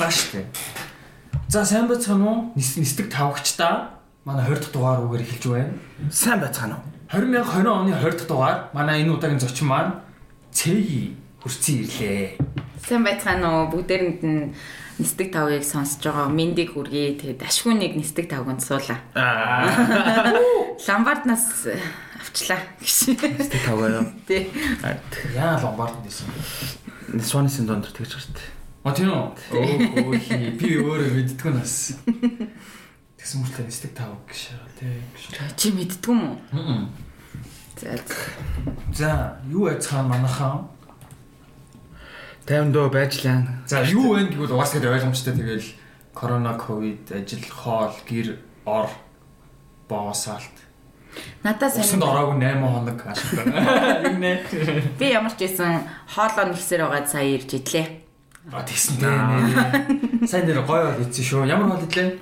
20 дугаар нухлаа штэ. За сайн байцгаана уу? Нис нисдэг тавгч та. Манай 20 дахь дугаар үгээр эхэлж байна. Сайн байцгаана уу? 2020 оны 20 дахь дугаар манай энэ удаагийн зочин маань Цэги хүрцэн ирлээ. Сайн байцгаана уу? Бүгдээрэнд нь нисдэг тавыг сонсож байгаа. Мэндийг хүргэе. Тэгээд ашгүй нэг нисдэг тавганд суулаа. Аа. Ламбарднаас авчлаа гэж. Тэг тавгаа юу? Тий. Яа ломбард дэсэн. Сванисын дондор тэгж гарт. А тийм үү? Оо хи би өөрөө мэддгүй нас. Тэгсэн мөртлөө нисдэг тав гэж тий. Чи мэддгүй юм уу? За. За, юу айцхан манайхан? 50 дөө байжлаа. За, юу вэ гэвэл угаасаа ойлгомжтой тэгэл корона, ковид, ажил, хоол, гэр, ор, боосаалт. Надаас Усанд сайн. ороогүй 8 хоног ашигтай. Юу нэ? Би ямар ч байсан хоолоо нэгсээр байгаа сая ирж идлээ. А тэгсэн дээ нэ. Сайн нэр гоё бол ийцэн шүү. Ямар хол хэлээ?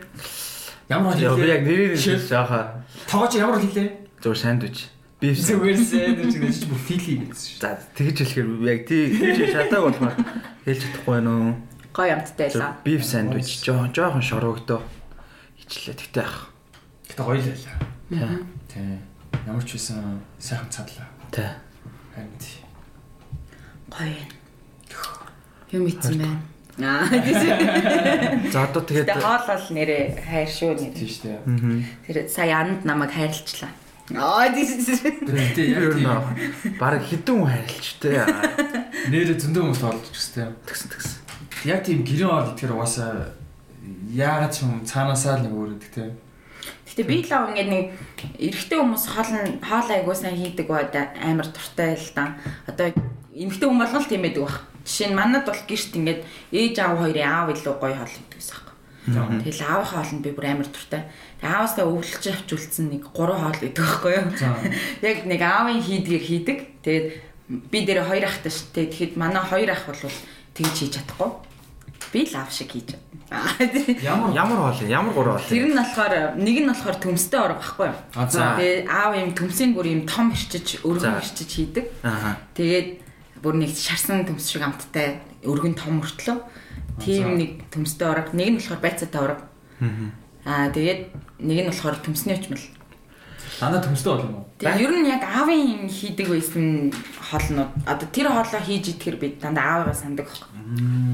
Ямар хол би яг хэлээ? нэрээр хэлж жааха. Тоогооч ямар хол хэлээ? Зөв сандвич. Би Зүгээр сэндвич гэж бүр фили гэсэн шүү. За тэгж хэлэхээр би яг тий тэгж шатааг болохоор хэлж чадахгүй байна уу? Гоё амттай байлаа. Биф сандвич жоохон жоохон шорогдоо. Ичлээ тэгтээ ах. Гэтэ гоё л байлаа. Тий. Ямар ч байсан сайхан цадлаа. Тий. Тий. Гоё. Юм ицсэн байна. Аа тийм. За одоо тэгээд Тэгээ хоол бол нэрээ хайр шүү нэр. Тий штэ. Мгм. Тэр сая анд намайг хайрлчлаа. Аа тийм. Гэтэ яг Ер нь тийм баг хідэн хүн хайрлчтэй. нэрэ зөндөө хүмүүс тоолж гэстэй. Тэгсэн тэгсэн. Яг тийм гэрэн орол итгэр угаасаа яагаад ч юм цаанаасаа л нэг өөрөдөг тий. Гэтэ би л аа ингээд нэг эрэгтэй хүмүүс хоол нь хоол айгуу сайн хийдэг бод амар дуртай л да. Одоо эмэгтэй хүн болгол тийм байдаг бах. Жишээ нь манад бол гэрт ингээд ээж аав хоёрын аав илүү гоё хоол хийдэг гэсэн юм. Тэгэл аавын хоол нь би бүр амар дуртай. Тэгээ ааваасаа өвлөж авч үлдсэн нэг гурван хоол гэдэг байхгүй юу? Яг нэг аавын хийдгийг хийдэг. Тэгээд би дээр хоёр ахтай шүү дээ. Тэгэхэд манай хоёр ах бол тэгж хийж чадахгүй. Би л аав шиг хийж чадна. Ямар Ямар хоол? Ямар гурав хоол? Тэр нь болохоор нэг нь болохоор төмстэй орох байхгүй юу? Тэгээ аав юм төмсийн бүр юм том ирчиж, өргөн ирчиж хийдэг. Тэгээд бүр нэг шарсан төмс шиг амттай өргөн том өртлөө. Тийм нэг төмстэй орог, нэг нь болохоор байцаатай орог. Аа тэгээд нэг нь болохоор төмсний очмол. Дандаа төмстэй бол юм уу? Тэгээ ер нь яг аавын хийдэг байсан хоолнууд одоо тэр хоолоо хийж идэхэр би дандаа аавыгаа сандаг.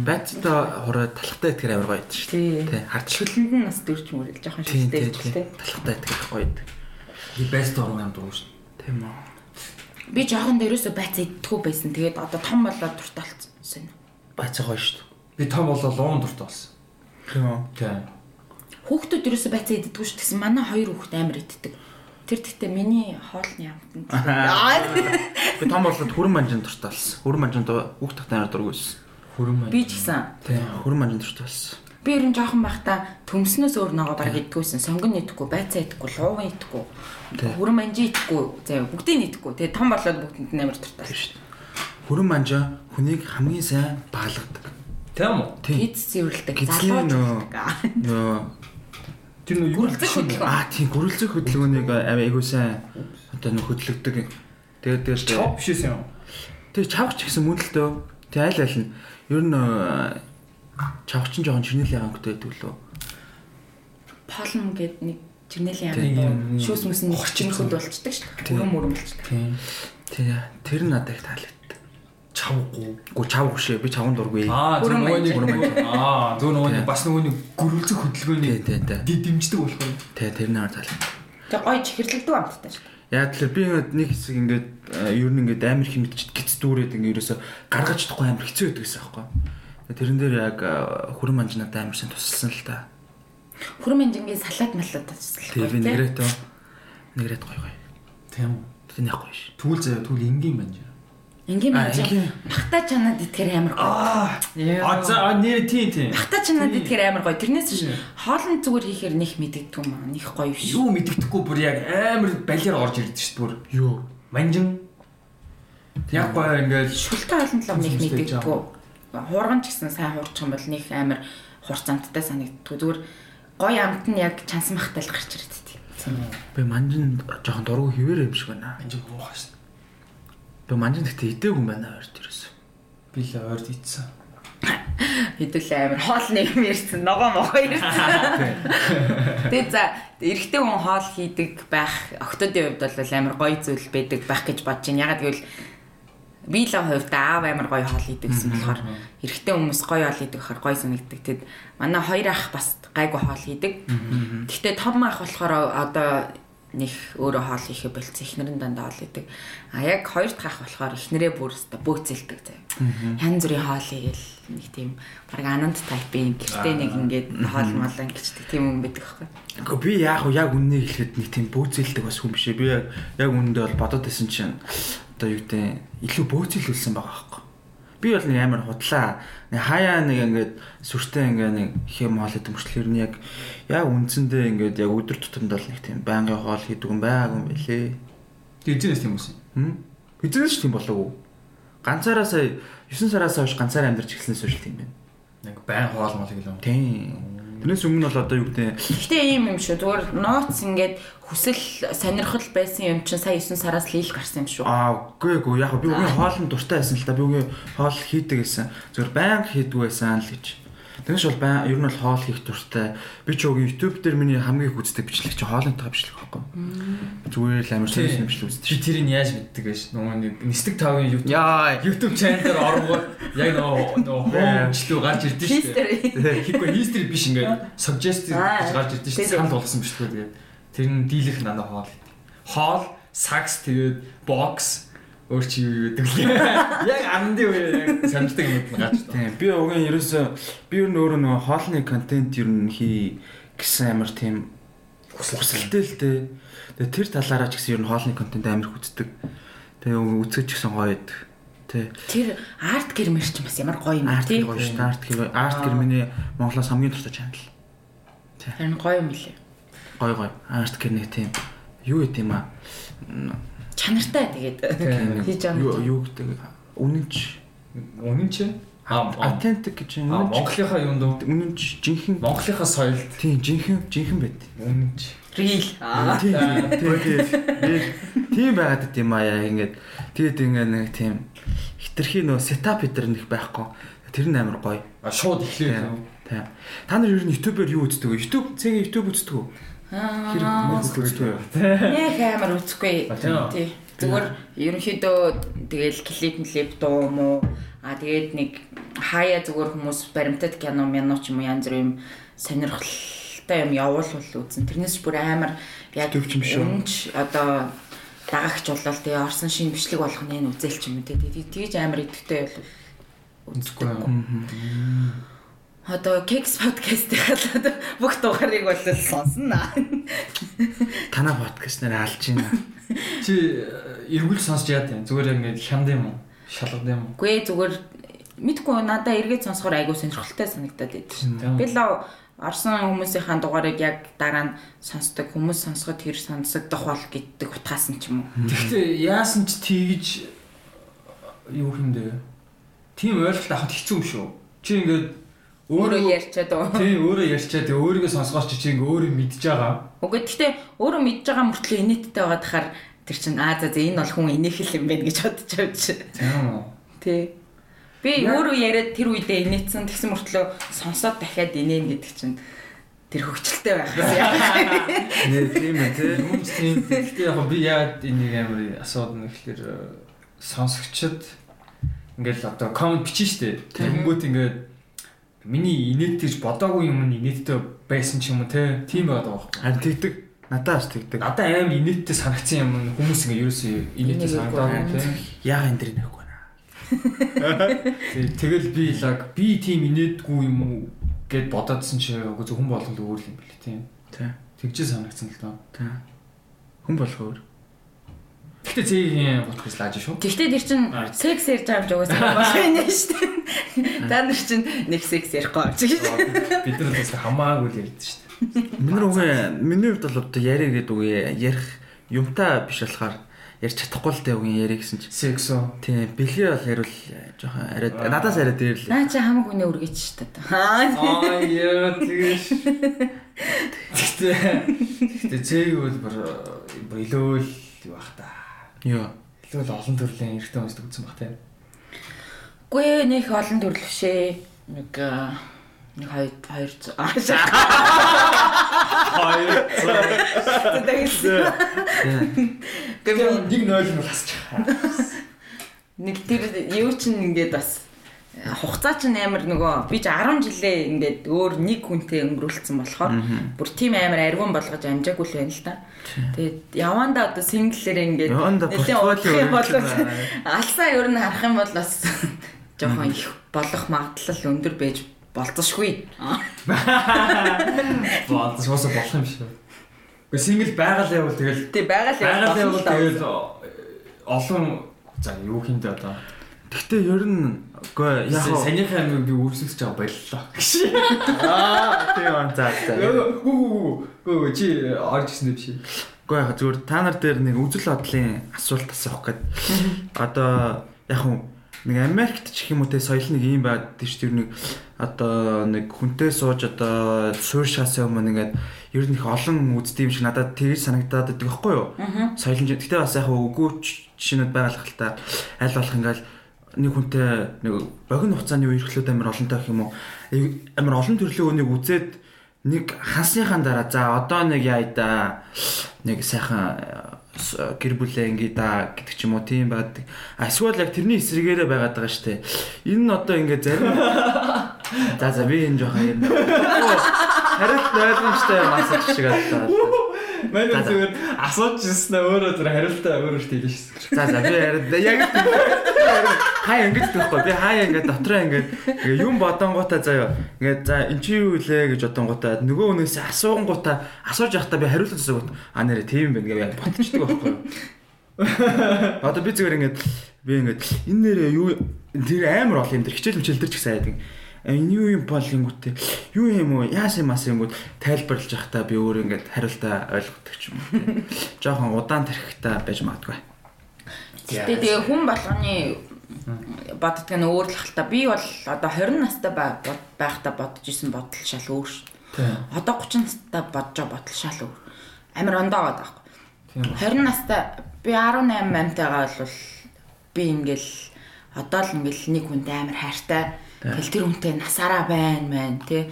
Байцтай хураа талхтай итгэр амар гоё байдаг шүү Тий. дээ. Тий. Харж Шүлэнд нь бас дөрж мөрөл жоохон гэж тийм. тий. Талхтай итгэр гоё байдаг. Би бест орон юм дуу шүү. Тийм үү. Би жоохон дээрөөсөө байц идтгүү байсан. Тэгээд одоо том болоод дуртай болсон. Байцаа гоё шүү Би том болоо луун дуртай болсон. дээ. Тийм үү. Тий. Хүүхдүүд ерөөсөө байцаа иддэггүй шүү гэсэн манай хоёр хүүхд амар иддэг. Тэр гэхдээ миний хоолны амтанд. Би том болоод хүрэн манжин дуртай болсон. Хүрэн манжинд хүүхд тахтай амар дургүйсэн. Хүрэн маань. Би ч гэсэн. Тийм. Хүрэн манжин дуртай болсон. Би ер нь жоохон байхдаа төмснөөс өөр нөгөө баг иддгүйсэн. Сонгон иддэггүй, байцаа иддэггүй, лууван иддэггүй. Хүрэн манжи иддэггүй. Заяа бүгдийг нь иддэггүй. Тэгээ том болоод бүгдэнд нь амар дуртай. Шүү дээ. Хүрэн манжин хүнийг хамгийн сайн баалгадаг. Тийм үү? Зэвэрлдэг. Гизний Залууж нөө Тэр нөө юу Гүрэлцэх хөдөлгөөн. аа тийм гүрэлзэх хөдөлгөөнийг айгуу сайн одоо нөх хөдлөгдөг. Тэгээд тэгээд чоп бишээс юм. тэг чавч гэсэн мөн л дөө. Тэг аль аль нь ер нь чавч нь жоохон чирнэлийн хангтай байдаг лөө. Полн гэд нэг юм. юм. Шүүс мүс нь чимхүүд болчдөг шүү дээ. Бүрэн мөрөн болчдөг. Тийм. Тэг тэр надад их таалагддаг. Чавгүй. Гү чав гүшээ би чаван дургүй. Аа, зөв Хүрэн нөгөө нэг манжин. аа, зөв нөгөө нэг Тий. бас нөгөө нэг гөрөлцөх хөдөлгөөний Тий, тий, тий. дэмждэг болох юм. Тэг тэр надад таалагддаг. Тэгээ гой чихэрлэгдэг амттай шүү. Яг тэр би нэг хэсэг ингээд э, ер нь ингээд амар их мэдчихэд гиц дүүрээд ингээд ерөөсө гаргаж чадахгүй амар хэцүү байдаг гэсэн аахгүй. Тэрэн дээр яг э, хүрэн манж надад амар сайн тусалсан л та. Хүрэн мэнжингийн салаад малаад таслах. Тэгээ би нэгрээд тоо нэгрээд гоё гоё. Тийм үү. Нэг гоё ш. Түүл заяа түүл энгийн байна. Мэнжин ингийн. багтаа чанаад итгэр амар гоё. Аа. А за нэр тийм тийм. Багтаа чанаад итгэр амар гоё. Тэрнээс биш хоолн зүгээр хийхээр нэх мэддэггүй юм аа. Нэх гоё биш. Юу мэддэхгүй бүр яг амар балиар орж ирдэ дээ бүр. Юу? Манжин. Яг гоё ингээл Шүлтэй хоолнд л нэх мэддэггүй. Хуурган ч гэсэн сайн хуурчих юм бол нэх амар хурцамттай санагддаг. Зүгээр гоё амт нь яг чансан махтай л гарч ирдэг. Би манжин жоохон дургу хിവэр юм шиг байна. манжин муухай шүү. Би манжин гэхдээ идээгүй юм байна хоёр төрөөс. Би л ойрд ийцсэн. хэдүүлээ амир хоол нэм ярьсан ногоо могоо ярьсан. Тэгээд за эрэгтэй хүн хоол хийдэг байх октодын хувьд бол амир гоё зүйл байдаг байх гэж бодож байна. Ягаад гэвэл би л хувьд аав амир гоё хоол хийдэг гэсэн болохоор эрэгтэй хүмүүс гоё хоол хийдэг болохоор гоё санагддаг. Тэгэд манай хоёр ах бас гайгүй хоол хийдэг. Гэхдээ том ах болохоор одоо нэг өөрөө хоол хийхэ болцсон эхнэрэн дандаа хоол идэг. А яг хоёр дахь ах болохоор эхнэрээ бүр өстө бөөцөлдөг заяа. Янз бүрийн хоол хийгээл нэг тийм баг ананд тайпын гэртээ нэг ингээд хоол мал ингэждэг тийм юм байдаг байхгүй. Гэхдээ би яг яг үннийг хэлэхэд нэг тийм бөөцөлдөг бас хүн биш ээ. Би яг яг үнэндээ бол бодоод исэн чинь одоо юу гэдэг илүү бөөцөлүүлсэн байгаа байхгүй. Би бол нэг амар худлаа. Нэг хаяа нэг ингээд сүртэй ингээд нэг хэм хоол идэм мөрчлөөр нь яг яг үндсэндээ ингээд яг өдөр тутамд бол нэг тийм байнгын хоол хийдэг юм байгааг юм бэлээ. Тэжээс тийм үсэн. Хм? Ч тийм болов уу? Ганцаараа сая 9 сараас хойш ганцаараа амьдарч эхэлснээс хойш тийм байна. Нэг байн хоол мол гэлээ. Тийм. Тэрнээс өмнө бол одоо юу гэдэг Гэхдээ ийм юм шүү. Зүгээр нууц ингээд хүсэл сонирхол байсан юм чинь сая 9 сараас л ил гарсан юм шүү. Аа үгүй эгүй яг би үгүй хоолнд дуртай байсан л да би үгүй хоол хийдэг гэсэн. Зөвхөн баян хийдэг байсан л гэж. Тэгэж бол баян ер нь бол хоол хийх дуртай. Би ч үгүй YouTube дээр миний хамгийн их үздэг бичлэг чи хоолынтой бичлэг байхгүй. Зүгээр л амар сонирхсан бичлэг үздэг. Чи тэрийг яаж мэддэг вэ? Нөгөө нэг нисдэг тавын YouTube Яа. YouTube channel дээр оронгууд яг нөгөө нөгөө хоомчлуу гарч ирдэ шүү дээ. Хийхгүй history биш ингээд suggested гэж гарч ирдэ шүү дээ. Санд болгосон бичлэг тэгээд тэр нь дийлэх надад хоол. Хоол, сакс тэгээд box өөр чи юу гэдэг лээ. Яг андын үе яг сандждаг юм ирдэ. Тийм би угийн ерөөсөө би ер нь өөрөө нөгөө хоолны контент ер нь хий гэсэн амар тийм хүсэлтэй л дээ. Тэгээ тэр талаараа ч гэсэн ер нь хоолны контент амар их үздэг. Тэгээ үзэж ч гэсэн гоё байдаг. Тэ. Тэр арт гэрмэр ч бас ямар гоё юм Арт тий. гэр гоё шүү дээ. Арт гэр арт гэр миний Монголоос хамгийн дуртай чанал. Харин гоё юм билээ. Гоё гоё. Арт гэр нэг тийм юу гэдэм а Чанартай тэгээд хийж байгаа юу юм. юу гэдэг үнэнч Үнэн чи аа authentic гэж аа, үнэнч Монголынхаа юм дөө үнэнч жинхэнэ Монголынхаа соёлд тийм жинхэнэ жинхэнэ байд. үнэн чи Рил. Тийм тийм тийм. Тийм байгаад дим аа яа ингээд тэгээд ингээд нэг тийм хитрхи нөө сетап хитэр нэг байхгүй. Тэр нь амар гоё. а шууд эхлэв. Тийм. Та нар ер нь YouTube-ээр юу үздэг вэ? YouTube цэгийн YouTube үздэг үү? Нэг үздэг үү? Яг амар үзэхгүй. Үү? Тий. Зүгээр ерөнхийдөө тэгэл клип клип дуу мó а тэгээд нэг хаяа зүгээр хүмүүс баримтат кино мяно ч юм уу янз бүр юм сонирхолтой юм явуулвал үзэн. Тэрнээс ч бүр амар яг үнч одоо дагагч болол тэгээ орсон шин бичлэг болгоны энэ үзэлч юм те тэгж амар идэвхтэй бол Үзэхгүй. Одоо Keks podcast-ийн одоо бүх дугаарыг бол сонсно. Танаа подкаст нэр алж байна. Чи э, эргүүл сонсч яа тийм зүгээр ингээд хямд юм уу? Шалгад юм уу? Гүй ээ, зүгээр мэдгүй надаа эргээд сонсохоор айгуу сонирхолтой санагдаад байдаг шин. Би л орсон хүмүүсийнхаа дугаарыг яг дараа нь сонсдог хүмүүс сонсоход тэр сонсогдох бол гэддэг утгаасан ч юм уу. Гэхдээ яасан ч тэгж юу хэмдэ? Тийм ойлголт авахд хэцүү юм шүү. Чи ингээд Өөрөө ярьчаад уу. Тийм өөрөө ярьчаад өөрийгөө сонсгооч чи ингээд өөрөө мэдж байгаа. Үгүй гэхдээ өөрөө мэдж байгаа мөртлөө инээдтэй байгаа дахаар тэр чинь аа за энэ бол хүн инээх юм байна гэж бодож авч. Тийм үү. Тий. Би өөрөө яриад тэр үедээ инээсэн тэгсэн мөртлөө сонсоод дахиад инээн гэдэг чинь тэр хөвчлөлтэй байх юм. Нэ тийм ээ тий. Юм ч тийм. Гэхдээ яг би яагаад энийг амар асуудаг нэг ихлээр сонсогчд ингээд л одоо комент бичэн штэ. Тэгэнгүүт ингээд миний инээд гэж бодоогүй юм инээдтэй байсан ч юм уу те. Тийм байгаад байгаа байхгүй. Харин тэгдэг. Надаас тэгдэг. Надад амар инээдтэй санагдсан юм нь хүмүүс ингээд ерөөсөө инээдтэй санагдаад байна. те. Яа энэ дэр нэхгүй байна. Тэг- Тэгэл би лаг би тийм инээдгүй юм уу гэд бодоодсэн чи үгүй зөвхөн болгол өөр юм бэл тийм. Тий. Тэгжээ санагдсан л доо. Хүн болох өөр. Гэтэ зээгийн подкаст лааж шүү. Гэхдээ тэр чин секс ярьж байгаа юм жогоос байна шүү дээ. Та нар чин нэг секс ярихгүй авч гэж. Бид нар бас хамаагүй л ярьдэн шүү дээ. Миний үгүй миний хувьд бол одоо яриа гэдэг үгүй ярих юмтай биш болохоор ярьж чадахгүй л дээ үгүй яриа гэсэн чи. Сексо. Тийм бэлгээ бол ярил жоохон арай надаас арай дээр л. Наа чи хамаг үнэ үргэж шүү дээ. Аа. Аа яа тэгэж. Гэтэ гэтэ зээг бол бүр илүү л юу бах та. Йоо. Илүү л олон төрлийн эрэгтэй хүмүүсд үзсэн бах тийм. Гүй нэх олон төрөл бишээ. Нэг нэг хоёр хоёр Хоёр. Гэвь нэг нойл нь хасчих. нэг тэр юу чинь ингээд бас хугацаа чинь амар нөгөө би ч 10 жилээ ингээд өөр нэг хүнтэй өнгөрүүлсэн болохоор бүр тийм амар аргуун болгож амжаагүй л байна л та. Тэгээд яванда одоо синглээр ингээд нэлээд уулах юм бол алсаа ер нь харах юм бол бас жоохон их болох магадлал өндөр байж болцсошгүй. Болцсоос болох юм шиг. Гэхдээ сингл байгалаа бол тэгэл Тий байгаль байгалаа бол тэгэл олон за юу хийндэ одоо Гэхдээ ер нь үгүй яг хаа санийхаа амиг би үргэлжлүүлж байгаа боллоо. аа тийм аа за за. Гүү гүү чи орж ирсэн биш. Үгүй яг зүгээр та нар дээр нэг үзэл бодлын асуулт асуух гээд одоо яг хуу нэг Америкт ч юм уу те соёл нэг юм байд тийш тэр нэг одоо нэг хүнтэй сууж одоо сууршаас өмнө ингээд ер нь их олон үздэг юм шиг надад тэгж санагдаад байдаг байхгүй юу? Соёл нь гэхдээ бас яг үгүй жишээнүүд байгалах л та аль болох ингээд нэг хүнтэй нэг богино хугацааны үерхлүүд амар олонтой гэх юм уу амар олон төрлийн үнийг үзээд нэг хасныхаа дараа за одоо нэг яа да нэг сайхан э, гэр бүлээ ингээ да гэдэг ч юм уу тийм байдаг. Эсвэл яг тэрний эсрэгээрээ байгаад байгаа штэ. Энэ нь одоо ингээ зарим За за би энэ жоохон юм. Хариулт ойлгомжтой масаж шиг байна. Манай зүгээр асууж ирсэн өөрөө зүр хариултаа өөрөө хэлж шээ. За за би яг хаа ингэж тэгэхгүй би хаа ингэ дотроо ингэ юм бодонгуудаа заяа ингэ за эн чи юу илээ гэж бодонгуудаа нөгөө хүнээс асуугангуудаа асууж явахдаа би хариулт өгсөг а нэрэ тийм байна гэж ботчдөг байхгүй Одоо би зүгээр ингэ би ингэ энэ нэрээ юу тэр амар бол юм тэр хичээл мчэл тэр ч гэсэн айдаг энэ юу юм бол ингэвтэй юу юм уу яасан мас юмгууд тайлбарлаж явахдаа би өөр ингэ хариултаа ойлгодог ч юм уу жоохон удаан тархихтаа байж магадгүй Гэтэ тэгээ хүн болгоны боддог нь өөр л хальта. Би бол одоо 20 настай байхдаа бодож исэн бодол шал өөр ш. Одоо 30 настай бодож байгаа бодол шал өөр. Амар ондоо байгаа байхгүй. 20 настай би 18 амтайгаа бол би ингээл одоо л ингээл нэг хүнтэй амар хайртай. Тэгэл тэр хүнтэй насаараа байна мэн тий.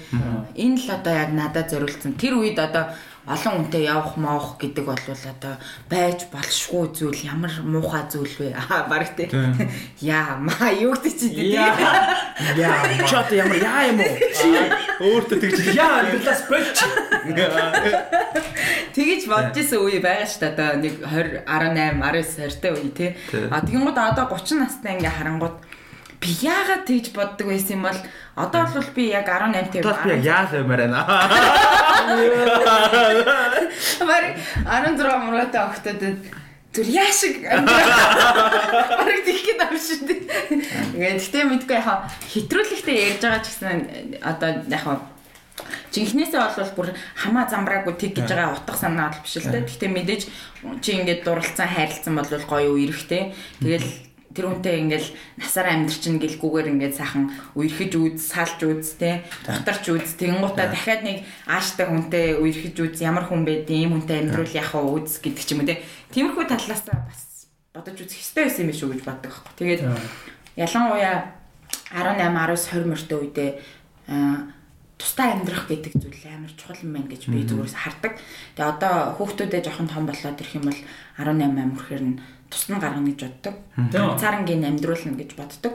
Энэ л одоо яг надад зориулсан. Тэр үед одоо олон хүнтэй явах моох гэдэг бол одоо байж болшгүй зүйл ямар муухай зүйл вэ? Аа баг тий. Яа маа юу гэдэг чи тий. Яа чот ямар яа юм уу? Өөртөө тэгж яа глас бэлч. Тэгэж бодож исэн үе байгаа шүү дээ. Одоо нэг 20 18 19 20-тай үе тий. А тэгэнгүүт одоо 30 настай ингээ харангууд би яагаад тэгж боддог байсан юм бол одоо бол би яг 18 тийм би яах юм байна. Мар 16 мөрөтэй өгтөд зүр яашиг бараг тийх гээд авш шүү дээ. Ингээд гэтээ мэдгүй яхаа хэтрүүлэгтэй ярьж байгаа ч гэсэн одоо яхаа Жинхнээсээ бол бүр хамаа замбраагүй тэг гэж байгаа утга санаа бол биш л дээ. Гэхдээ мэдээж чи ингээд дурлцсан хайрлцсан бол гоё үерхтэй. Тэгэл тэр хүнтэй ингээл насаараа амьдрчин гэлгүүгээр ингээд сайхан үерхэж үз, салж үз, тэ дутарч үз. Тэгэнгуутаа дахиад нэг ааштай хүнтэй үерхэж үз, ямар хүн бэ, ийм хүнтэй амьдруул яах вэ үз гэдэг ч юм уу тэ. Тиймэрхүү талаас бас бодож үзэх хэрэгтэй байсан юм шүү гэж боддог байхгүй. Тэгээд ялангуяа 18, 19, 20 мөртөө үедээ тустай амьдрах гэдэг зүйл амар чухал юм байна гэж би зүгээрс хардаг. Тэгээ одоо хүүхдүүдээ жоохон том болоод ирэх юм бол 18 амирхээр нь тусна гаргана гэж боддог. Цаарангийн амьдруулна гэж боддог.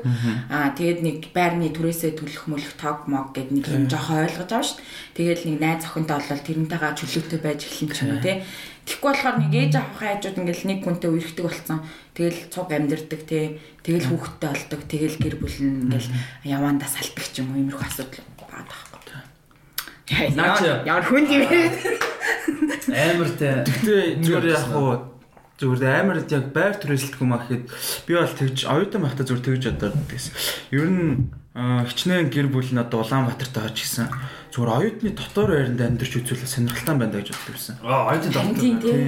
Аа тэгээд нэг байрны түрээсээ төлөх мөлөх тог мог гэд нэг юм жоохон ойлгож аваа шүү. Тэгээд нэг найз охинтой болол тэрнтэйгээ чөлөөтэй байж эхлэн ч юм уу те. Тэгэхгүй болохоор нэг ээж авах хайжууд ингээл нэг хүнтэй үерхдэг болсон. Тэгэл цуг амьдэрдэг те. Тэгэл хүүхэдтэй болдог. Тэгэл гэр бүл нь ингээл явандаа салтдаг ч юм уу иймэрхүү асуудал байгаа байхгүй. Наач ямар хүн юм бэ? Амар те. Тэгтээ зүгээр яг хуу зүгээр амар яг байр түрээсэлтгүй маа гэхэд би бол тэгж оюутан байхдаа зүгээр тэгж бодоод гэсэн. Ер нь хичнээн гэр бүл нь одоо Улаанбаатарт байгаа ч гэсэн зүгээр оюутны дотор байранд амьдарч үзүүлэх сонирхолтой байна гэж боддог байсан. Аа оюутны дотор.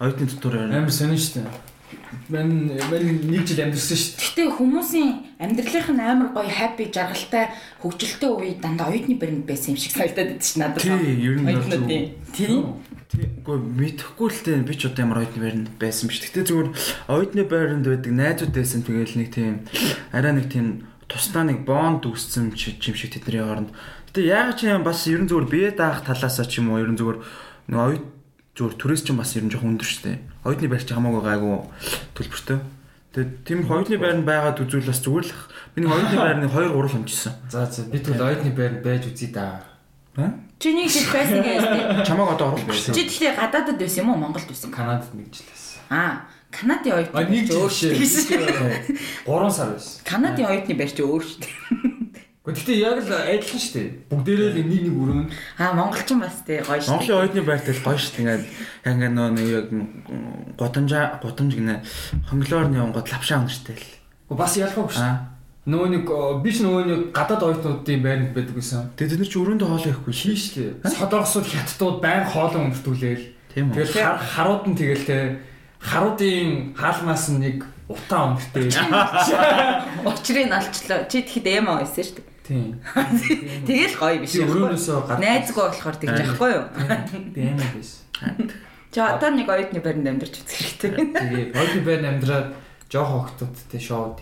Оюутны дотор байранд амар сонир шүү дээ. Мэн мэн нэг жил амьдэрсэн шүү дээ. Гэтэ хүмүүсийн амьдралынх нь амар гоё happy жаргалтай хөгжилтэй үе дандаа оюутны баримт байсан юм шиг санагдаад байдаг шүү надад. Тийм, ер нь тийм. Үгүй мэдхгүй л дээ би ч одоо ямар оюутны байранд байсан биш. Гэтэ зүгээр оюутны байранд байдаг найзууд байсан тэгэл нэг тийм арай нэг тийм тусдаа нэг бонд үүссэн юм шиг тэдний хооронд. Гэтэ яг ч юм бас ерэн зүгээр бие даах талаасаа ч юм уу ерэн зүгээр нэг оюут зүгээр түрээс ч бас ерэн жоохон өндөр штэ. Оюутны байр чи хамаагүй гайгүй төлбөртэй. Тэгээд тийм оюутны байр нь байгаад үзвэл бас зүгээр л би нэг оюутны байр нэг 2 3 хонжсэн. За за би тэгвэл оюутны байр байж үзье да. Чиний жил байсан гэж Чамаг одоо оруулах Чи тэгэхээр гадаадд байсан юм уу Монголд байсан? Канадад нэг жил байсан. Аа, Канадын оюутны нэг жил шүү. 3 сар байсан. Канадын оюутны байр чи өөр шүү дээ. Гэхдээ яг л адилхан шүү дээ. Бүгдээрээ л нэг нэг өрөөнд. Аа, монголчин бас тий гоё шүү. Монголын оюутны байртай л гоё шүү. Ингээд яг ингээд нөө нэг яг гудамжаа гудамж гинэ хонглоор нь явгод лавшаа өнгөртэй л. Бас ялгаагүй шүү. Нөгөө нэг биш нөгөө нэг гадаад оюутнуудын байранд байдаг гэсэн. Тэгээд тэд нар чи өрөөндөө хоолоо ихгүй Шин шүү дээ. Содоргосууд хятадууд байн хоолоо өмөртүүлээл. Тийм үү. Тэгэл хар- харууд нь тэгэл те харуудын хаалмаас нь нэг утаа өмөртэй. Учрыг нь алчлаа. Чи тэгэхэд эмо байсан шүү дээ. Тийм. Тэгэл гоё биш Би юм. өрөөнөөсөө гад. Найзгүй болохоор тэгж яахгүй юу? Би аймаа байсан. Чи одоо нэг оюутны байранд амьдарч үзэх хэрэгтэй. Тэгээ оюутны байранд амьдраад жоох хогтуудтай шоу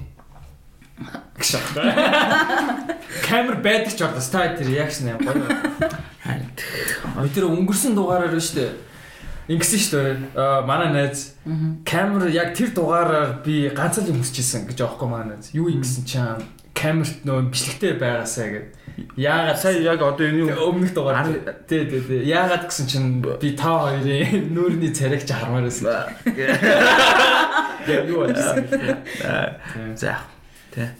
дий. Гэсэн. Камер байдаг ч одоо ста тэр реакшн юм гоё. Ой тэр өнгөрсөн дугаараар нь штэ. Ингэсэн штэ. Аа манай найз камер яг тэр дугаараар би ганц л өмсчихсэн гэж аахгүй манай найз. Юу ингэсэн чам камерт нөө бичлэгтэй байгаасаа гэд. Яагаад Сая яг одоо энэ өмнөх дугаар тий тий тий яагаад гэсэн чинь би та хоёрын нүүрний царайг ч хармаар байсан. Яг юу гэхээ. За. Тэ.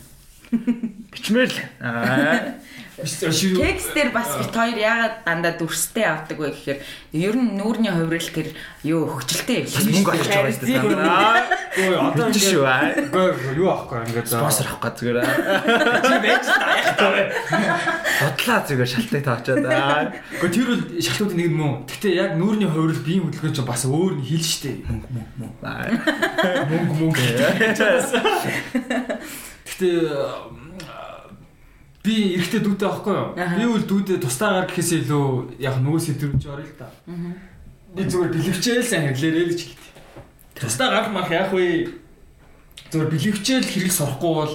Бичмээр л. Аа. Шүү. Текст дээр бас бит хоёр яагаад дандаа дүрстэй авдаг вэ гэхээр ер нь нүүрний хувирал тэр юу хөгжилтэй Бас мөнгө авч байгаа шүү дээ. Аа. Ой одоо Мэдэн шүү. аа. Үгүй юу аахгүй ингээд Спонсор авах гэж зүгээр. аа. чи байж таа. Бодлаа зүгээр шалтгаан таачаад. Аа. Гэхдээ тэр бол шалтгаудын нэг юм уу? Гэхдээ яг нүүрний хувирал биеийн хөдөлгөөн ч бас өөр нь хэл штэ. Аа. Мөнгө мөнгө. Гэхдээ би эрэхтэй дүүтэй байхгүй юу? Би үл дүүдээ тустаагаар гэхээс илүү яг нөгөө сэдвүүч орё л та. Би зүгээр бэлэвчээл сайн хэвлэрээ л ч гэлээ. Тустаа гарах мах яах вэ? Зүгээр бэлэвчээл хэрэг сурахгүй бол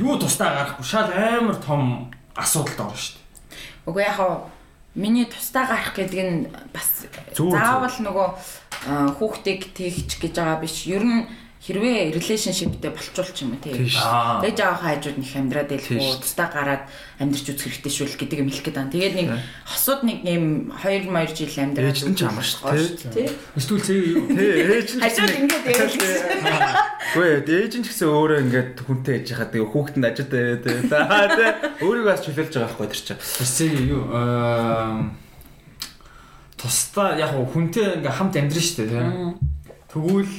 юу тустаа гарахгүй шал амар том асуудалд орно шүү дээ. Үгүй яг хаа миний тустаа гарах гэдэг нь бас заавал нөгөө хүүхдийг тэгч гэж байгаа биш. Ер нь хэрвээ relationshipтэй болчулч юм тий. Тэгж авах хажууд нэг амьдраад байлгүй тустаа гараад амьдрч үзэх хэрэгтэй шүү л гэдэг юм хэлэх гээд байна. Тэгээд нэг хосууд нэг юм 2 2 жил амьдраад Ээж нь ч амар шүү, дээ. Тий. Эсвэл юу? Тэ ээж нь Хажууд ингээд яагаад Үгүй ээж нь ч гэсэн өөрөө ингээд хүнтэй яж хаад тэгээ хүүхдэнд ажиутай яриад байгаа. Тэ өөрийгөө бас чөлөөлж байгаа байхгүй тэр чинь. Цэг юу? Аа тустаа яг хүнтэй ингээ хамт амьдрын шүү дээ тийм. Тэгвэл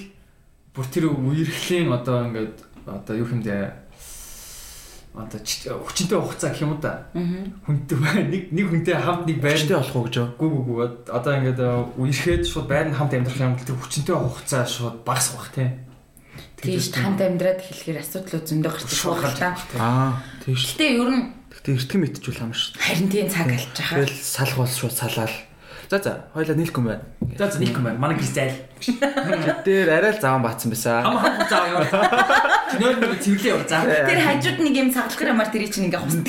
бүр тэр үерхлийн одоо ингээд одоо юу хэмдэ одоо хүчинтэй хугацаа гэх юм да. Хүнтэй нэг нэг хүнтэй хамт нэг байр Баяртай болох уу гэж? Гүү гүү гүү одоо ингээд үерхэд шууд байр нь хамт амьдрах юм бол тэр хүчинтэй хугацаа шууд багасах бах тийм. тийш хамт амьдраад эхлэхээр асуудлууд зөндөө гарч байгаа. байгаа. Аа тийш. Гэтэ ер нь Гэтэ эртгэн мэдчихвэл амар шүү. харин тийм цаг алж байгаа. Тэгэл салах бол шууд салаал. За за хоёлаа нийлэхгүй байна. За за нэг юм байна. Манай гис зайл. Тэр арай л заван баатсан байсан. Хам хам заа яа. Нөр нэг цэвэрлээ яа. За. Тэр хажууд нэг юм цаглахар ямар тэр чинь ингээ хусдаг.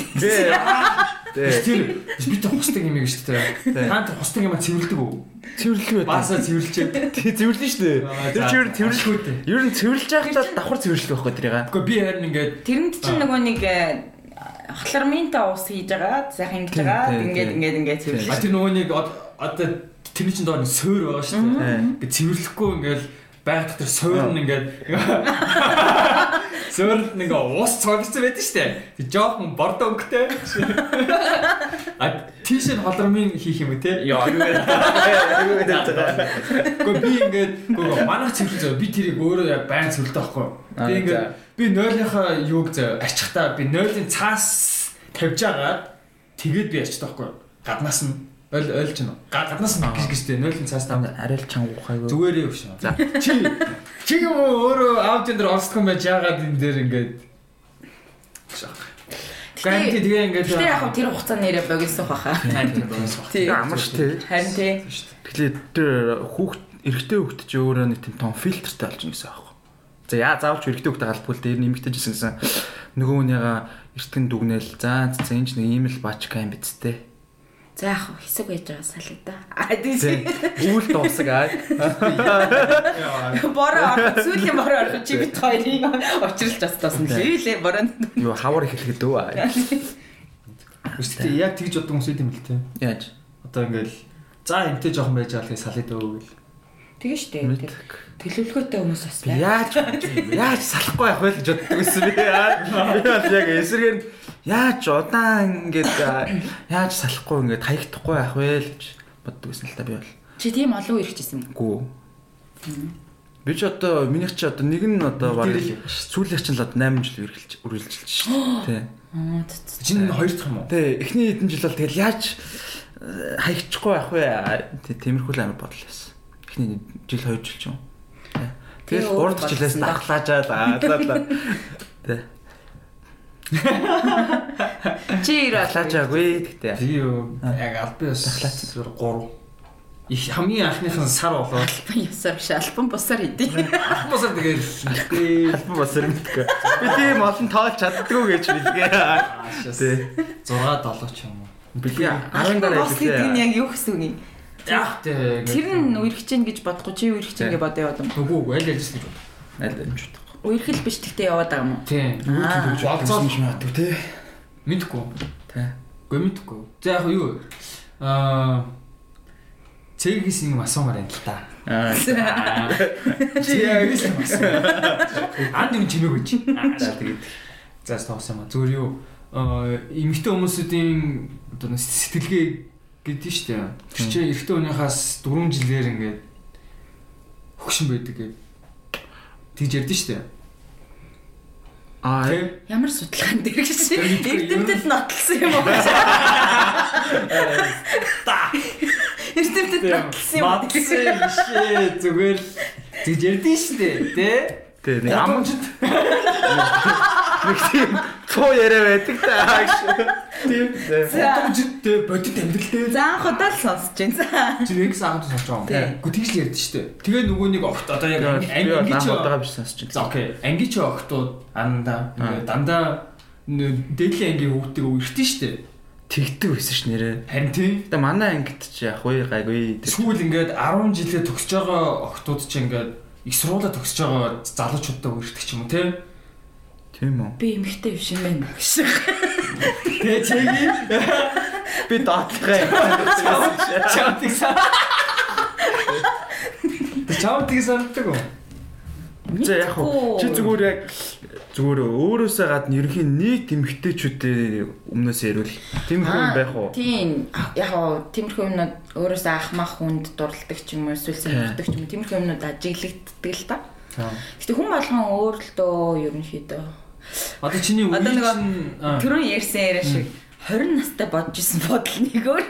Тэр би тэр хусдаг юм гэж шүү дээ. Та тэр хусдаг юм цэвэрлдэг үү? Цэвэрлэх үү? Баасаа цэвэрлчээ. Тий цэвэрлэн шүү дээ. Тэр чигээр цэвэрлэх үү дээ. Ер нь цэвэрлж байхдаа давхар цэвэрлэх байхгүй тэрийг. Гэхдээ би харин ингээд Тэрэнд чинь нөгөө нэг хлорминта ус хийж байгаа. Сайхан ингэж байгаа. Ингээд ингээд ингээд а цэвэрлээ. тэр нөгөө нэг одоо тэрний чинь доор суур байгаа шүү дээ. Ингээд цэвэрлэхгүй ингээд байг дотор суур нь ингээд суур нь ингээд уус цогцсон байдаг шүү дээ. Тэг жоохон бордо өнгөтэй. А тийш нь холромын хийх юм те? Яа юу гэдэг. Гэхдээ би ингээд гоо манайх цэвэрлэж байгаа. Би тэрийг өөрөө яг байн цэвэрлдэг байхгүй. Би ингээд би нойлынхаа юуг зөө ачихтаа би нойлын цаас тавьж агаад тэгээд би ачдаг байхгүй. Гаднаас нь ойл ойлж байна. Гаднаас нь гэж гэжтэй нойлын цаас тав. Арай л чанга ухайгүй. Зүгээрээ өгш. За. Чи чи юм уу өөрөө аудион дээр орсдох юм байж яагаад энэ дээр ингээд Ганти тэгээ ингээд Гэтэ яг тэр хугацаанд нэрээ богисон баха. Тий. амар ш тий. Харин тий. Тэгэхээр тэр хүүхд эрэгтэй хүүхд чи өөрөө нэг тийм том фильтртэй болж байгаа гэсэн аахгүй. За яа заавалч эрэгтэй хүүхдэд халбгүй л дээр нэмэгтэйжсэн гэсэн. нөгөө хүнийгаа эртгэн дүгнээл за за энэ ч нэг ийм л бачка юм биз дээ. За яг хэсэг байж байгаа салаа да. А тийм. Үүл дуусаг аа. Бороо орох сүүлийн бороо орох чи бит хоёрыг очролж остоосон л лээ бороо. Юу хавар эхлэхэд өө. Үстэй яг тэгж боддог хүмүүс юм л те. Яаж? Одоо ингээл за эмтэй жоохон байж байгаа л салаад өө гэл. Тэгээ штэ. Төлөвлөгөөтэй хүмүүс бас байна. Яаж яаж салахгүй явах вэ гэж боддог байсан би. Би бол яг эсрэгээр яаж удаан ингээд яаж салахгүй ингээд хаягдахгүй явах вэ гэж боддог байсан л та би бол. Чи тийм олон ирчихсэн юм. Гүү. Би ч одоо минийх чи одоо нэг нь одоо баг сүүлийнх чинь л одоо 8 жил үргэлж үргэлжилж шүү дээ. Аа. Чинь хоёр дахь юм уу? Тий, эхний хэдэн жил бол тэгэл яаж хаягдчихгүй явах вэ? Тиймэрхүү л амар бодол байсан. Эхний жил 2 жил ч юм. Тэгэл 3 дахь жилээс дахлаажаа за. Тий. Чи ирээ дахлаажаагүй гэхдээ. Би яг албан ёс дахлаац 3 их хамгийн анхных нь сар болоод альбан ёсоор биш альбан бусаар хийдэг. Альбан бусаар тэгээд альбан бусаар мэдгүй. Би тийм олон тоолж чаддгүй гэж билгээ. Тий. 6 7 ч юм уу. Билгээ 10 дараа хэлээ. Энэ яг юу гэсэн үг юм? Яг. Тэр нь үерхэж гин гэж бодохгүй чи үерхэж гин гэж яваад юм. Үгүй үгүй аль аль гэж бодоо. Аль аль бодох. Үерхэл биш гэхдээ яваад байгаа юм уу? Тий. Болцоо биш магадгүй тий. Мэдгүй. Тий. Гүй мэдгүй. За яг юу аа Цэгээс юм асуумаар байна л та. Аа. Чи яг юм асуу. Анд юм чимээг үуч. За тэгээд за тоосон юм. Зүгээр юу эмэгтэй хүмүүсийн одоо сэтгэлгээ гэдэг нь шүү дээ. Тэр чинь эрэгтэй хүнийхээс 4 жилээр ингээд хөгшин байдаг гэдэг. Тэгж ярьдэн шүү дээ. Аа ямар судалгаан дээр гэж эрдэмтэд нотлсон юм уу? Та Эрдэмтэд нотлсон юм. Шээ зүгээр л тэгж ярьдэн шүү дээ. Тэ? Тэ нэг амжид. Нэг тийм цоо яриа байдаг та. Тийм. Амжидтэй бодит амьдралтэй. За анх удаа л сонсож байна. Чи нэг саад сонсож байгаа юм. Гэхдээ тэгж л ярьдэн шүү дээ. Тэгээ нөгөө нэг огт одоо яг анги чи удаага биш сонсож байна. За окей. Анги чи огтууд андаа дандаа дээдлийн ангийн хүүхдийг өртөн шүү дээ тэгдэг байсан ш нэрээ. Харин тийм. Гэтэ манай ангид ч яг уу гайгүй. Сүүл ингээд 10 жилээ төгсөж байгаа охтууд ч ингээд их сургуулаа төгсөж байгаа залуучуудаа өртөг ч юм уу тийм. Тийм үү. Би эмхтэй биш юм байна гэж. Тэгээ чиги би доотлохаа. Чамтигсан. Чамтигсан гэдэг үү? За яг чи зүгээр яг зүгээр өөрөөсөө гадна ерөнхий нийт эмгтээчүүдээ өмнөөс ярил. Тиймэрхүү юм байх уу? Тийм. Яг оо тиймэрхүү юмнууд өөрөөсөө ахмах хүнд дурладаг ч юм уу эсвэл сонирхдаг ч юм уу тиймэрхүү юмнууд ажиглагддаг л та. Гэтэ хүн болгон өөр л дөө ерөнхийдөө. Одоо чиний үеийн түрүүн ярьсан яриа шиг 20 настай бодож исэн бодол нэг өөр.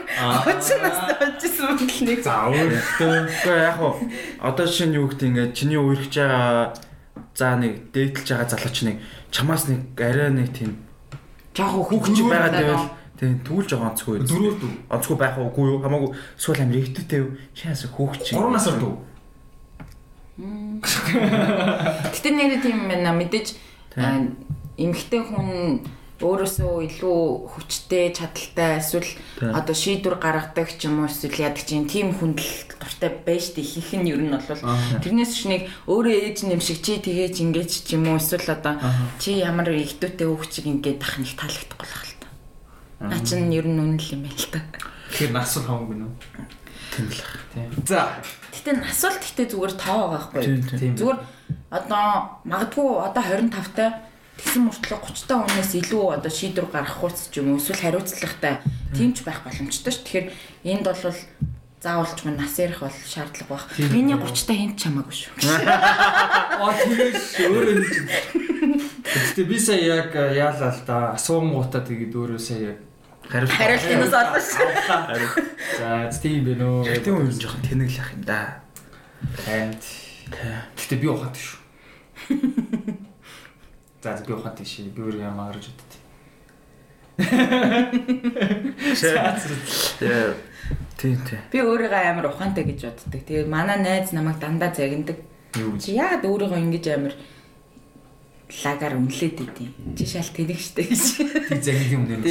30 настай бодож исэн бодол нэг. За өөртөө үгүй яг уу одоо шинэ юу гэдэг ингээд чиний үерхэж байгаа за нэг дээдлж байгаа залууч нэг чамаас нэг арай нэг тийм жоох хүүхэн ч байгаа гэвэл тийм түүл жоо онцгүй дөрөв дүү. Онцгүй байх уугүй юу? Хамаагүй эсвэл амир ихтэй шаас хүүхч 3 насар дүү. Гэтэ нэр тийм байна. Мэдээж эмэгтэй хүн өөрөөсөө илүү хүчтэй чадaltaй эсвэл одоо шийдвэр гаргадаг ч юм уу эсвэл яадаг чинь тийм хүндэл дуртай байж тээ ихэнх нь ер нь бол тэрнээс ч нэг өөрөө ээж нэм шиг чи тгийж ингэж ч юм уу эсвэл одоо чи ямар ихтүүтэй хөвчиг ингэж ах нэг таалагдахгүй л хэл та. Наа чин ер нь үнэн л юм байна л та. Тэгэхээр нас бол хамаагүй нөө. Тийм л. За. Гэтэ нас бол гэтэ зүгээр тоо байгаа байхгүй. Зүгээр одоо магадгүй одоо 25 таа тэгсэн мөртлөө 30 та хүнээс илүү одоо шийдвэр гаргах хуц ч юм уу эсвэл хариуцлагатай тимч байх боломжтой ш. Тэгэхээр энд бол заавалч мань нас ярих бол шаардлага баг. Миний 30 та хинт чамаагүй шүү. Аа тэгээс өөрөө нэг. Гэтэ би сая яг яалаа л да асуунгуудаа тэгээд өөрөө сая яг хариулт хариултнаас олно шүү. За тийм бэ нөө. Тийм үн жоохон тэнэглэх юм да. Харин. Гэтэ би ухаатай шүү. За би ухаатай шээ. Би өөр юм гарч удаа. Яа. Тийм тийм. Би өөрийгөө амар ухаантай гэж боддог. Тэгээ манай найз намайг дандаа загиндаг. Гэж? Яагаад өөрийгөө ингэж амар лагаар үнэлээд идэв. Чи шал тэнэг штэ гэж. Тэг загнын юм нэр.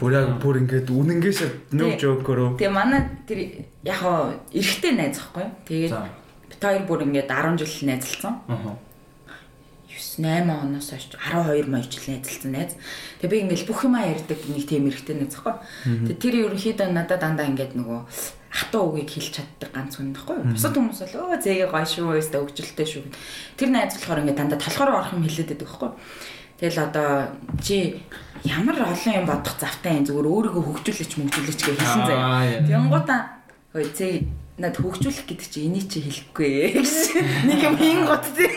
Бүр яг бүр ингээд үнэнгээсээ нөө жокороо. Тэгээ манай тэр яг хоо эрэгтэй найз ахгүй. Тэгээд бит хоёр бүр ингээд 10 жил найзалсан. Аа. 8 оноос хойш 12 мая жил найзалсан найз. Тэгээ би ингээл бүх юма ярьдаг нэг тийм эрэгтэй найз ахгүй. Тэгээ тэр ерөнхийдөө надад дандаа ингээд нөгөө хатуу үгийг хэлж чаддаг ганц хүн байхгүй? Бусад хүмүүс бол өө зээгээ гоё шүү, өстө өгжилтэй шүү. Тэр найз болохоор ингээд дандаа толгоор орох юм хэлээд байдаг байхгүй? Тэгэл одоо чи ямар олон юм бодох завтай юм зүгээр өөрийгөө хөгжүүлээч мөгжүүлээч гэж хэлсэн заяа. Тэнгуудаа хөөе зээ над хөгжүүлэх гэдэг чи энийг чи хэлэхгүй гэж нэг юм хин гот тий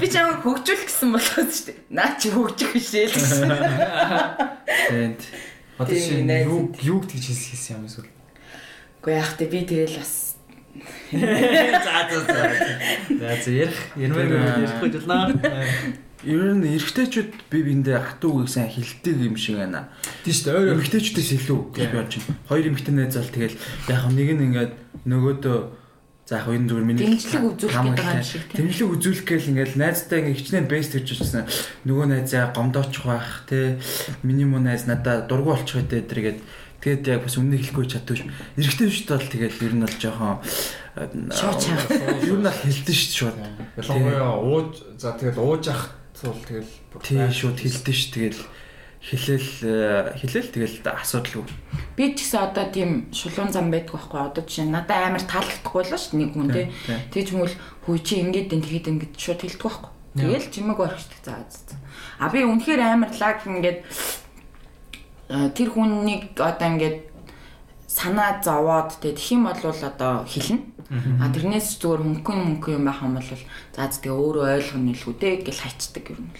би ч амаа хөгжүүлэх гэсэн болохоос шүү дээ наа чи хөгжих бишээ л гэсэн Тэнд. Одоо чи юу юу гэж хэлсэн юм эсвэл Гэхдээ яг тэ би тэгэл бас За за за. За за ярих ярмаар ярихгүй жолноо. Ер нь эрэгтэйчүүд би биндээ хатуу үгийг сайн хилдэг юм шиг байна. Тийм шүү дээ. Өөр Эмэгтэйчүүдээс илүү гэж би байна. Хоёр эмэгтэй найзал тэгэл яг нэг нь ингээд нөгөөдөө за яг энэ зүгээр миний дэмжлэг үзүүлэх гэдэг юм шиг тийм Тэмжлэг үзүүлэх гээл ингээл найзтай ингээ хичнээн бэст гэж хэлсэн. Нөгөө найзаа гомдоочих байх те. Миний муу найз надаа дургу болчих гэдэг тэргээд тэгээд яг бас үннийг хэлэхгүй чаддгүй. Эрэхтэй шүү дээ бол тэгээд ер нь бол жоохон Шууд чаах. Ер нь бол хэлдэж шүү шууд. ялангуяа ууж за тэгэл ууж ах тул тэгэл Тий шууд хэлдэж шүү тэгэл хэлэл хэлэл тэгэл асуудалгүй. би ч гэсэн одоо тийм шулуун зам байдаг байхгүй одоо жишээ надад амар таалагдахгүй л шүү нэг хүн тий Тэгж мөл хүү чи ингээд энэ тэгэхэд ингээд шууд хэлдэг байхгүй Тэгэл чимэг орхичдаг заа заа. А би үнэхээр амар лаг ингээд э, тэр хүнийг одоо ингээд санаа зовоод тэг тийм бол одоо хэлнэ. А тэрнээс зүгээр хөнгөн мөнгөн юм байх юм бол за тэгээ өөрөө ойлгоно илүү дээ гэж хайчдаг юм.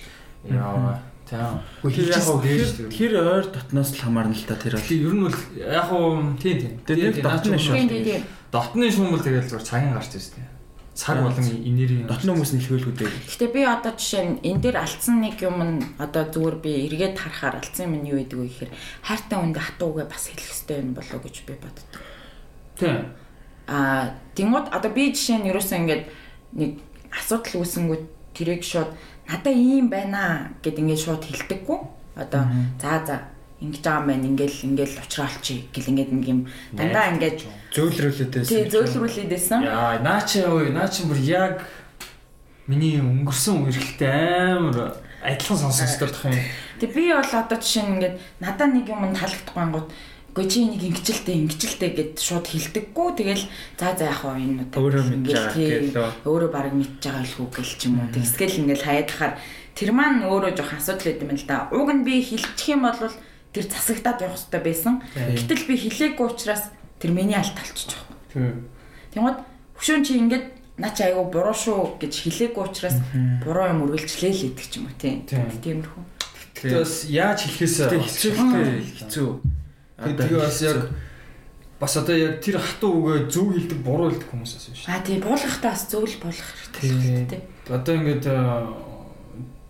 яа. За. Тэр яг хөө тэр ойр дотноос л хамаарна л та тэр бол. Ер нь бол яг уу тийм тийм. Тэр нэг дотны шүү. Тийм тийм. Дотны шуум бол тэгэл зүгээр цагийн гарч ирсэн тийм. Цаг болон энерги. Дотны хүмүүс нэлхүүлгүүд дээ. Гэтэ би одоо жишээ нь энэ дээр алдсан нэг юм нь одоо зүгээр би эргээд харахаар алдсан юм нь юу гэдэг вэ гэхээр хайртай үндэ хатуугээ бас хэлэх хэрэгтэй юм болоо гэж би боддог. Тийм. Аа тэнгууд одоо би жишээ нь ерөөсөө ингээд нэг асуудал үүсэнгүү тэрийг шууд надаа ийм байна гэд ингээд шууд хэлдэггүй. Одоо за за ингэж байгаа юм байна ингээл ингээл уучраалчи гэл ингээд нэг юм дандаа ингээд Зөөлрүүлээд тий байсан. зөөлрүүлээд байсан. Яа, наа чи ой, наа чи бүр яг миний өнгөрсөн үерхэлтэй амар адилхан сонсогдох юм. Тэг би бол одоо жишээ нь ингээд надаа нэг юм таалагдахгүй ангууд Гэхдээ чи энийг ингэжилтэй ингэжилтэй гэд шууд хилдэггүй тэгэл за за яг хоо энэ Өөрөө мэдж байгаа гэлөө. өөрөө баг мэдж байгаа илхүү гэл ч юм уу тэгсгээл ингээл хаяадахаар тэр маань өөрөө жоох асуудал юм л да. Уг нь би хилчих юм бол тэр засагдаад явах хэрэгтэй байсан. Гэтэл би хилээгүй учраас тэр миний алт талчих жоох. Тийм. Тэгмээд хөшөөн чи ингээд наа чи айгу буруу шүү гэж хэлээгүй учраас буруу юм үргэлжлэе л идэг ч юм уу тий. Тийм. Тиймэрхүү. Тэгтээ бас яаж хэлэхээс хичээлтэй хэцүү. Тэгээ бас яг бас одоо яг тэр хатуу үгээ зөв хэлдэг буруу хэлдэг хүмүүс бас биш. А тий буулгахтаа бас зөвл буулгах Тий. хэрэгтэй. Одоо ингээд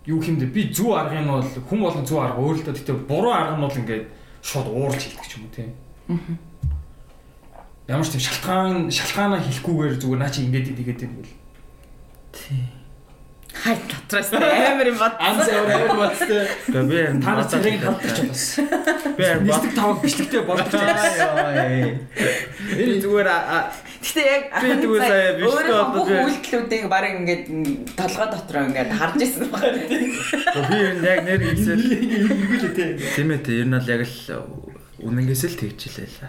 юу хэмдэ би зөв арга нь бол хүн болгон зөв арга өөр л доо гэхдээ буруу арга нь бол ингээд шууд уурж хэлдэг ч юм уу тий. Ямар ч тийм шалтгаан шалтгаанаа хэлэхгүйгээр зүгээр наа чи ингээд идэгээд юм бэл. Хай татраас амар юм бат. Анз амар баттай. Тэгээ би харин Та нар хадчих ч бас. би харин Нисдэг тавг бичлэгтэй болгож байгаа. Энэ зүгээр Гэтэ яг Би тэгвэл сая биш би- үйлдэлүүдийг баг ингээд толгой дотроо ингээд харж ирсэн байна. би яг нэр хэлсэл Эргүүлээ тий. тийм ээ тийм ер нь бол яг л үнэнгээс л тэгж хэлээ л.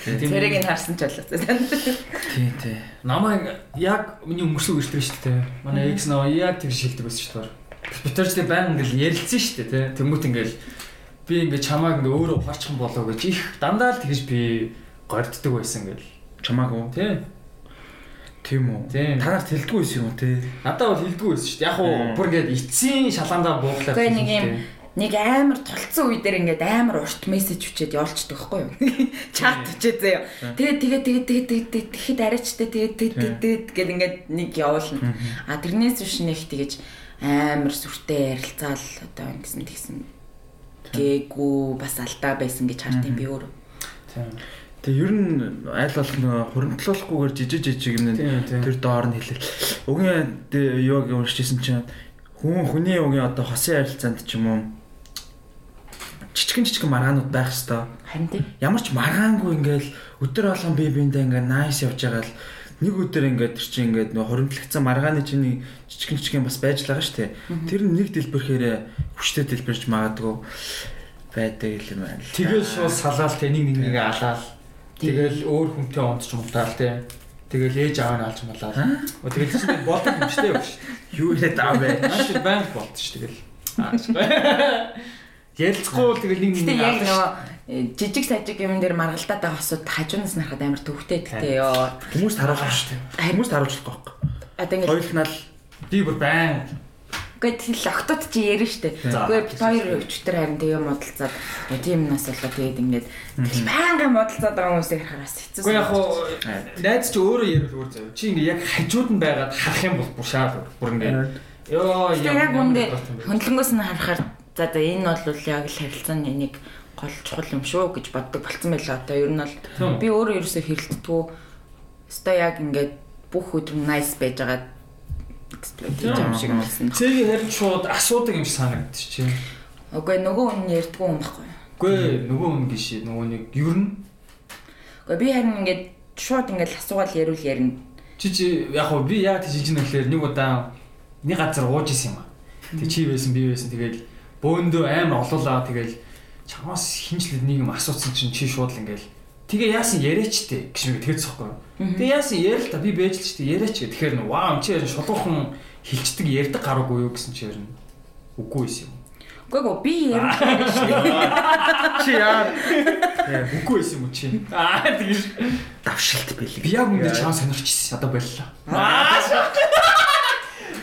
Тэрийг нь харсан ч болоо. Тий, тий. Намайг яг миний өнгөрсөн үргэлжлэв шүү дээ. Манай экс нөө яг тэр шилдэг байсан шүү дээ. Битэр ч баян ингээл ярилцсан шүү дээ тий. Тэнгүүт ингээл би ингээд чамааг ингээ өөрөө юм болоо гэж их дандаа л тэгж би горддөг байсан ингээл. Чамаагүй. Тий. Тийм үү. Тийм. Та нарт хэлдэггүй байсан юм уу тий? Надад бол хэлдэггүй байсан шүү дээ. Яг уу бүр ингээд эцсийн шалаандаа бууглаад. Гэхдээ нэг юм нэг амар толцсон үе дээр ингээд амар урт мессеж өчөөд явуулчихдаг байхгүй юу? Чат өчөө заяа. Тэгээд тэгээд тэгээд тэгээд тэгээд тэгэхэд арайчтай тэгээд тэгээд тэгээд гэд ингээд нэг явуулна. А тэрнээс биш нэг тэгэж амар сүртэй ярилцаал одоо ингэсэн тэгсэн гээгүй бас алдаа байсан гэж хардсан би өөрөө. Тийм. Тэгээ ер нь аль болох нөгөө хуримтлуулахгүйгээр жижиг жижиг юм тэр доор нь хэлээ. Угийн юуг уншижсэн чинь хүн хүний үгийн одоо хосын харилцаанд ч юм уу жижигэн жижигэн маргаанууд байх хэвээр. Харин тийм. Ямар ч маргаангүй ингээл өдөр болгон бие биендээ ингээ найс явж байгаа л нэг өдөр ингээд тэр чинь ингээд нөө хоримтлагдсан маргааны чинь жижигэн жижигэн бас байж л байгаа шүү дээ. Тэр нь нэг дэлбэрхээр хүчтэй дэлбэрч магадгүй байдаг юм байна. Тэгэл шууд салаал те нэг нэг нэг алаал. Тэгэл өөр хүнтэй унтч мунтаал те. Тэгэл ээж аав нь алж малаа. Тэгэл чинь болдог юм шүү дээ. Юу яриад аа бэ? Маш их банк болд ш тэгэл. Ярилцахгүй тэгэл нэг нэг яг нөгөө э, жижиг сажиг юм дээр маргалдаад байгаа хосууд хажуунаас нарахад амар төвхтэй гэдэгтэй ёо. Хүмүүст харуулах шүү дээ. Хүмүүст харуулах байхгүй. Одоо ингэ Хоёулнал би бүр байн. Гэхдээ тэл октод чи ярина штэ. Гэхдээ бид хоёр өчтөр харин тэгээ модалцаад тийм нас болоо тэгээд ингээд тэгэл байнга модалцаад байгаа хүмүүсийг харахаар бас хэцүү. Гэхдээ яг хуу найз чи өөрөө ярил өөр зав. Чи ингээ яг хажууд нь байгаад харах юм бол бүр шаа бүр ингээ. Йоо Тэгээ яг үндэ хөндлөнгөөс нь харахаар за за энэ бол яг л харилцааны нэг гол чухал юм шүү гэж боддог болцсон байлаа. Одоо ер нь бол би өөрөө ерөөсөө хэрэлдэггүй. Өстой яг ингээд бүх өдөр nice байж байгаа эксплойт хийж байгаа юм шиг болсон. Цэгийн харин шууд асуудаг юм шиг санагдчих чи. Үгүй нөгөө хүн ярьдгүй юм баггүй. Үгүй нөгөө хүн гişи нөгөө нэг ер нь Үгүй би харин ингээд шууд ингээд асуугаал ярил ярина. чи чи яг хуу би яг тийж ижин гэхлээр нэг удаа нэг газар ууж исэн юм а. Тэг чи байсан би байсан тэгэл бөөндөө амар олоолаа тэгэл чамаас хинжлээд нэг юм асуусан чинь чи шууд л ингээл тэгээ яасан яриач те гэж би тэгээд цохгүй. Тэгээ яасан ярил та би бэж л ч те яриач гэх. Тэгэхээр вау чи ярин шулуухан хилчдэг ярьдаг гараагүй юу гэсэн чи ярин үгүй юм. Үгүй гоо би ярих чи яа Үгүй байсан юм уу чи? Аа тэгэж давшилт бэлэг. би яг үндэ чам сонирчсэн одоо боллоо.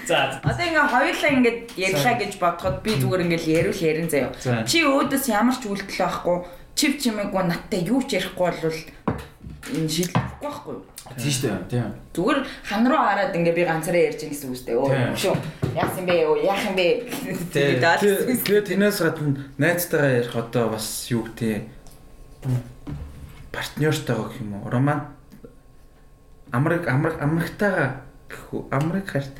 За Одоо ингээ хоёулаа ингээд ярьлаа гэж бодоход би зүгээр ингээл ярил ярин заяа. За. Чи өөдөөс ямар ч үйлдэл байхгүй, чив чимээгүй надтай юу ч ярихгүй бол энэ шийдлэхгүй байхгүй юу? тийм шүү дээ. Тийм. Зүгээр хан руу хараад ингээ би ганцаараа ярьж ин гэсэн үстэй. Өө шүү. Яасан бэ? Өө яах юм бэ? Тийм. Тэгээ тэрнээс гадна найзтайгаа ярих одоо бас юу гэдэг партнёртойгоо гэх юм уу? Роман Америк Америк Америктайгаа гэх үү? Америк харт.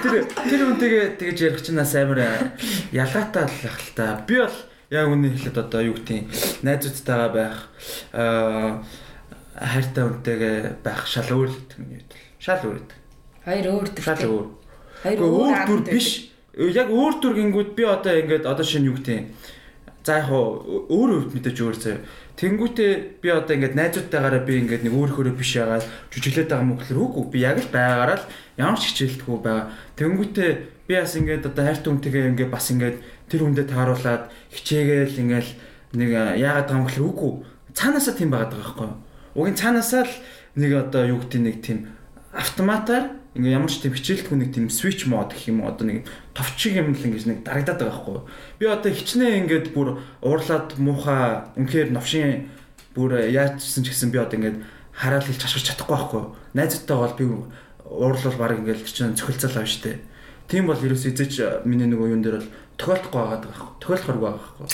Тэр тэр үнтэйгээ тэгэж ярих чинь нас амар ялгаатай л ах л та. Би бол яг үнэ хэлээд одоо юу гэдэг найзуудтайгаа байх аа хайртай үнтэйгээ байх шал өөр л гэдэг юм уу? Шал өөр гэдэг. Хоёр өөр Шал төртэй. өөр. Хоёр өөр төр биш. Яг өөр төр гингүүд би одоо ингээд одоо шинэ юу гэдэг За яг өөр өвд мэдээж өөр заяа. Тэнгүүтээ би одоо ингээд найзуудтайгаараа би ингээд нэг өөрөөрөө биш ягаад жүжиглээд байгаа юм гэхэлэр үгүй би яг л байгаараа л ямар ч хичээлдэггүй байгаа. Тэнгүүтээ би бас ингээд одоо хайртай хүнтэйгээ ингээд бас ингээд тэр хүндээ тааруулаад хичээгээл ингээд нэг яагаад байгаа юм гэхэлэр үгүй. Цаанаасаа тийм байгаад байгаа байхгүй юу? Угийн цаанаасаа л нэг одоо юу гэдэг нэг тийм автоматар ингээ ямар ч тийм хичээлтгүй нэг тийм switch mode гэх юм одоо нэг товчиг юм л ингэж нэг дарагдаад байгаа байхгүй юу. Би одоо хичнээн ингээд бүр уурлаад муухай үнэхээр новшин бүр яачсан ч гэсэн би одоо ингээд хараал хэлж хашгирч чадахгүй байхгүй юу. Найзуудтай бол би уурлал баг ингээд чинь цохилцал авна штэ. Тийм бол ерөөс эзэж миний нөгөө юун дээр бол тохиолдохгүй байгаа байхгүй. Тохиолдохоргүй байгаа байхгүй.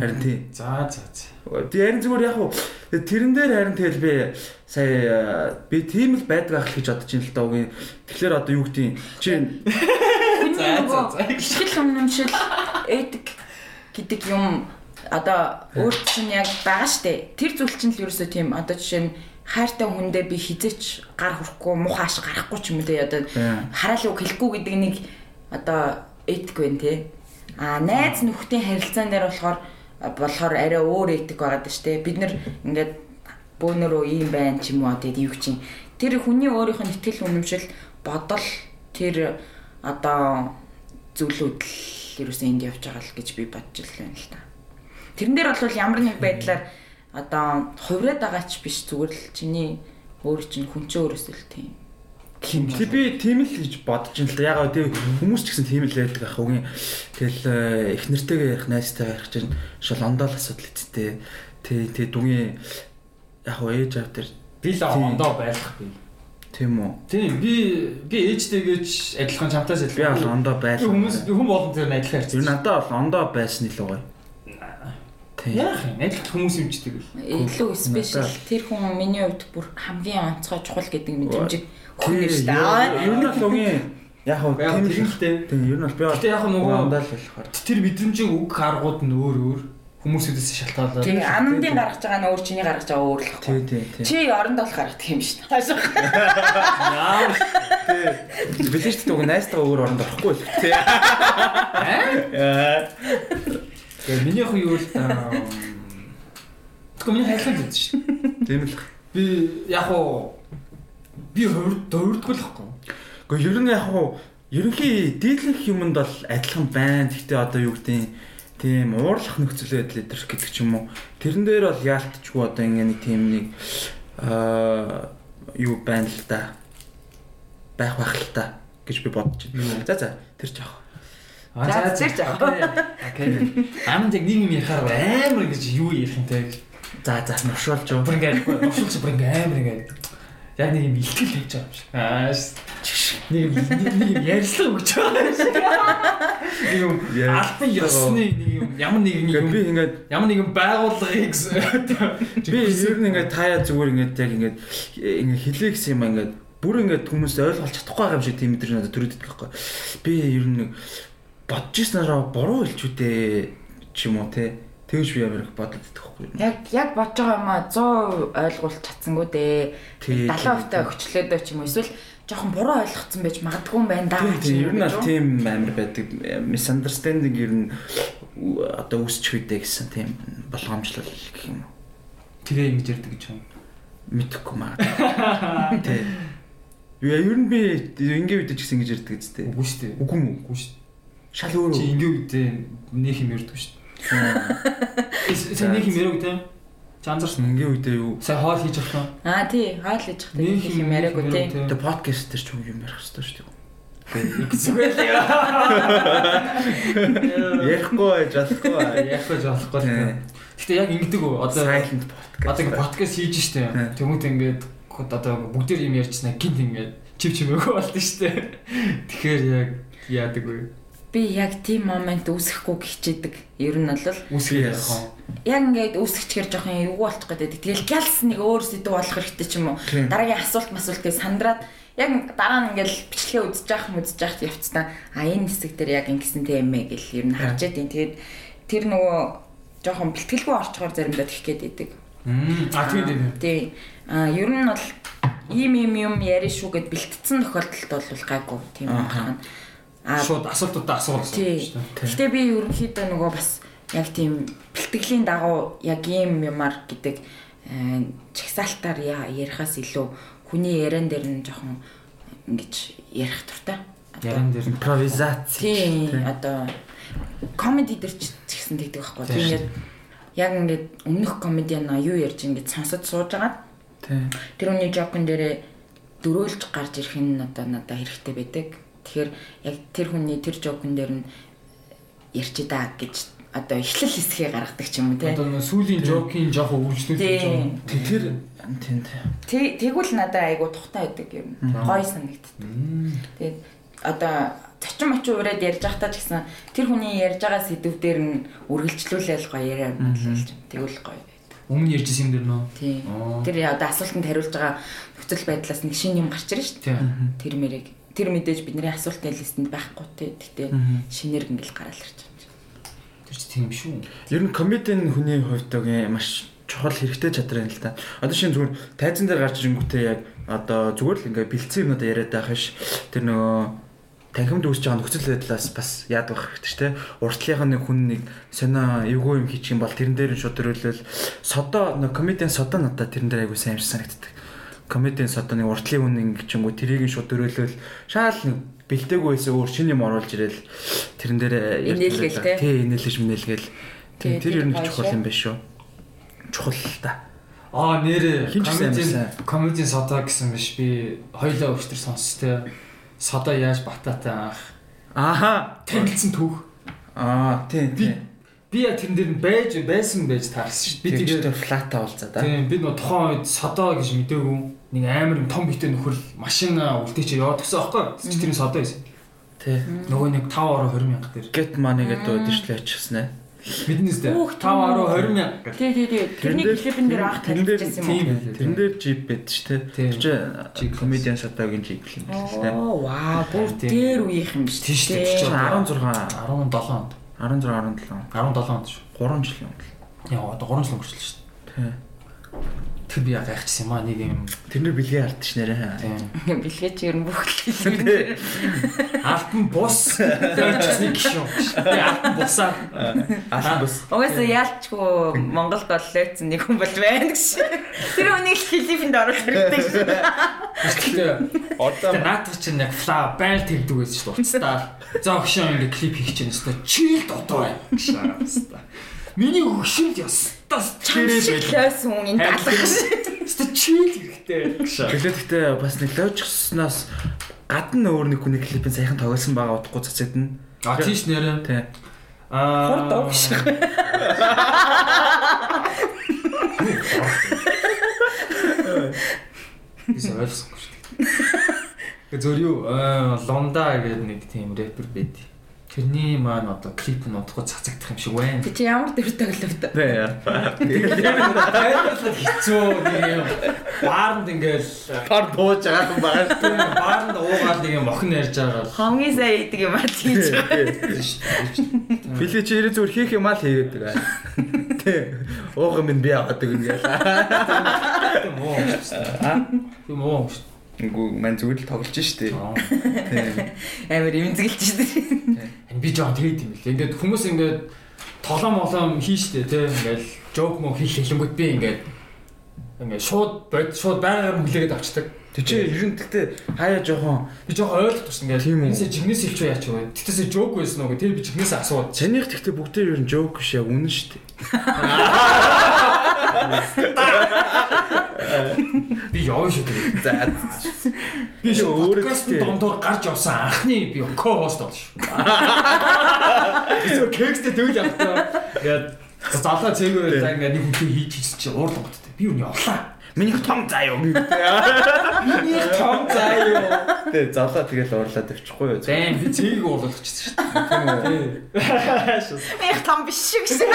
Харин тийм. За за за. Тэг харин зүгээр яг уу тэрэн дээр харин тэгэл би сая би тийм л байдаг ах л гэж бодож ин л даа үгүй. Тэгэхээр одоо юу гэдгийг чи За, за, за. ихтгэл үнэмшил этик гэдэг юм одоо өөрт чинь яг байгаа штэ. Тэр зүйл чинь л ерөөсөө тийм одоо жишээ нь хайртай хүндээ би хизээч гар хүрхгүй муухааш гарахгүй ч юм уу те одоо Тийм. хараал үг хэлэхгүй гэдэг нэг одоо этик байна те. А найз нөхдийн харилцаан дээр болохоор болохоор арай өөр этик даа штэ. Бид нэр ингээд бөөнөрөө ийм байна ч юм уу тэгээд юу чинь тэр хүний өөрийнх нь ихтгэл үнэмшил бодол тэр одоо зүйлүүд л ерөөсөө энд явж байгаа л гэж би бодож байна л та. Тэрэн дээр бол ямар нэг байдлаар одоо хувраад байгаа ч биш зүгээр л чиний өөр чинь хүн чинь өөрөөсөө л тийм. Тийм би тийм л гэж бодож ин л да. Ягаад тийм хүмүүс ч гэсэн тийм л байдаг ах үгүй. Тэгэл э, их нэртэйгээ ярих найзтайгаа ярих чинь шал ондоол асуудал эцтэй. Тэ тэ дүнгийн яг уу ээж аав тэр Би л ондоо байлах би. тийм үү. Тийм би би ээжтэйгээж адилхан чамтаас Би бол адилхан. ондоо байлаа. хүмүүс хүн болгон тэр адилхан нь харьцаж. надад бол ондоо байсан илүү гоё. Тийм. Яах юм? Адилхан хүмүүс юм чдэг л. Илүү спешиал тэр хүн миний хувьд бүр хамгийн онцгой чухал гэдэг мэдрэмжийг хүн Тийм, нэртэй. Ер нь л үгийн Яг хөө тийм л дээ. Тийм ер нь бол би Гэтэ яг нөгөө ундаа л болохоор. тэр мэдрэмжийн үг аргууд нь өөр өөр хүмүүсээс шалтгаалаад. Тийм анандын гаргаж байгаа нь өөр чиний гаргаж байгаа өөр л Тий, хэвгүй. тий, тий. Чи орондоо л гаргадаг юм шүү дээ. Хаашаа. Яа. Тий. Билэж ч үгүй найстаа өөр оронд орохгүй л. Тий. Аа. Тэгээ миний хөө юу л Тэгвэл миний гэдэг шүү дээ. Тийм л. Би яг уу би хэвгүй. Гэхдээ ер нь яг хуу ерөнхий дийлэнх юмд бол адилхан байна. Гэхдээ одоо юу гэдэг тийм уурлах нөхцөл байдал идэрх гэдэг ч юм уу. Тэрэн дээр бол яалтчгүй одоо ингэ нэг тийм нэг аа юу байна л да. байх байх л та гэж би бодож байна. За за тэр ч яах. За, тэр ч яах. Окей. Амд яг нэг юм ярихаар амар гэж юу ярих юм те. За за нуршуулж. Бүр ингээд нуршуулж бүр ингээд амар ингээд яг нэг юм илтгэл хийж байгаа юм шиг. Аа ш- нэг юм- нэг юм ярьслаг өгч байгаа юм шиг. Нэг юм албан ёсны нэг юм ямар нэг Ингээд би юм ингээд ямар нэг юм байгууллагыг би ер нь ингээд таяа зүгээр ингээд яг ингээд ингээд хэлээ гэсэн юм ингээд бүр ингээд хүмүүс ойлгуулж чадахгүй байгаа юм шиг тийм мэдрэмж надад төрөд идэх байхгүй. Би ер нь нэг бодож ирсэнараа буруу хэлчүүдээ ч юм уу те. Тэгж би ямар их бодод идэх байхгүй. Яг яг бодож байгаа юм а 100% ойлгуулж чадсангүй дээ. Тий, 70% та өгчлөөдөө ч юм уу эсвэл жоохон буруу ойлгоцсон байж магадгүй юм байна да. Тийм тийм ер нь аль тийм амар байдаг misunderstanding ер нь одоо үүсч үедээ гэсэн тийм болгоомжлол гэх юм уу. Тэгээ ингэж ярьдаг гэж юм. Мэдхгүй маа. Тий. Яа ер нь би ингээ үдэж гэсэн ингэж ярьдаг гэжтэй. Үгүй шүү дээ. Үгүй мүү? Үгүй шүү. Шал өөр Чи үү? ингээ үдээ нэг юм ярьдаг шүү Сайн нэг юм яриаг анзаарсан уу? Ингээ үедээ юу? Сайн хоол хийж авах нь. Аа тий, хаал хийж Нэг хахдаг юм яриаггүй тий. Тэгээ подкаст дээр ч юм ярих хэрэгтэй шүү дээ. Зүгээр л яа. Ярихгүй байж болохгүй. Гэж болохгүй. Гэтэ яг ингэдэг үү? Одоо Silent podcast. одоо подкаст хийж штэ. Тэмүүт ингээд одоо бүгдээр юм ярьчихсан гинт ингээд чив чимээгөө болд штэ. Тэгэхээр яг яадаг вэ? Би яг тийм момент үүсэхгүй хичээдэг. Ер нь бол Yes. яах вэ? яг ингээд үүсгэчихэр жоохон эвгүй болчих гэдэг. Тэгэл гялс нэг өөр сэдв болох хэрэгтэй ч юм уу. Дараагийн асуулт масуултыг сандраад яг дараа нь ингээл бичлэгээ үзэж явах үзэж явах явцдаа а энэ хэсэг дээр яг ингэсэн тийм ээ гэл ер нь харж ядیں۔ Тэгээд тэр нөгөө жоохон бэлтгэлгүй орчгоор заримдаа тэгэх гээд идэг. А тийм тийм. Тий. А ер нь бол ийм ийм юм яриа шүү гэд бэлтцсэн тохиолдолд бол гайгүй тийм байна. Шууд асуултуудаа асуулт шүү дээ. Гэхдээ би ерөнхийдөө нөгөө бас яг тийм бэлтгэлийн дагуу яг ийм юмар гэдэг э, чагсаалтаар ярихаас илүү хүний яриан дээр нь жоохон ингэж ярих туртай. Яран дээр. импровизац. Тийм одоо комеди дээр ч гэсэн тэгдэг байхгүй. Тийм. Тэгээд яг ингээд өмнөх комедиан а юу ярьж ингээд сонсож сууж байгаа. Тэр хүний жокон дээрээ дөрөөлж гарч ирэх нь одоо надад хэрэгтэй байдаг. Тэгэхээр яг тэр хүний тэр жокон дээр нь ярьч даа гэж одоо эхлэл хэсгээ гаргадаг ч юм уу Одоо нөө сүүлийн жокийн жоох өвлжлүүд гэж байна. Тэр тийм тийм. Тэ- Тэгвэл надад айгу тухтай байдаг юм. Гой санагддаг. Тэгээд одоо зочин мочин ураад ярьж байхдаа ч гэсэн тэр хүний ярьж байгаа сэдв дээр нь үргэлжлүүлээл гоё яриа хэлж тэгвэл гоё байдаг. Өмнө ярьжсэн юм дэр нөө. Тэр одоо асуултанд хариулж байгаа нөхцөл байдлаас нэг шин юм гарч ирж шүү дээ. Тэр мэрийг тэр мэдээж бидний асуултын листэнд байхгүй те. Гэхдээ шинээр ингээл гараал ирж байна. Тэр чи тийм шүү. Ер нь комедийн хүний хувьд маш чухал хэрэгтэй чадвар юм л та. Одоо шинэ зүгээр тайзан дээр гарч ирэнгүүтээ яг одоо зүгээр л ингээ бэлдсэн юмудаа яриад байх ш. Тэр нөгөө танхимд үүсэж байгаа нөхцөл байдлаас бас яад байх хэрэгтэй ч тийм. Уртлынхаа нэг хүн нэг сонио эвгүй юм хийчих юм бол тэрэн дээр нь шууд төрөлөл содо нөгөө комедийн содо надад тэрэн дээр айгуу сайн санагддаг. Комедийн содо нэг уртлын хүн ингэ ч юм уу тэрийг нь шууд төрөлөл шаал нэг бэлдээгүй байсан өөр шинэ юм оруулж ирэл тэрэн дээр те? тий инээлж минээлгээл Тий, тэр ер нь чухал юм байна шүү. Чухал л та. Аа сайн комедийн комедийн содо гэсэн биш би хоёлаа өвчтөр сонстой. Содо яаж бататай анх Ааха. танилцсан түүх. Аа тий тий. Би яг тэрэн дээр нь байж байсан байж таарсан шүү. Би тэгээд флата болцоо да. Тийм би нөө тухайн үед содо гэж мэдээгүй нэг амар юм том битэй нөхөр машина үлдээч яваад гисэн аахгүй. Чи тэрний содо байсан. Тий. Нөгөө нэг 5 ороо 20 мянга дээр. Get money гэдэг өдөрчлөө ачсан ээ. Бидний үстэй 5 10 20 мянга. Тий, тий, тий. Тэрний клипэн дээр анх танилцсан юм уу? тэрэн дээр жип байд ш тэ. Тэр чи комедиан шатагийн жип юм тэ. Оо, вау, бүр дээр үеийнх юм биш тий. дээ. 16 17 онд. 16 17 17 онд шүү. 3 жил юм бол. Яа одоо 3 жил өнгөрчлөө шүү. Тий. Тэр би яг гайхчихсан юм аа нэг юм. Тэрнэр бэлгээ алдчих нэрэ. Тийм. Бэлгээ чи ер нь бүх клипэн. Алтан бус гişүн. Би алтан бусаа. Алтан бус. Угаасаа яалчгүй Монголд бол лээцэн нэг хүн бол байна гэж. Тэр үнийг клипэнд оруулах хэрэгтэй шүү. Гэхдээ одоо наадах чинь яг фла байл тэгдэг байсан шүү дээ уцтаа. За өгшөө ингээ клип хийх чинь өстой чийл додоо байна гэж хараастаа. Миний өгшөнд ёстой Чамшиг лойс хүн энэ далах шиг. өстой чийл хэрэгтэй. Тэглээ гэхдээ бас нэг логикснаас гадна өөр нэг хүний клипэн сайхан тоглосон байгаа удахгүй цацагдана. А тийш нэрэ. Тий. Аа. Хурд ог шиг. Бис ойлгосонгүй шүү дээ. Зөв юу аа, Лонда гэдэг нэг тийм рэпер байд. Тэрний маань одоо клип нь удахгүй цацагдах юм шиг байна. Тэг чи ямар төр тогловд. Тий. Тайлбарлаад хэцүү нэг юм. Баарнд ингээл Пар дууж байгаа юм байна. тийм баарнд уугаад нэг юм охин ярьж байгаа Хамгийн сайн идэг юм аа тийж. Билээ чи ирээ зүгээр хийх юм аа л хийгээд байгаа. Тий. Уух юм би аваад өгнө гээл. тийм уу. Тийм уу. Үгүй мань зүгээр л тоглож штэ. Тий. Амар имзгэлж шүү. Би жоо тэгээд юм л. Ингээд хүмүүс ингээд тоглоом молоом хийштэй те ингээл жоок мо хийх хэлэнгүүт би ингээд ингээд шууд бод шууд байгаар хүлээгээд авчдаг. Тэг чи ер нь гэхдээ хаяа жоохон Би жоохон ойлгох тус ингээд энэсээ жигнэс хэлч яач вэ? Тэгтээсээ жоок байсан уу гэ тэр би жигнэс асууд. Санийх гэхдээ бүгдээр ер нь жоок биш яг үнэн шүү дээ. Би явна шүү дээ. За Би өөрөө өөрөө дондор гарч явсан анхны би ко-хост бол шүү. Эсвэл кекстэй тэгвэл явтаа. Тэгээд залгаа цэгээр за ингээд нэг хүн хийж хийсэн чи уурлан готтой. Би юу явлаа. Миний том заа юу. Миний том заа юу. Тэг залаа тэгэл уурлаад авчихгүй юу. Зэн би цэгийг уурлуулчихсан шүү дээ. Тийм үү. Их том биш шиг шиг.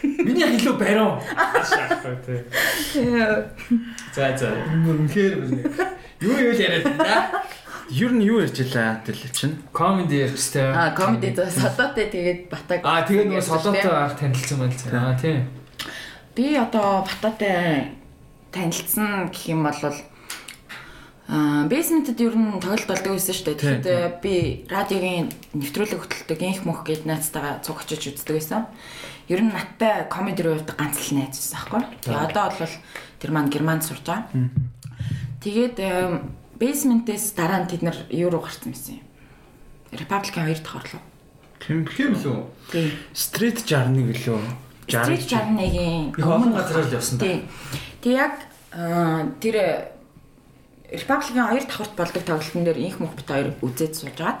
Миний хэлөө бариу. За за. Үнэхээр юу юу яриад байна да. Ер нь юу ярьж илаа тэл чинь. Комеди ярьжтэй. Аа, комеди зөө содотой тэгээд батаг. Аа тэгээд нөгөө солотой анх танилцсан байна л Аа тийм. Би одоо бататай танилцсан гэх юм бол Аа, basement-д ер нь тоглолт болдог байсан шүү дээ. Тэгэхэд би радиогийн нэвтрүүлэг хөтэлдэг инх мөх гээд найзтайгаа цуг очиж үздэг байсан. Ер нь надтай комеди руу явдаг ганц л найз байсан байхгүй. Тэгээ одоо бол тэр маань германд сурж байгаа. Тэгээд эм, basement-ээс дараа нь тэд нар юу руу гарсан юм. Republican 2 дахь орлоо. Тийм Тийм лүү. Тийм. Street 61 гэлөө. Street 61-ийн Би олон газар л явсан. Тийм. Тэг яг тэр Republican 2 давхарт болдог тоглолтын дээр инх мөх бит хоёр үзээд сууж агаад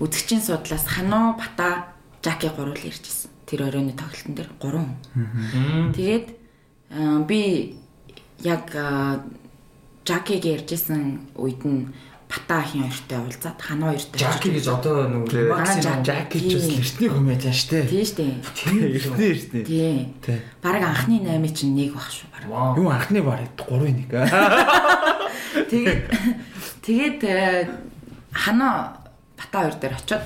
үзэгчийн судлаас Хано Бата Жаки гурвал ирж ирсэн. Тэр оройны тоглолтын дээр гурван. Тэгээд аа, би яг Жакиг ярьжсэн үед нь Бата ахын хоёртой уулзаад Хано хоёртой. Жаки гэж одоо нөгөө Манай Максим Жаки. Ч бас эртний комедиан штэ. Тийм шүү дээ. Эртний эртний. Тийм. Тий. Бараг анхны 8 чинь нэг баг шүү бараг. Юу анхны баг 3-1. Тэгээд тэгээд э, хана бата хоёр дээр очиод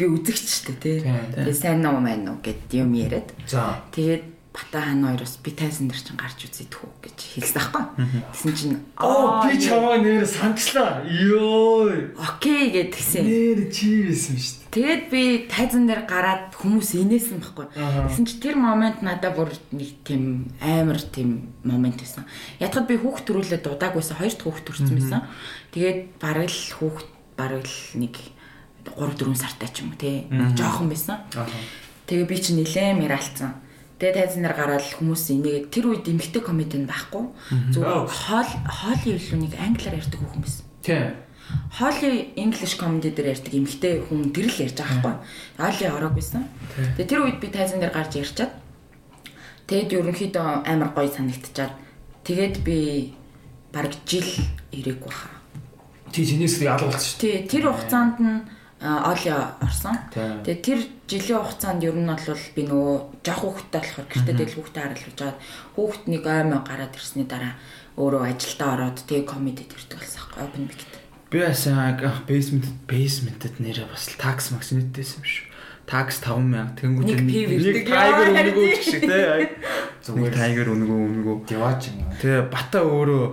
би үзэгчтэй тий. Тийм. Тэгээд сайн нуу маань уу гэд юм яриад. За. Тэгээд бата хана хоёроос би тайсан дээр чинь гарч үзэдэх үү гэж хэлсэн байхгүй. Тэсэн чинь Оо би чамаа нэр санагчлаа. Йоо. окей гэдгсэн. Нэр чи байсан шүү дээ. Тэгээд би тайзан дээр гараад хүмүүс инээсэн байхгүй. Тэгсэн чи тэр момент надад бүр нэг тийм амар тийм момент байсан. Ятгад би хүүхд төрүүлээд дуудаагүйсэн хоёр дахь хүүхд төрсэн байсан. Тэгээд бараг л хүүхд бараг л нэг 3 4 сартай ч юм уу тий. Жохон байсан. Тэгээ би чи нилээн мэралцсан. Тэгээ тайзан дээр гараад хүмүүс инээгээд тэр үед эмгтэй комедиан байхгүй. Зүгээр хоол хоолын илүү нэг англиар ярьдаг хүүхэн байсан. Тийм. Холли English comedy дээр ярьдаг эмэгтэй хүн тэр л ярьж байгаа байхгүй. Холли ороог байсан. Тэгээ тэр үед би тайзан дээр гарч ярьчаад тэгэд ерөнхийдөө амар гоё санагдчихад тэгээд би бараг жил ирээгүй хаа. Ти чинээс ялгуулсан шүү. Тий тэр хугацаанд нь Оли орсон. Тэгээ тэр жилийн хугацаанд ер нь бол би нөгөө жоох хүүхдтэй болохоор гэртээ дээл хүүхдээ харуулж жаад хүүхд нэг аймаа гараад ирсний дараа өөрөө ажилдаа ороод тэгээ комедид ирдэг болсон байхгүй open mic-д. Би асаа basement basement-д нэрээ бас такс макс нэттэйсэн юм шүү. Такс 5000 тэнгууд нэг тайгер өнгөө гэх шиг те. Зүгээр тайгер өнгөө өнгөө. Яваач юм. Тэгээ бата өөрөө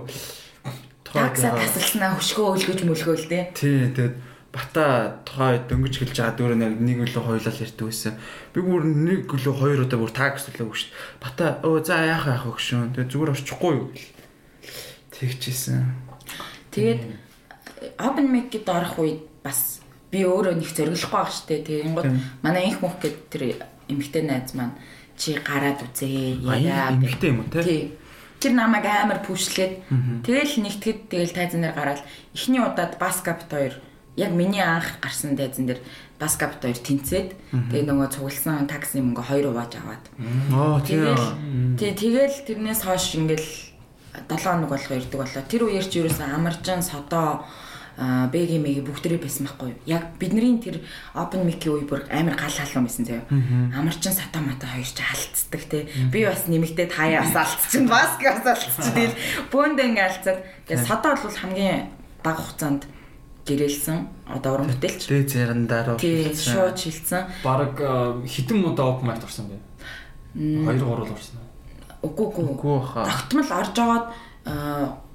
такса тасалснаа хөшгөө өлгөж мөлгөөл те. Тий, тэгээд бата тохой дөнгөж хэлж байгаа дөрөв нэг нэг өлөө хоёлал ярьдаг байсан. Би бүр нэг өлөө хоёр удаа бүр такс төлөөг шүү дээ. Бата өө за яах яах вэ гүшүүн. Тэгээ зүгээр очихгүй юу. Тэгчихсэн. Тэгээд open mic-д орох үед бас би өөрөө нэг зориглохгүй байх штэ. Тэгээд гот манай инх мөх гэд тэр эмгтэй найз маань чи гараад үзээ яа. Эмгтэй юм уу те? Тэр намайг амар пүүшлээд тэгэл нэгтгэд тэгэл тайзан дээр гараад эхний удаад баскапт хоёр яг миний анх гарсан дайзан дээр баскапт хоёр тэнцээд тэгээ нөгөө цугласан такси мөнгө хоёр хувааж аваад. Аа тийм. Тий тэгэл тэрнээс хойш ингээл 7 хоног болгоо ирдэг болоо. Тэр үеэр ч ерөөсөн амаржан содоо бэги мэги бүгдрээ байсан байхгүй юу? Яг бидний тэр open mic-ийн үе бүр амар гал халуун байсан заяа. Амарчин сата мата хоёр ч алдцдаг те. Би бас нэмэгдээд хаяа бас алдчихсан. Баск бас алдчихсан. Тэгэл бөөндөө ингээ алдцаад. Тэгээ сата бол хамгийн бага хугацаанд гэрэлсэн одоо уран бүтээлч. Дээд зэрэндаар тий шууд шилцсэн. Бараг хитэн удаа open mic орсон бэ? 2 3 л орсон. Үгүй үгүй. Үгүй хаа. Тогтмол орж агаад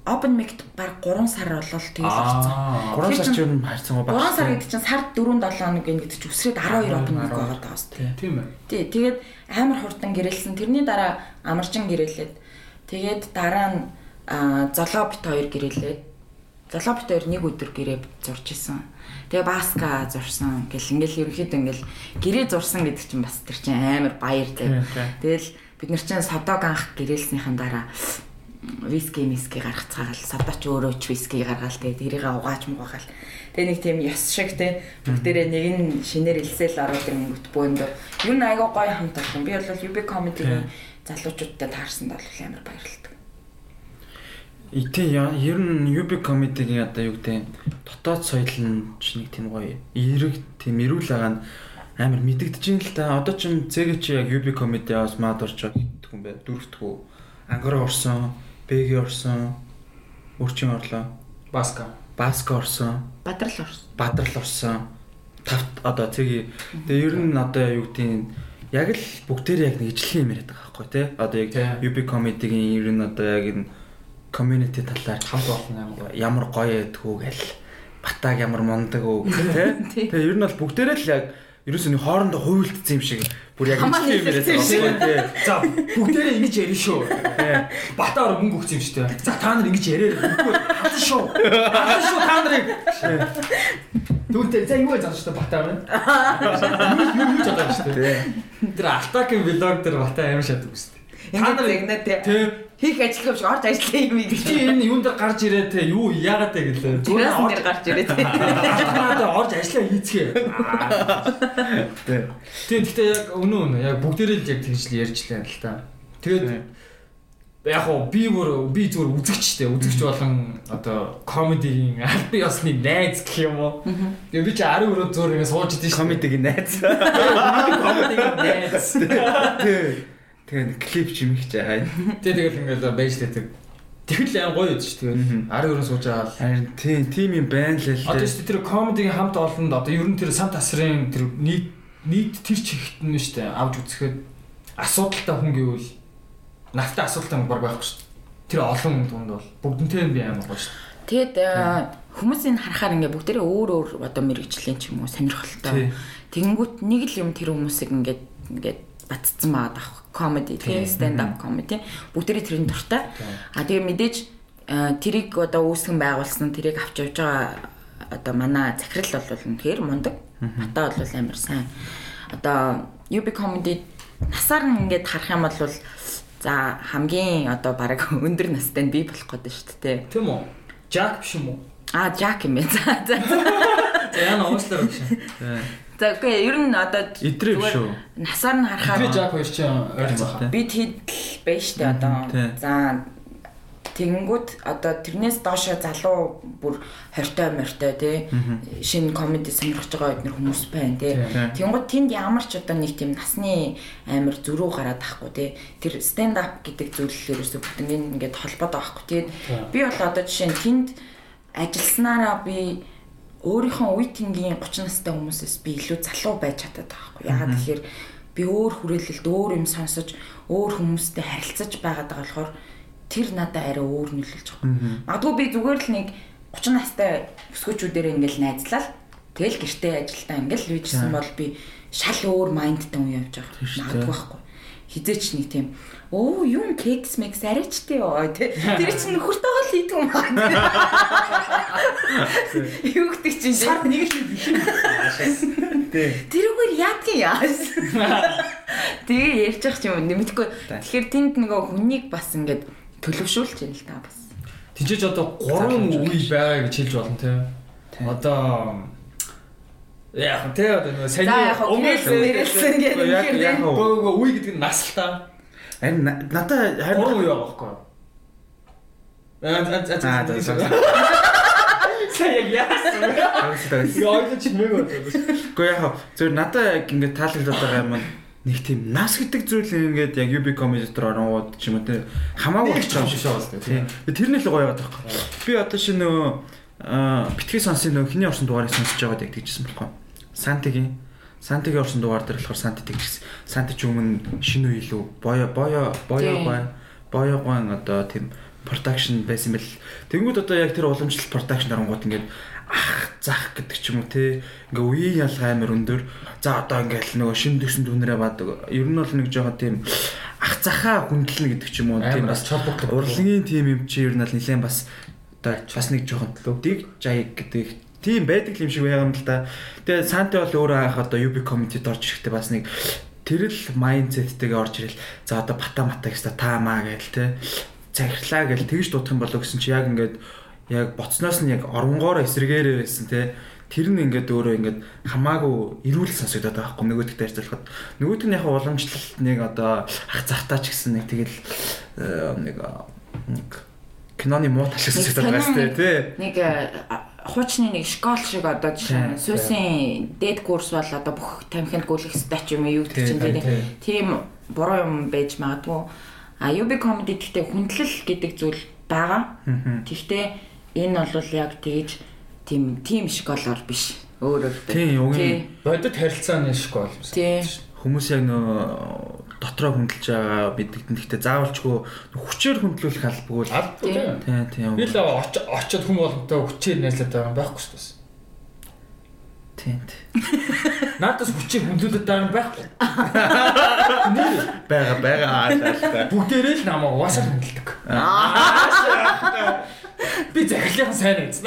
open mic баг 3 сар болол тэгэл орсон. 3 сар ч юм хайрцан уу баг. 3 сар гэдэг чинь сард 4 7 хоног гэдэг чинь өсрээд 12 open mic байгаа даа бас. Тийм ээ. Тий тэгээд амар хурдан гэрэлсэн. Тэрний дараа амарчин гэрэлээд тэгээд дараа нь золоо бит хоёр гэрэлээд Хоёр нэг өдөр гэрээ зурж исэн. Тэгээ баска зурсан гэл ингээл ерөнхийдөө ингээл гэрээ зурсан гэдэг чинь бас тэр чинь амар баяр зав. Тэгэл бид нар чинь содог анх гэрээлснийхэн дараа виски миски гаргацгаагаал содоч өөрөө ч виски гаргаал тэгээ тэрийг угааж муугаал. Тэгээ нэг тийм ёс шиг те бүгдээрээ нэг нь шинээр илсэл ороод ирэнгүүт бөөндө. Юу нэг айгаа гоё хамт болсон. Би бол UB comedy-ийн залуучуудтай таарсанд бол амар баярлалаа. Итэ ер нь UB comedy-гийн одоо юу гэдэг дотоод соёл нь ч нэг тийм гоё эерэг тийм эрүүл байгаа нь амар мэдэгдэж юм л та. Одоо ч цэг чи яг UB comedy-аас маад орж байгаа гэдэг юм байна. Дөрөвтгөө ангара орсон, бэги орсон, өрчин орлоо. Баска. Баска орсон. Бадрал орсон. Бадрал орсон. Тавт одоо цэгийн. Тэгээ ер нь одоо юу гэдэг яг л бүгдээр яг нэг ижлэх юм яриад байгаа байхгүй тий. Одоо яг UB comedy-гийн ер нь одоо яг энэ community талаар хамт олон ямар гоё байдгүү гэл батаг ямар мундаг уу тий. Тэгээ ер нь бол бүгдээрээ л яг ерөөсөө нэг хоорондоо хуйлдсан юм шиг бүр яг ингэ юм яриад байгаа тий. За бүгдээрээ ингэж ярина шүү. Батаар мөнгө өгсөн юм шүү дээ. За та нар ингэж яриа. Хатан шүү. Хатан шүү та нарыг. Түүнтэй за юу яаж шүү батаа байна. Юу юу одоо шүү дээ. Тэр алтагийн влог дээр батаа амар шат үстэй. Та нар яг нэ тий хийх ажил шиг орж ажиллах юм ийм. Чи энэ юун дээр гарч ирээ те юу яагаад те гэлээ. Зүгээр орж гарч ирээ те. Надад орж ажиллаа хийцгээ. Тийм гэхдээ яг өнөө өнөө яг бүгдээрээ л яг тэгж л ярьжлаа л та. Тэгээд яг хоо би бүр би зүгээр үзэгчтэй үзэгч болон одоо комедигийн аль би осны найз гэх юм уу. Тэгээ би чи 10 өрөө зөөр ингэ сууж шүү. Комедигийн найз. Комедигийн найз. Тэг. Тэгээ клип чимэх ч хай. Тэ тэгэл ингээл байж лээдэг. Тэгэл аян гоё үз шүү тэгээд 10 өрөө сууж байгаа. Харин тийм тийм юм байна л л. Одоо шүү тэр комедигийн хамт олонд одоо ер нь тэр сан тасрын тэр нийт нийт тэр чигт нь шүү дээ авч үзэхэд асуудалтай хүн гэвэл нафтай асуудалтай хүн баг байхгүй шүү. Тэр олон хүн дунд бол бүгднтэй нь би амар гоё шүү. Тэгэд хүмүүсийн харахаар ингээ бүгдээрээ өөр өөр одоо мэрэгжлийн ч юм уу сонирхолтой. Тэгэнгүүт нэг л юм тэр хүмүүсийг ингээд ингээд батцсан байгаа даа comedy тийм stand up comedy бүгдээрээ тэрний дуртай. А тэгээ мэдээж тэрийг одоо үүсгэн байгуулсан тэрийг авч явж байгаа одоо манай захирал бол үнэхээр мундаг. Бата бол амар сайн. Одоо UB comedy насаар нь ингээд харах юм бол за хамгийн одоо баг өндөр настай нь би болох гэдэг шүү дээ. Тийм үү? Жак биш юм уу? Аа, Жак юм байна. За за. За яна уушлаа гэж. За үгүй ер нь одоо идрээ үү? Насаар нь харахаар би жаг хоёр чинь байна. Бид хэд байж штэ одоо. За Тэгэнгүүт одоо тэрнээс доошо залуу бүр хортой мортой тий шинэ комеди сонирхож байгаа эднэр хүмүүс байна тий. Тэгэнгүүт тэнд ямар ч одоо нэг тийм насны амар зөрүү гараад ахгүй тий. Тэр stand up гэдэг зүйл ерөөсө бүтэн ингээд холбоод байгаа хгүй тий. Би бол одоо жишээ нь тэнд ажилласнараа би өөрийнхөө үе тэнгийн 30 настай хүмүүсээс би илүү залуу байж чадаад байгаа хгүй. Яагаад тэгэхээр би өөр хүрээлэлд өөр юм сонсож өөр хүмүүстэй харилцаж байгаа болохоор тэр надад арай өөр нөлөөлж байгаа. Магадгүй би зүгээр л нэг 30 настай өсгөөчүүдээр ингээл найзлал тэгэл гэртээ ажилдаа ингээл үйжсэн бол би шал өөр майндтай хүн явж байгаа. Магадгүй байхгүй. Хизээч нэг тийм оо юм кекс мекс арайчтэй ёо тий. Тэр чинь нөхөртөөгөө л хийдэг юм байна. Юу гэдэг чинь сар нэг л юм. Тэрүүгээр яадгийн яас. Тэгээ ярьж байгаа ч юм нэмэхгүй. Тэгэхээр тэнд нөгөө хүнийг бас ингээд төлөвшүүлж байна л та бас. Тинчээж одоо 3 үе байгаа гэж хэлж болно те. Одоо Яг тэ одоо нөгөө сайн өмнөөсөн гэдэг яг яг гоо үе гэдэг нь нас л та. Харин надаа харин 3 үе байгаа байхгүй. Аа за. Сайн яг яасан. Яа ч мэг байна. Гэхдээ яг зөв надаа яг ингээд таалагдаад байгаа юм нэг тийм нас гэдэг зүйл ингээд яг UB comedy дээр оронгууд ч юм уу те хамаагүй болчих юм шиг шээ. Тийм. Тэрний л гоё яваад байгаа. Би одоо шинэ нөгөө битгий сонсын нөгөө хиний орсон дугаарыг сонсож байгаад яг тэгжсэн байхгүй. Сантигийн Сантигийн орсон дугаар дээр болохоор Санти тэгжсэн. Санти ч өмнө шинэ үе илүү боё боё боё гой боё гой одоо тийм production байсан бэл. Тэнгүүд одоо яг тэр уламжлалт production оронгууд ингээд ах зах гэдэг ч юм уу те. Ингээ үеийн ялгаа амар өндөр. За одоо ингээл нөгөө шин төсөн дүнрээ бадаг. Ер нь бол нэг жоохон тийм ах захаа хүндлэнэ гэдэг ч юм уу. Тийм бас урлагийн тим юм чи ер нь л нэлээд бас одоо бас нэг жоохон дэг жай гэдэг тийм байдаг юм шиг байгаа юм л да. Тэгээ санте бол өөрөө анх одоо UB community-д орж ирэхдээ бас нэг тэр л майндсеттэйгээ орж ирэл за одоо бата мата гэсэн та маа гээл те захирлаа гэл тэгж дуудах юм болоо гэсэн чи яг ингээд яг боцноос нь яг оронгоор эсрэгээрээ байсан те тэр нь ингээд өөрөө ингээд хамаагүй эрүүл сонсогдоод байгаа байхгүй нөгөөдөгтэй харьцуулахад нөгөөд нь яг уламжлалт нэг одоо ах захтаа ч гэсэн нэг тэгэл э, нэг нэг киноны муу тал шиг сонсогдоод байгаа сте тий нэг э, хуучны нэг школ шиг одоо жишээ нь сүүсийн дээд курс бол одоо бүх тамхинд гүйлэх стач юм юу гэдэг чинь тийм буруу юм байж магадгүй а UB comedy гэхдээ хүндлэл гэдэг зүйл байгаа. Гэхдээ энэ бол яг тэгж тийм тим школоор биш. Өөрөөр тийм угийн бодит харилцааны школ. Тийм. Хүмүүс яг нөө дотроо хөндлөж байгаа бидэгтэн гэхдээ заавалчгүй хүчээр хөндлөх албагүй л тийм тийм. Би л очиод хүм боломжтой хүчээр найзлаад байгаа юм байхгүй шүү дээ. Тийм. Наадас хүчээр хөндлөлөд байгаа юм байхгүй. Бага бага аа. Бүгдээрээ л намайг угаасаа хөндлөдөг. Аа. Би захирлынхан сайн гэсэн.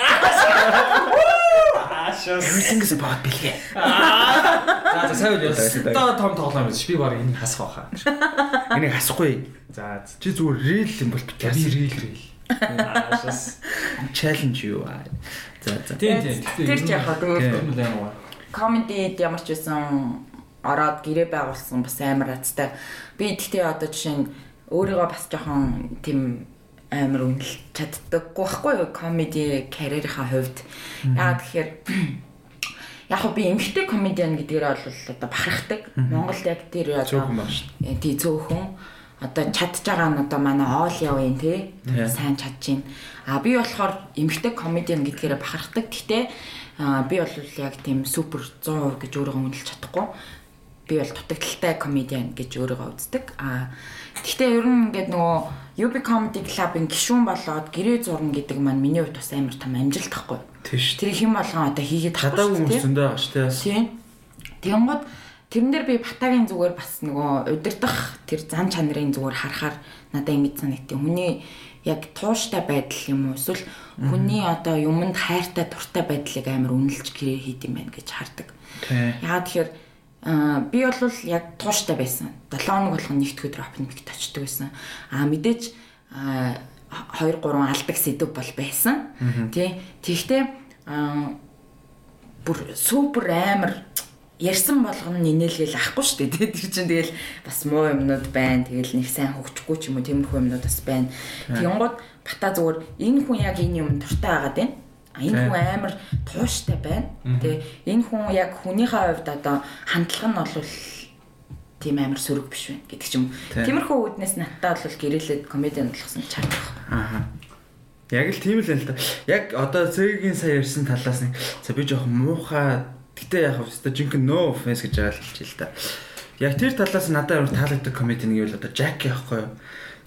Аашаа. Everything-с бод бэлгээ. За за сайн үйл ястаа том тоглоом биш. Би баг энийг хасах байхаа. Энийг хасахгүй. За чи зүгээр real юм бол. Би real real. Аашаас challenge юу аа. За за. Тийм тийм. Тэр ч яг хаа комедид ямар ч байсан ороод гэрээ байгуулсан бас амар азтай. Би тэгтээ одоо жишээ нь өөрийгөө бас жоохон тийм амар үнэлж чаддаггүй байхгүй юу комеди карьерийнхаа хувьд. Яагаад тэгэхээр яг би эмгтэй комедиан гэдгээр бол одоо бахархдаг. Монголд яг тэр одоо тий цөөхөн одоо чадж байгаа нь одоо манай оол явын тий сайн чадж байна. А би болохоор эмгтэй комедиан гэдгээрээ бахархдаг. Гэхдээ би бол яг тийм супер 100% гэж өөрийгөө үнэлж чадахгүй. Би бол дутагдaltaй комедиан гэж өөрийгөө үздэг. А Гэхдээ ер нь ингээд нөгөө UB Comedy Club-ын гишүүн болоод гэрээ зурна гэдэг маань миний хувьд бас амар том амжилт тахгүй. Тийш. Тэр хэм болгон одоо хийгээд хадаагүй хүмүүс зөндөө байгаа шүү дээ. Тийм. Тэгэнгუთ тэрэн дээр би батагийн зүгээр бас нөгөө удирдах тэр зан чанарын зүгээр харахаар надад ингэж санагдтыг. Хүний яг тууштай байдал юм уу эсвэл хүний одоо юмд хайртай дуртай байдлыг амар үнэлж гэрээ хийд юм байна гэж хардаг. Яагаад тэгэхээр Аа би бол яг тууштай байсан. 7 хоног болгон нэгд өдөр mic очдөг байсан. Аа мэдээж 2 3 алдаг сэдв бол байсан. Тий. Тэгвэл бүр супер амар ярьсан болгоно нинээлгээл ахгүй шүү дээ. Тэр чинь тэгэл бас муу юмнууд байна. Тэгэл нэг сайн хөгжихгүй ч юм уу тиймэрхүү юмнууд бас байна. Тэгэнгუთ бата зүгээр энэ хүн яг энэ юм дуртай байгаад байна. Энэ хүн амар тууштай байна. Тэ энэ хүн яг хүнийхээ хувьд одоо хандлага нь бол тийм амар сөрөг биш байна гэдэг ч юм. Тиймэрхүү үүднээс надтай бол гэрээлээд комедиан болгосон чарах. Аа. Яг л тийм л л да. Яг одоо цэгийн сая ярьсан талаас нэг за би жоохон муухай гэтээ яг хэвчээ жинхэнэ no offense гэж байгаа л хэлчихэ л да. Яг тэр талаас надад амар таалагддаг комеди нэг л одоо Жаки байхгүй юу?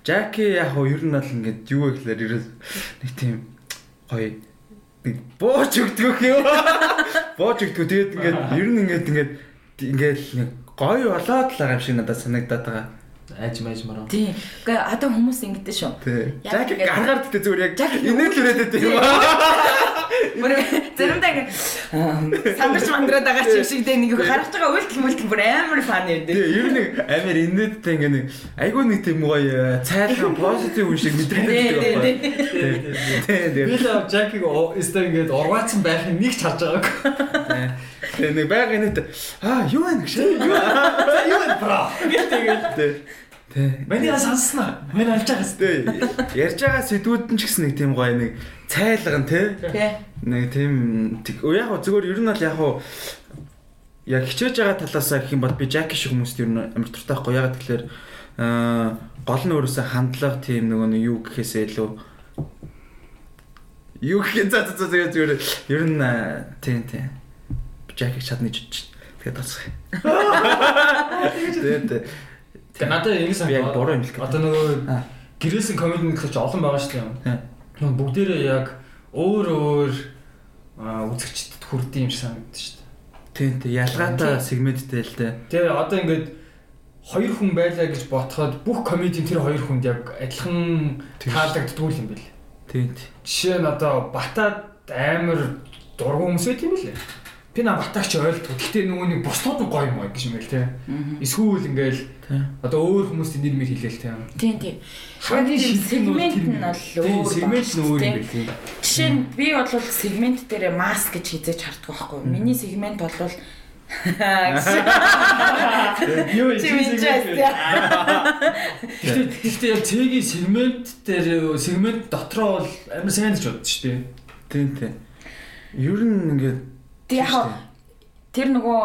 Жаки яг хөө ер нь бол ингээд юу гэхлээр ерөөс нэг тийм гоё бууж өгдөг юм. Бууж өгдөг. Тэгээд ингээд ер нь ингээд ингээд ингээд нэг гоё болоод л юм шиг надад санагдаад байгаа. Айж маяж мараа. Тийм. Гэхдээ одоо хүмүүс ингэдэж шүү. Яг гаргаар дэтэ зүгээр яг инээд л үрээд байдаг юм аа. Бүр заримдаа ингэ сандарч мандраад байгаа ч юм шиг дээ нэг харах байгаа үйлдэл мүлдэл бүр амар фан юм дээ. Тийм ер нь амар инээдтэй ингээ нэг айгүй нэг тийм гоё цайлхан позитив үн шиг мэдрэгддэг байхгүй. Тийм тийм. Би л Жакиг өстө ингээд ургаацсан байхын нэг ч харж байгаагүй. Тэгээ нэг байга инээд аа юу вэ гэж юу юу вэ бро. Тэгээд Тэ. Миний санснаа. Миний алж байгаас. Тэ. Ярьж байгаа сэдвүүд нь ч гэсэн нэг тийм гоё нэг цайлган тий. Нэг тийм яг гоо зүгээр ер нь бол яг гоо яг хичээж байгаа талаасаа гэх юм бол би Жаки шиг хүмүүст ер нь амар туртай байхгүй. Яг тэгэхээр аа гол нь өөрөөсөө хандлага тийм нөгөө нэг юу гэхээсээ илүү юу гэх за за за ер нь тийм тийм Жаки чадны жиж. Тэгээд тасах. Тэгээд Тэгээ надад ингэ сан яг буруу юм л. Одоо нөгөө гэрээсэн комеди гэхэлж олон байгаа шүү дээ. Бүгдээрээ яг өөр өөр үзэгчдэд хүрдэм юм шиг санагдаж шүү дээ. Тийм тийм ялгаатай сегменттэй л дээ. Тэгээ одоо ингээд хоёр хүн байлаа гэж ботход бүх комедийн тэр хоёр хүнд яг адилхан таалагддгүй юм бэл. Тийм. Жишээ нь одоо Батад амар дургуун хүмүүс байт юм лээ. Би на Батагч ойлдгүй. Гэтэ нөгөө нэг бусдууд нь гоё юм аа гэж юм байл те. Эсвэл ингээл одоо өөр хүмүүст нэр мэр хэлээл те. Тийм тийм. Хамгийн сегмент нь бол өөр. Сегмент нь өөр юм байл те. Жишээ нь би бол сегмент дээр маск гэж хизээж харддаг байхгүй. Миний сегмент бол Юу юм сегмент. Гэхдээ яг цэгийн сегмент дээр сегмент дотроо бол амар сайн гэж боддоо шүү дээ. Тийм тийм. Ер нь ингээд Тэг яг тэр нөгөө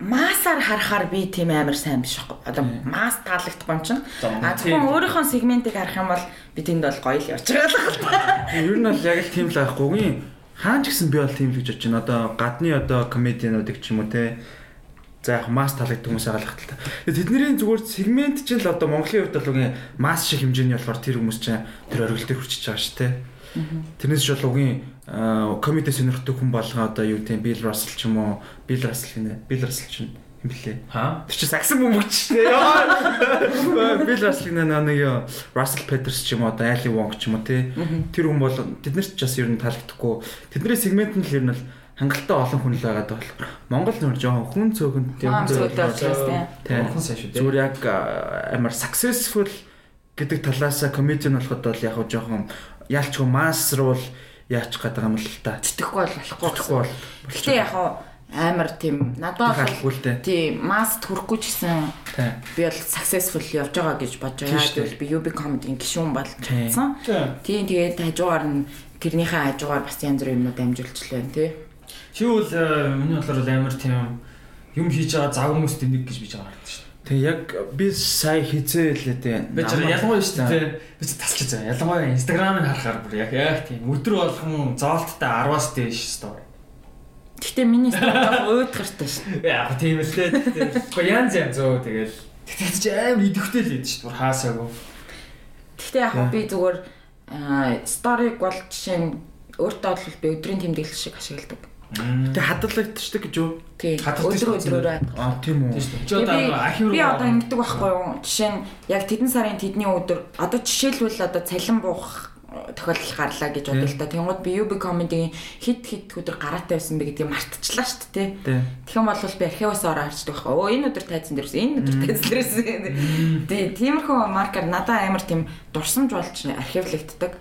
масаар харахаар би тийм амар сайн биш байхгүй. Одоо мас таалагдахгүй юм чинь. А зөвхөн өөрийнхөө сегментийг харах юм бол би тэнд бол гоё л явж байгаа л байна. Ер нь бол яг л тийм л байхгүйгийн хаан ч гэсэн би бол тийм л гэж бодож байна. Одоо гадны одоо комедиануудыг ч юм уу те За яг масс таалагддаг хүмүүс байгаа л хаталта. Тэдний зүгээр сегмент чинь л одоо Монголын хувьд бол үгүй масс шиг хэмжээний болохоор тэр хүмүүс чинь тэр оргил дээр хүрчиж байгаа шүү, тэ. Тэрнээс ч бол үгүй комеди сонирхдаг хүн болгоо одоо юу гэдэг Билл Рассел ч юм уу Билл Рассел гинэ. Билл Рассел чинь юм блэ? Аа. Тэр чинь саксан бөмбөгч шүү дээ. Билл Рассел гинэ нэг юу Russell Peters ч юм уу одоо Али Wong ч юм уу тий. Тэр хүн бол тэднэрт ч бас ер нь таалагдахгүй. Тэдний сегмент нь л ер нь хангалттай олон хүн л байгаад болохоор Монгол нөр жоохон хүн цөөхөн тийм тийм зүгээр яг амар successful гэдэг талаасаа комедиан болоход бол яг жоохон яалчгүй массруул яачих гээд байгаа юм л та. Тэтгэхгүй бол болохгүй бол. Гэтэ яг амар тийм надад бол тийм масс төрөхгүй ч гэсэн би бол successful явж байгаа гэж бодож байгаа. Тэгвэл би UB comedy-ийн гишүүн болж чадсан. Тийм тэгээд хажуугаар нь тэрнийхээ хажуугаар бас янз бүрийн юмнууд амжуулж байна тий. Чи бол миний бодлоор амар тийм юм хийж байгаа зав хүмүүст нэг гэж биж байгаа шүү дээ. Тэг яг би сая хизээ лээ тий. Би ч ялангуяа шүү дээ. Би ч тасч байгаа. Ялангуяа Instagram-ыг харахаар бүр яг яг тийм өдөр болгон зоолттой 10-аас дээш стори. Гэтэ миний стори өөдгөртэй шүү. Яг тийм л дээ. Гэхдээ янз янз зөө тэгэл. Тэгтээ чи амар идэвхтэй л идэв шүү. Бүр хаасаагүй. Гэтэ яг би зүгээр сториг бол жишээ нь өөртөө бол би өдрийн тэмдэглэл шиг ашигладаг. Тэ хадгалагдчихдаг гэж юу? Тийм. Өдөр өдрөөрөө. Аа тийм үү. Чи одоо ахиу Би одоо ингэдэг байхгүй юу? Жишээ нь яг тэдэн сарын тэдний өдөр одоо жишээлбэл одоо цалин буух тохиолдол гарлаа гэж бодлоо л да. Тэнгууд би UB comedy-гийн хит хит өдөр гараатай байсан бэ гэдгийг мартчихлаа шүү дээ. Тэгэх бол би архиваас ороо харчдаг байхгүй. Өө энэ өдөр тайзан дээрээс энэ өдөр тайзан дээрээс. Тий, тиймэрхүү маркер надад амар тийм дурсамж болж архивлагддаг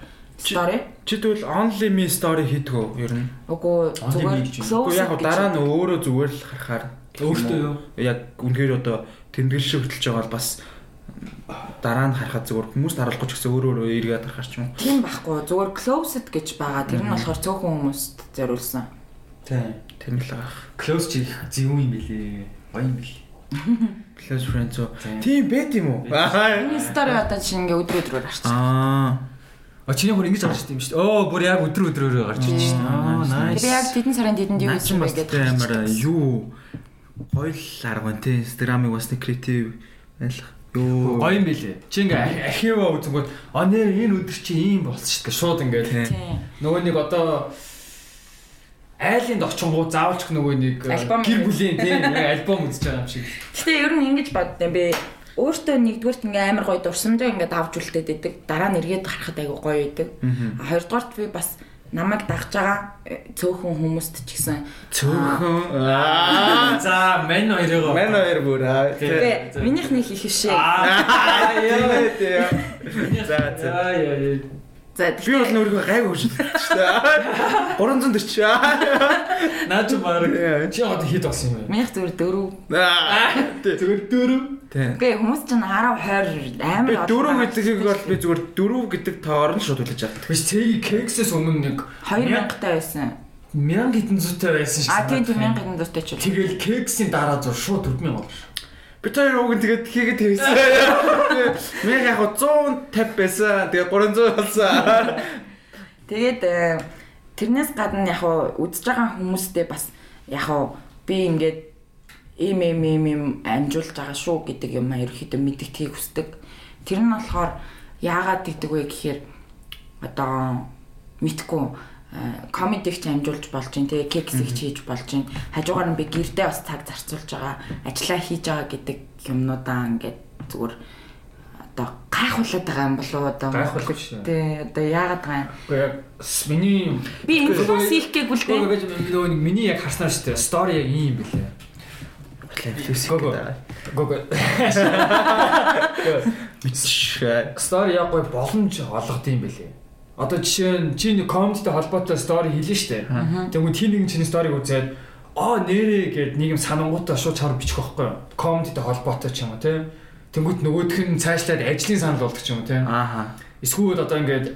story. Чи тэгвэл only me story хийдэг үү ер нь? Үгүй зүгээр Үгүй яг дараа нь өөрөө зүгээр л харахаар Өөртөө юу? Яг үнээр одоо тэмдэглэл шиг хөтлж байгаа бол бас дараа нь харахад зүгээр хүмүүст харуулахгүй ч гэсэн өөрөө өөрөө эргээд харахаар ч юм уу. Тийм байхгүй. Зүгээр closed гэж байгаа. Тэр нь болохоор цөөхөн хүмүүст зориулсан. Тийм. Тийм л байгаа. Close чи зөв юм билээ. Юм билээ. Close friends? Тийм байт юм уу? Энэ story одоо чинь ингээ өдөр өдрөөр гарч. Аа. А чиний хөр ингэж гарч ирсэн юм шүү дээ. Оо, бүр яг өдөр өдрөөрөө гарч ирж шүү дээ. Аа, nice. Тэр яг тэдэн сарын тэдэнд юу хийсэн бэ гэдэг. амар юу хоёул арга тий Инстаграмыг бас нэг креатив байлах. Юу Гоё юм билээ. Чи ингээ архива үзэнгүүт а нэр энэ өдөр чи ийм болсон шүү дээ. Шууд ингээ Тийм. нөгөө нэг одоо айлынд очингуу заавалч нөгөө нэг э, гэр бүлийн тийм альбом үзэж байгаа юм шиг. Гэтэ ер нь ингэж боддоо би өөртөө нэгдүгээрт ингээ амар гоё дурсамжаа ингээд авч үлдээд байдаг. Дараа нь эргээд харахад айгүй гоё байдаг. А хоёрдугаарт би бас намайг дагж байгаа э, цөөхөн хүмүүст ч гэсэн цөөхөн аа за мен хоёроо мен хоёр бүр аа тэгээ минийх нэг их шээ аа яа яа за за За би бол нөргөө гайг хөвж байна. 340. Наач баг. Чи одоо хэд болсон юм бэ? 1004. Зүгээр 4. Тэгээ хүмүүс чинь 10 20 амар одоо. Дөрөв гэдгийг бол би зүгээр дөрөв гэдэг тоор нь шууд хүлээж авдаг. Биш цэгийг кексээс өмнө нэг 2000 таа байсан. 1700-тэй байсан шүү дээ. А тийм тийм 1700-тэй ч үгүй. Тэгэл кексийн дараа зур шууд 4000 бол. Би тэр ууг нь тэгээд хийгээд хэвсэн. Мэг яг 150 байсан. Тэгээд 300 болсон. Тэгээд э, тэрнээс гадна яг удаж байгаа хүмүүстэй бас яг би ингээд ийм ийм ийм ийм амжуулж байгаа шүү гэдэг юм ерөөхдөө мэдгэхийг хүсдэг. Тэр нь болохоор яагаад гэдэг вэ гэхээр одоо мэдгүй комедиг ч амжуулж болж байна те кексиг ч хийж болж байна хажуугаар нь би гэрдээ бас цаг зарцуулж байгаа ажиллаа хийж байгаа гэдэг юмнуудаа ингээд зүгээр одоо гайхуулаад байгаа юм болов уу одоо Гайхуулах биш. Тэ одоо яагаад байгаа юм миний би инфлюенс хийх гээгүй л гэж нөгөө миний яг харснаар шүү дээ. Стори яг ийм юм билээ. Гого. Гого. Мэдшээ. Стори яг гой боломж олгод юм билээ. Одоо жишээ нь чи нэг комедтэй холбоотой стори хийлээ дээ. Тэгвэл тийм нэгэн чиний сториг үзээд аа нэрээ гэд нэг юм санангуудаа шууд чар бичих юу? Комедтэй холбоотой ч юм уу тий. Тэнгүүт нөгөөх нь цаашлаад ажлын санал болдог ч юм уу тий. Ааха. Эсвэл одоо ингээд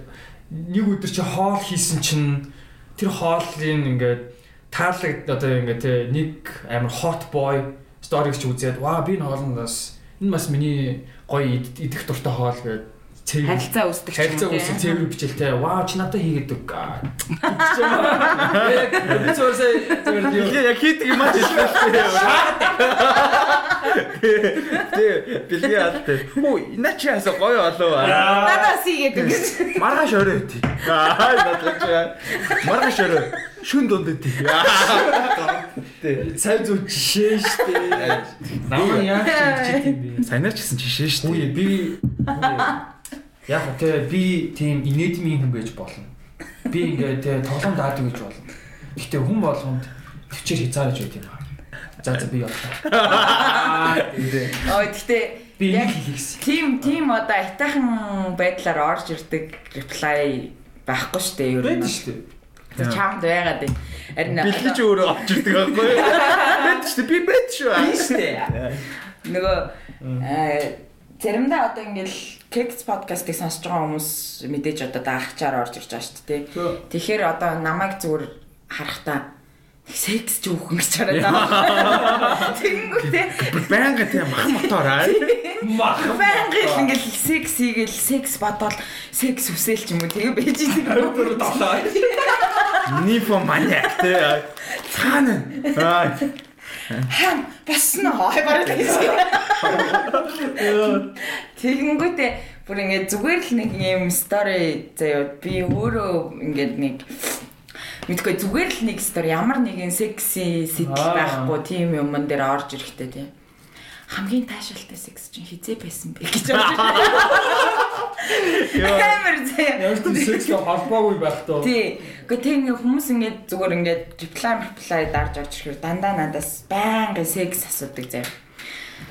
нэг өдөр чи хоол хийсэн чинь тэр хоолын ингээд таалагд одоо ингээд те нэг амар hot boy чи үзээд ваа би энэ хоолноос энэ бас миний гоё ид- идэх дуртай хоол гэдэг харилцаа үүсдэг ч юм харилцаа тий. цэвэр бичэлтэй ваа чи надад хийгээд өг аа. Яг би зөвсөө Тэгээ яг хийдэг юм аа хэлсэн. Тэ бэлгээ алтай. Хөө чи ясаа гоё болов аа. надаас хийгээд гэж Маргааш орой үти. Аа надлаа. Маргааш орой. Шүн донд үти. Тэ. цай зүг жишээ штэ. Намаа яах гэж юм бэ? Санаач гэсэн жишээ шүү дээ. би яг тэ би тийм инээдмийн хүн байж болно. Би ингээд тэ тоглоом даадаг гэж болно. Гэхдээ хүн болгонд төвчээр хязгаарч байт юм байна. За за би явлаа. Ой гэхдээ Би яг энийг хийх гэсэн. тим тим одоо айтайхан байдлаар орж ирдэг reply байхгүй шүү дээ ер нь. Байдаг шүү дээ. Тэр чамд байгаад байна. Харин Бэлгэж өөрөө авч ирдэг байхгүй юу? Бэт шүү дээ. Би бэт шүү. шүү дээ. нөгөө аа заримдаа одоо ингээл Kex podcast-ыг сонсож байгаа хүмүүс мэдээж одоо даахчаар орж ирж байгаа шүү дээ. Тэгэхээр одоо намайг зүгээр харахтаа секс ч үхэн гэж хараад. Тэгэнгүүтээ Байнга тийм мах мотор аа. Мах. байнгын л ингээл секс хийгээл секс бодвол секс үсэл ч юм уу тэгээ байж Өөр долоо. Нифо маниак тий. Цаана. Аа. Хаан басна хай бараг гэсэн. Тэгэнгүүтээ бүр ингээд зүгээр л нэг юм стори заяа би өөрөө ингээд нэг мэдгүй зүгээр л нэг стори ямар нэгэн секси сэтэл Аа. байхгүй тийм юмн дээр орж ирэхтэй тийм хамгийн таашаалтай секс чинь хизээ байсан бэ гэж бодож байна. Амар заяа. Яг ч секс холбоогүй байх тоо. Тий. Гэхдээ тийм нэг хүмүүс ингээд зүгээр ингээд reply reply дарж орж ирэхээр дандаа надаас байнгын секс асуудаг заяа.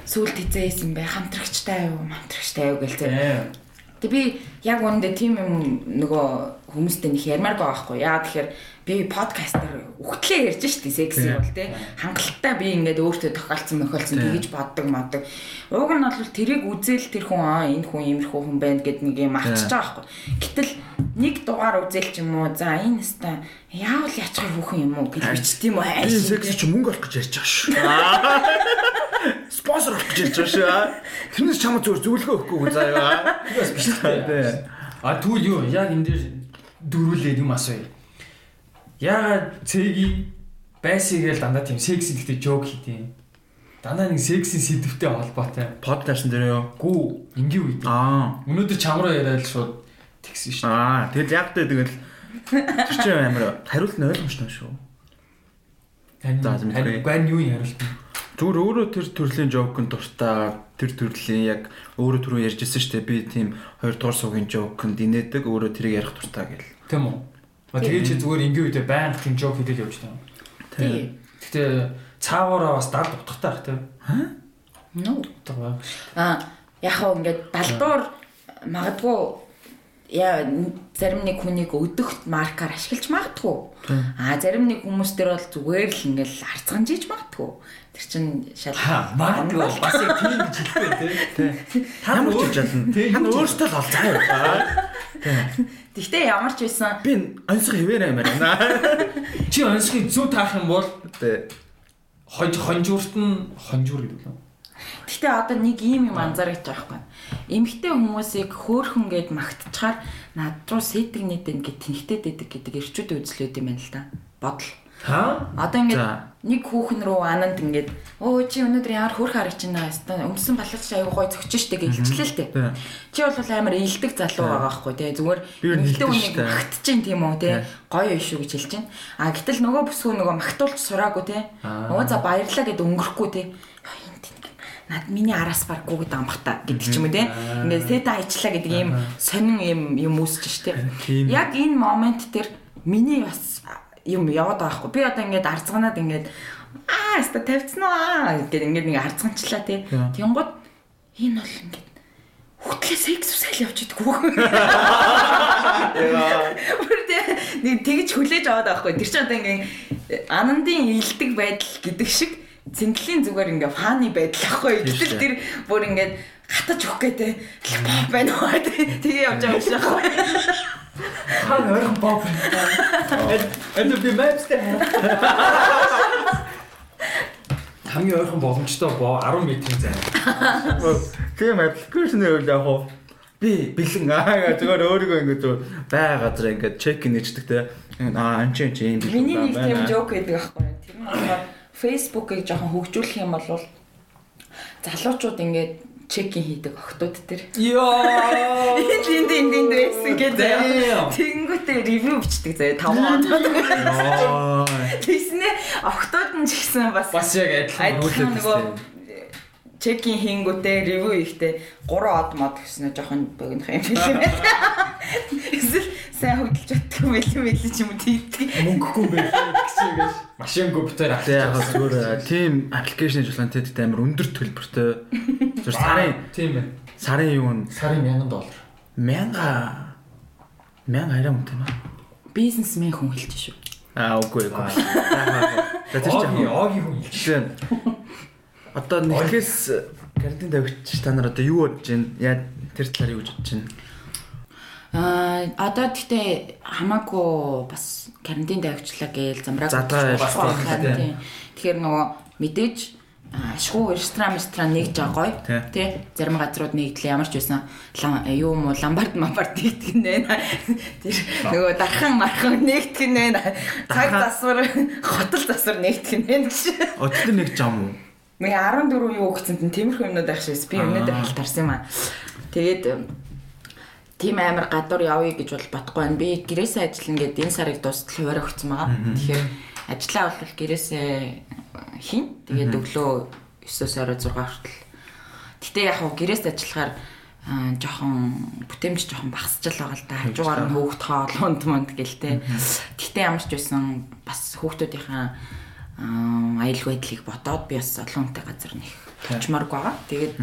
Сүүлд хизээсэн бэ? Хамтрагчтай юу? Хамтрагчтай юу гэлцээ. Ээ. Тэг би яг үүндээ тийм юм нөгөө хүмүүстэй нэг ярмаар байгаа байхгүй. Яа тэгэхээр би подкастер үхтлээ ярьж штий секси бол тий. Хангалттай би ингээд өөртөө тохиолдсон мохиолцсон тэгэж боддог моддаг уг нь бол тэрийг үзэл тэр хүн аа энэ хүн иймэрхүү хүн байна гэд нэг юм мартчихж байгаа байхгүй. Гэтэл нэг дугаар үзэл ч юм уу за энэ хэвээр яавал яачхай хүүхэн юм уу гэж бичт юм уу? хайш секси чи мөнгө олох гэж ярьж байгаа шүү. Спонсор олох гэж ярьж байгаа шүү тэрнээс чамд зөв зөвлөгөө өгөхгүй заяа. Бас биш. Тий а түүл юу яг энэ дээр дөрүүлээд юм асууя Яагаад цэгийн байсигээл дандаа тийм секси гэдэг жок хийдэм. Дандаа нэг секси сэдвтэй холбоотой. Подкаст дээр юу? Гүү, энгийн үед. Аа. Өнөөдөр чамраа яриад шууд тэгсэн шүү. Аа, тэгэл яг тэ тэгэл тэр чинь амар хариулт нь ойлгомжтой шүү. Тань гань юу хариулт нь? Зүгээр өөрөө тэр төрлийн жокын дуртай тэр төрлийн яг өөрөө түрүү ярьжсэн шүү дээ. Би тийм хоёр дугаар суугийн жоконд инээдэг өөрөө тэрийг ярих дуртай гэл. Тийм үү? Тэгээ чи зүгээр ингийн үедээ байнга тийм жок хийдэл явж таа. Тийм. Гэтэ цаагаараа бас дал утгатай байх тийм. Аа? Нуу. Аа яг хөө ингээд далдуур магадгүй яа зарим нэг хүнийг өдөгт маркаар ашиглаж магадгүй. Аа зарим нэг хүмүүс төр бол зүгээр л ингээл арцганж иж магадгүй. Тэр чин шал магадгүй бас яг тийм гэж хэлдэг тий. Та нар ч чадна. Та өөртөө л ол Тэгтээ ямар ч байсан би онцгой хэвээр аймаар байна. Чи онцгой зүг таах юм бол хонж хонжуурт нь хонжуур гэдэг үү? Гэтэ одоо нэг ийм юм анзаарч байгаа байхгүй. Эмэгтэй хүмүүсийг хөөхөн гэд магтчихаар над руу сэтгнэд энэ гэд тэнхтэй дэдэг гэдэг эрчүүд үзлүүд юм байна л да. Бодол. Аа. Одоо ингээд нэг хүүхэн рүү ананд ингээд өө чи өнөөдөр ямар хөрх харагч байна хэвээр өмсөн балгач аюу гой зөгч штэ гэж хэлчихлээ л тээ. Чи бол амар илдэг залуу байгаа байхгүй тий. Зүгээр нэгтэй үнийг магтчихин тийм үү тий. Гоё юм шүү гэж хэлж чинь. А гэтэл нөгөө бүсгүй нөгөө магтуулж сураагүй тий. Өө за баярлаа гэд өнгөрөхгүй тий. Над миний араас барггүй гэдэг амхта гэдэг ч юм уу те. Ингээд сэта айчлаа гэдэг ийм сонин юм юм үүсэж штэ. Яг энэ момент тэр миний бас юм яваад байгаа хгүй. Би одоо ингээд арцганаад ингээд аа яста тавьцсан уу гэдэг ингээд нэг арцганчлаа тий. Тэнгууд энэ бол ингээд хөтлөө секс үсэл явж идэггүй. Яа. Нэг тэгж хүлээж аваад байгаа хгүй. Тэр чинь одоо ингээд анандын илдэг байдал гэдэг шиг зингэлийн зүгээр ингээ фаны байдал ахгүй. Гэтэл тэр бүр ингээд гатаж өгөх гэдэг пop байна уу тэгээ явж байгаа юм шиг ахгүй. Хаан ойрхон боб. Энэ би мэпстэй. Хамгийн ойрхон боломжтой боо 10 м-ийн зай. Тийм аппликейшн үйл яг хоо би бэлэн аа зүгээр өөрийгөө ингэ зөв бай газар ингэ чек нээждэг те аа ан чи чи юм бэлэн миний нэг тийм жок гэдэг аахгүй нь болохоор фейсбુકийг жоохон хөгжүүлэх юм бол залуучууд ингээд чекин хийдэг охтууд тэр. Йоо. Энд энд энд энд байсан гэдэг. Тэнгүүтээ ревю бичдэг заяа 5 хоног. Тэснэ охтууд нь ч гэсэн бас бас яг адилхан нөгөө чекин хийнгүүтээ ревю ихтэй 3 од мод гэснээр жоохон богинох юм шиг. Эсвэл сайн хөдөлж чаддаг мэлэн мэлэн ч юм уу тийдэг. Мөнгөгүй байх юм гэж. Машин компьютер авах. Яг зүгээр тийм аппликейшн ажиллагаан тэд амар өндөр төлбөртэй. Зүгээр сарын тийм ээ. Сарын юу вэ? Сарын 1000 доллар. 1000 1000 арай мөнгө юм аа. Бизнесмен хүн хэлж шүү. Аа үгүй үгүй. За тэр чинь оги хүн хэлж шүү. Одоо нэгээс карантин тавьчих та нар одоо юу бодож байна? Яа тэр талаар юу гэж бодож байна? Аа одоо гэхдээ хамаагүй бас карантин давчлаа гээл замраг байна. Тэгэхээр нөгөө мэдээж ашгүй ресторан ресторан нэгж байгаа гоё тий. Зарим газрууд нэгдлээ ямар ч байсан юу юм уу ламбард мамбард нэгтгэн байна тэр нөгөө дархан мархан нэгтгэн байна цаг засвар хотол засвар нэгтгэн байна гэж. Өдөр нэг жам уу? Нэг 14 юу гэсэн тийм тиймэрхүү юмнууд байх шээс. Би өнөөдөр халтарсан юм аа. Тэгээд тийм амар гадуур явъя гэж бол бодохгүй байна. Би гэрээсээ ажиллана гэдэг энэ сарыг дуустал хуваарь өгсөн байгаа. Тэгэхээр ажиллаа бол гэрээсээ хийн. Тэгээд өглөө 9-оос орой 6 хүртэл. Гэтэ яг хөө гэрээс ажиллахаар жоохон бүтээмж жоохон багасчл байгаа л да. Хажуугаар нь хөөхт хоолунд манд гэлтэй. Гэтэ ямар ч байсан бас хүүхдүүдийнхаа аюул байдлыг бодоод би бас олон хүнтэй газар нэг очморг байгаа. Тэгээд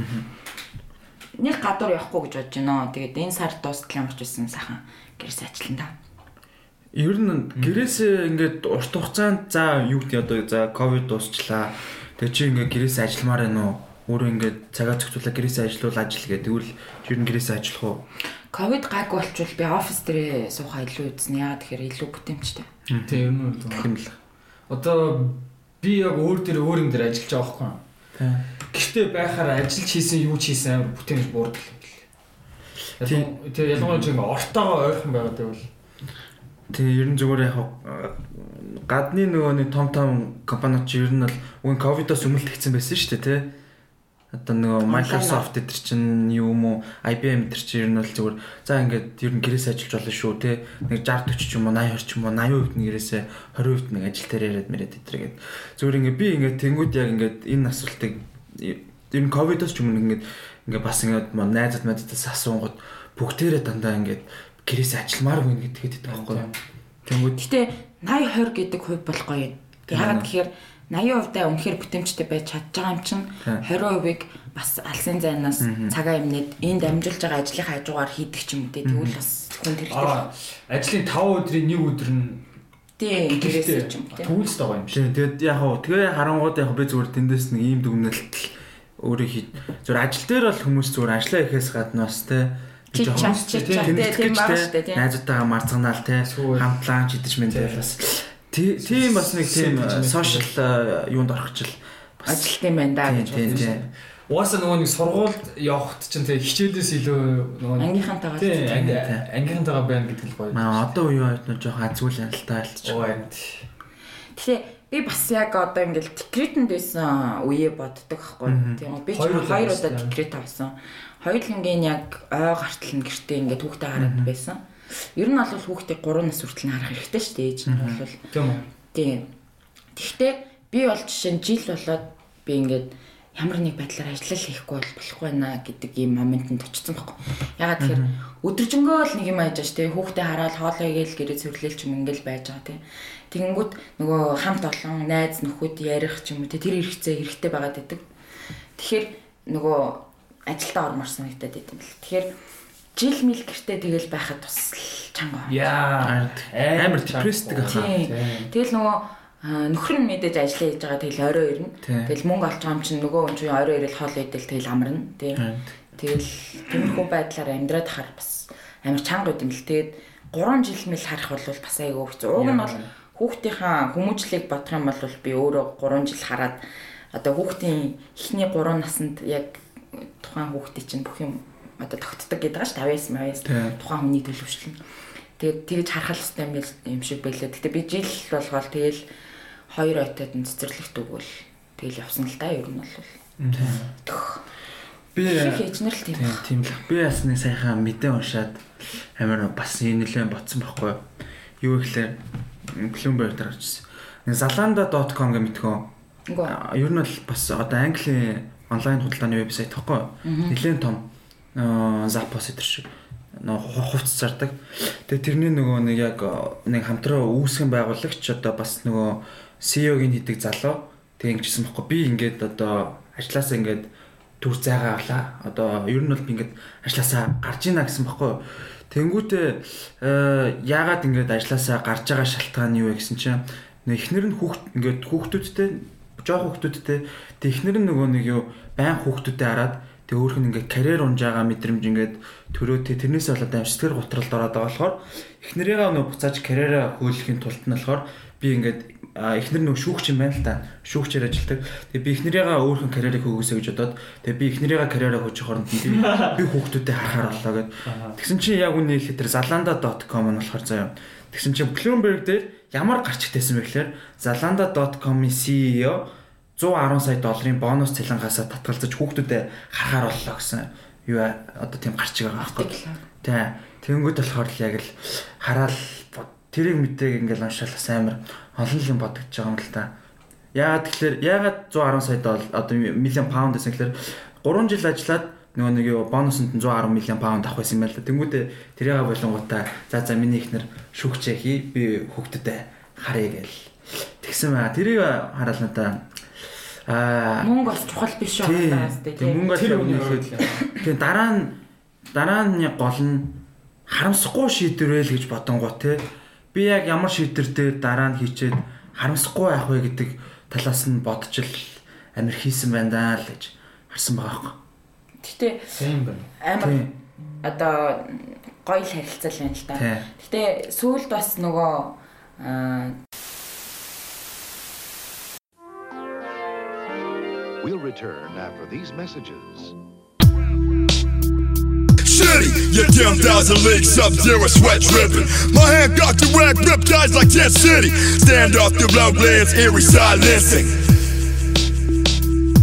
нэг гадуур явахгүй гэж бодож байна. Тэгээд энэ сар дуустал ямар ч байсан сайхан гэрээс ажиллана да. Ер нь гэрээсээ ингээд урт хугацаанд за юу гэдэг одоо за ковид дуусчлаа. Тэгээ чи ингээд гэрээсээ ажилламаар байна уу? Өөрөө ингээд цагаа зохицуулаад гэрээсээ ажиллавал ажил гэдэг. Тэгвэл ер нь гэрээсээ ажиллах уу? Ковид гайгүй болчвол би офис дээрээ суухаа илүү үзнэ яа тэгэхээр илүү бүтээмжтэй. Тийм юм уу? Тийм л. Одоо би яг өөр дээр өөр юм дээр ажиллаж байгаа байхгүй? Тийм. Гэхдээ байхаар ажиллаж хийсэн юу ч хийсэн амар бүтээмж буурдаг юм бэл. Тэгээ ялангуяа чи ингээ ортоогоо ойрхон байгаад байвал Тэгээ ер нь зүгээр яг гадны нөгөө нэг том том компаниуд чи ер нь бол үн ковидоос өмнө тэгсэн байсан шүү дээ тий. Одоо нөгөө Microsoft эдэр чинь юу юм уу IBM эдэр чинь ер нь бол зүгээр за ингээд ер нь гэрээс ажиллаж болно шүү тий. Нэг 60 40 ч юм уу 80 20 ч юм уу 80% нь гэрээсээ 20% нэг ажил дээр яриад мэрэд эдэр гээд зүгээр ингээд би ингээд тэнгууд яг ингээд энэ асуултыг ер нь ковидоос ч өмнө ингээд ингээд бас ингээд найзад найзадаас асуунгууд бүгдээрээ дандаа ингээд гэрээс ажилламаар байна гэдгээд байдаг байхгүй юу. Тэнгүүд гэтээ 80 20 гэдэг хувь бол гоё юм. Яагаад гэхээр 80% таа үнэхээр бүтээмжтэй байж чадж байгаа юм чинь 20%ыг бас алсын зайнаас цагаа юмнээд энд амжилж байгаа ажлын хажуугаар хийдэг ч юм уу тэгвэл бас хүн хэрэгтэй. Ажлын 5 өдрийн 1 өдөр нь Тийм гэрээсээ ч юм тийм. Түүлс байгаа юм шиг. Тэгээд яг хоо тэгээ харангууд яг би зүгээр тэндээс нэг ийм дүгнэлт өөрөө хий. Зүгээр ажил дээр бол хүмүүс зүгээр ажиллаа ихэс гаднаас те. Чи чанч чи тийм баг штэ тийм найзуудтайгаа марцганаал те. Хамтлаан чидэж мэд бас тийм бас нэг тийм сошиал юунд орохчл ажилт юм байна да гэж бодсон. Угаасаа нөгөө нэг сургуульд явахт чинь тэг хичээлээс илүү нөгөө ангийнхантайгаа тийм ангийнхантайгаа байна гэдэг л гоё. Маа одоо үе үед нь жоохон азгүй л ялтаа альтчих. Тэгэхээр би бас яг одоо ингээл декретэнд байсан үе боддог байхгүй. Тийм би ч хоёр удаа декрет авсан хоёулангийн яг ой гартал нь гэртээ ингээд хүүхдээ хараад байсан. Ер нь бол хүүхдээ 3 нас хүртэл нь харах хэрэгтэй шүү дээ. Ээж нь бол тийм үү. Тийм. Тэгэхдээ би бол жишээ нь жил болоод би ингээд ямар нэг байдлаар ажиллал хийхгүй бол болохгүй наа гэдэг ийм моментод очсон байхгүй. Ягаад тэгэхээр өдөржингөө л нэг юм яаж ш тэ хүүхдээ хараад хоолоо игээл гэрээ цэвэрлэл ч юм ингээл байж байгаа тэ. Тэгэнгүүт нөгөө хамт олон найз нөхөд ярих ч юм уу тэ тэр хэрэгцээ хэрэгтэй байгаад байдаг. Тэгэхээр нөгөө ажилдаа ормоор санагдаад идэв л. Тэгэхээр жил мил гэртээ тэгэл байхад тус чанга. Яа амар депрессдэг ахаа. Тэгэл нөгөө нөхөр нь мэдээж ажиллаа хийж байгаа тэгэл орой ирнэ. Тэгэл мөнгө олж байгаа юм чинь нөгөө хүн чинь орой ирэл хоол идэл тэгэл амарна тий. Тэгэл тиймэрхүү байдлаар амьдраад хахаар бас амар чанга үт юм л. Тэгээд 3 жил мэл харах бол бас айгүй хэцүү. Уг нь бол хүүхдийнхаа хүмүүжлийг бодох юм бол би өөрөө 3 жил хараад одоо хүүхдийн эхний 3 наснд яг тухайн хүүхдээ чинь бүх юм одоо тогтдог гэдэг байгаа ш 50-аас 50-аас тухайн хүний төлөвшлөн. Тэгээд тэгж харах хэрэгтэй юм шиг байлаа. Гэтэ би жил болгоол тэгэл хоёр ойтод нь цэцэрлэгт өгвөл тэгэл явсан л да ер нь бол. Би хийжнэр л тийм. Тийм л. Би бас нэг сайхан мэдээ уншаад амар бас энэ нэлээд ботсон байхгүй юу. Юу гэхээр Bloomberg дээр очсон. Zalanda.com гэх мэтгөө. Ер нь бол бас одоо Английн онлайн худалдааны вебсайт тахгүй нэлээд том запос өдр шиг хувц зардаг. Тэгээ тэрний нөгөө нэг яг нэг хамтраа үүсгэн байгуулагч одоо бас нөгөө CEO-гийн хийдэг залуу тэг ингэжсэн баггүй би ингээд одоо ажилласаа ингээд төр зайгаа авлаа. Одоо ер нь бол би ингээд ажилласаа гарч ийна гэсэн баггүй. Тэнгүүтээ яагаад ингээд ажилласаа гарч байгаа шалтгаан юу вэ гэсэн чинь эхнэр нь хүүхд ингээд хүүхдүүдтэй жоох хүүхдүүдтэй технэр нь нөгөө нэг юу байн хүүхдүүдэд хараад тэг өөрх нь ингээд карьер унж байгаа мэдрэмж ингээд төрөөтэй тэрнээс болоод аим сэтгэл готролд ороод байгаа болохоор эхнэрийгээ нөгөө буцааж карьераа хөөлөхийн тулд нь болохоор би ингээд эхнэр нөгөө шүүгч юм байна л та шүүгчээр ажилладаг. Тэгээ би эхнэрийгээ өөрхөн карьерийг хөгөөсэй гэж бодоод тэгээ би эхнэрийгээ карьераа хөгжих хооронд би би хүүхдүүдэд харахаар боллоо гэд. Тэгсэн чинь яг үний хэлэхэд тэр zalanda.com нь болохоор заяа. Тэгсэн чинь Bloomberg дээр ямар гарч ирсэн бэ гэхээр zalanda.com-ийн CEO 110 сая долларын бонус цалингаасаа татгалзаж хүүхдүүдэд харахаар боллоо гэсэн юу одоо тийм гарч байгаа байхгүй. Тий. Тэнгүүд болохоор л яг л хараал тэрийг мэдээг ингээл уншаал бас амар олон юм бодогдож байгаа юм л та. Яагаад тэгэхээр яагаад 110 сая доллар одоо миллион паунд гэсэн гэхээр 3 жил ажиллаад нөгөө нэг юу бонуснд 110 мянган паунд авах байсан юм байна л да. Тэнгүүдээ тэрийг болонгуудаа за за миний ихнэр шүүгчээ хий би хүүхдэд харъя гээл. Тэгсэн маа тэрийг хараал надаа Аа мөнгө бас чухал биш байна тийм. Мөнгө бол үнэхээр тийм дараа нь дараа нь гол нь харамсахгүй шийдвэрэл гэж бодонгоо те. Би яг ямар шийдвэр дээр дараа нь хийчээд харамсахгүй байх вэ гэдэг талаас нь бодож л амир хийсэн байна даа л гэж харсан байгаа юм. Гэтэ. Амар одоо гоё л харилцал байна л да. Гэтэ сүүлд бас нөгөө We'll return after these messages. Shitty, your 10,000 leagues up zero sweat dripping. My hand got the rag ripped eyes like Jet City. Stand off the blow glands, eerie silencing.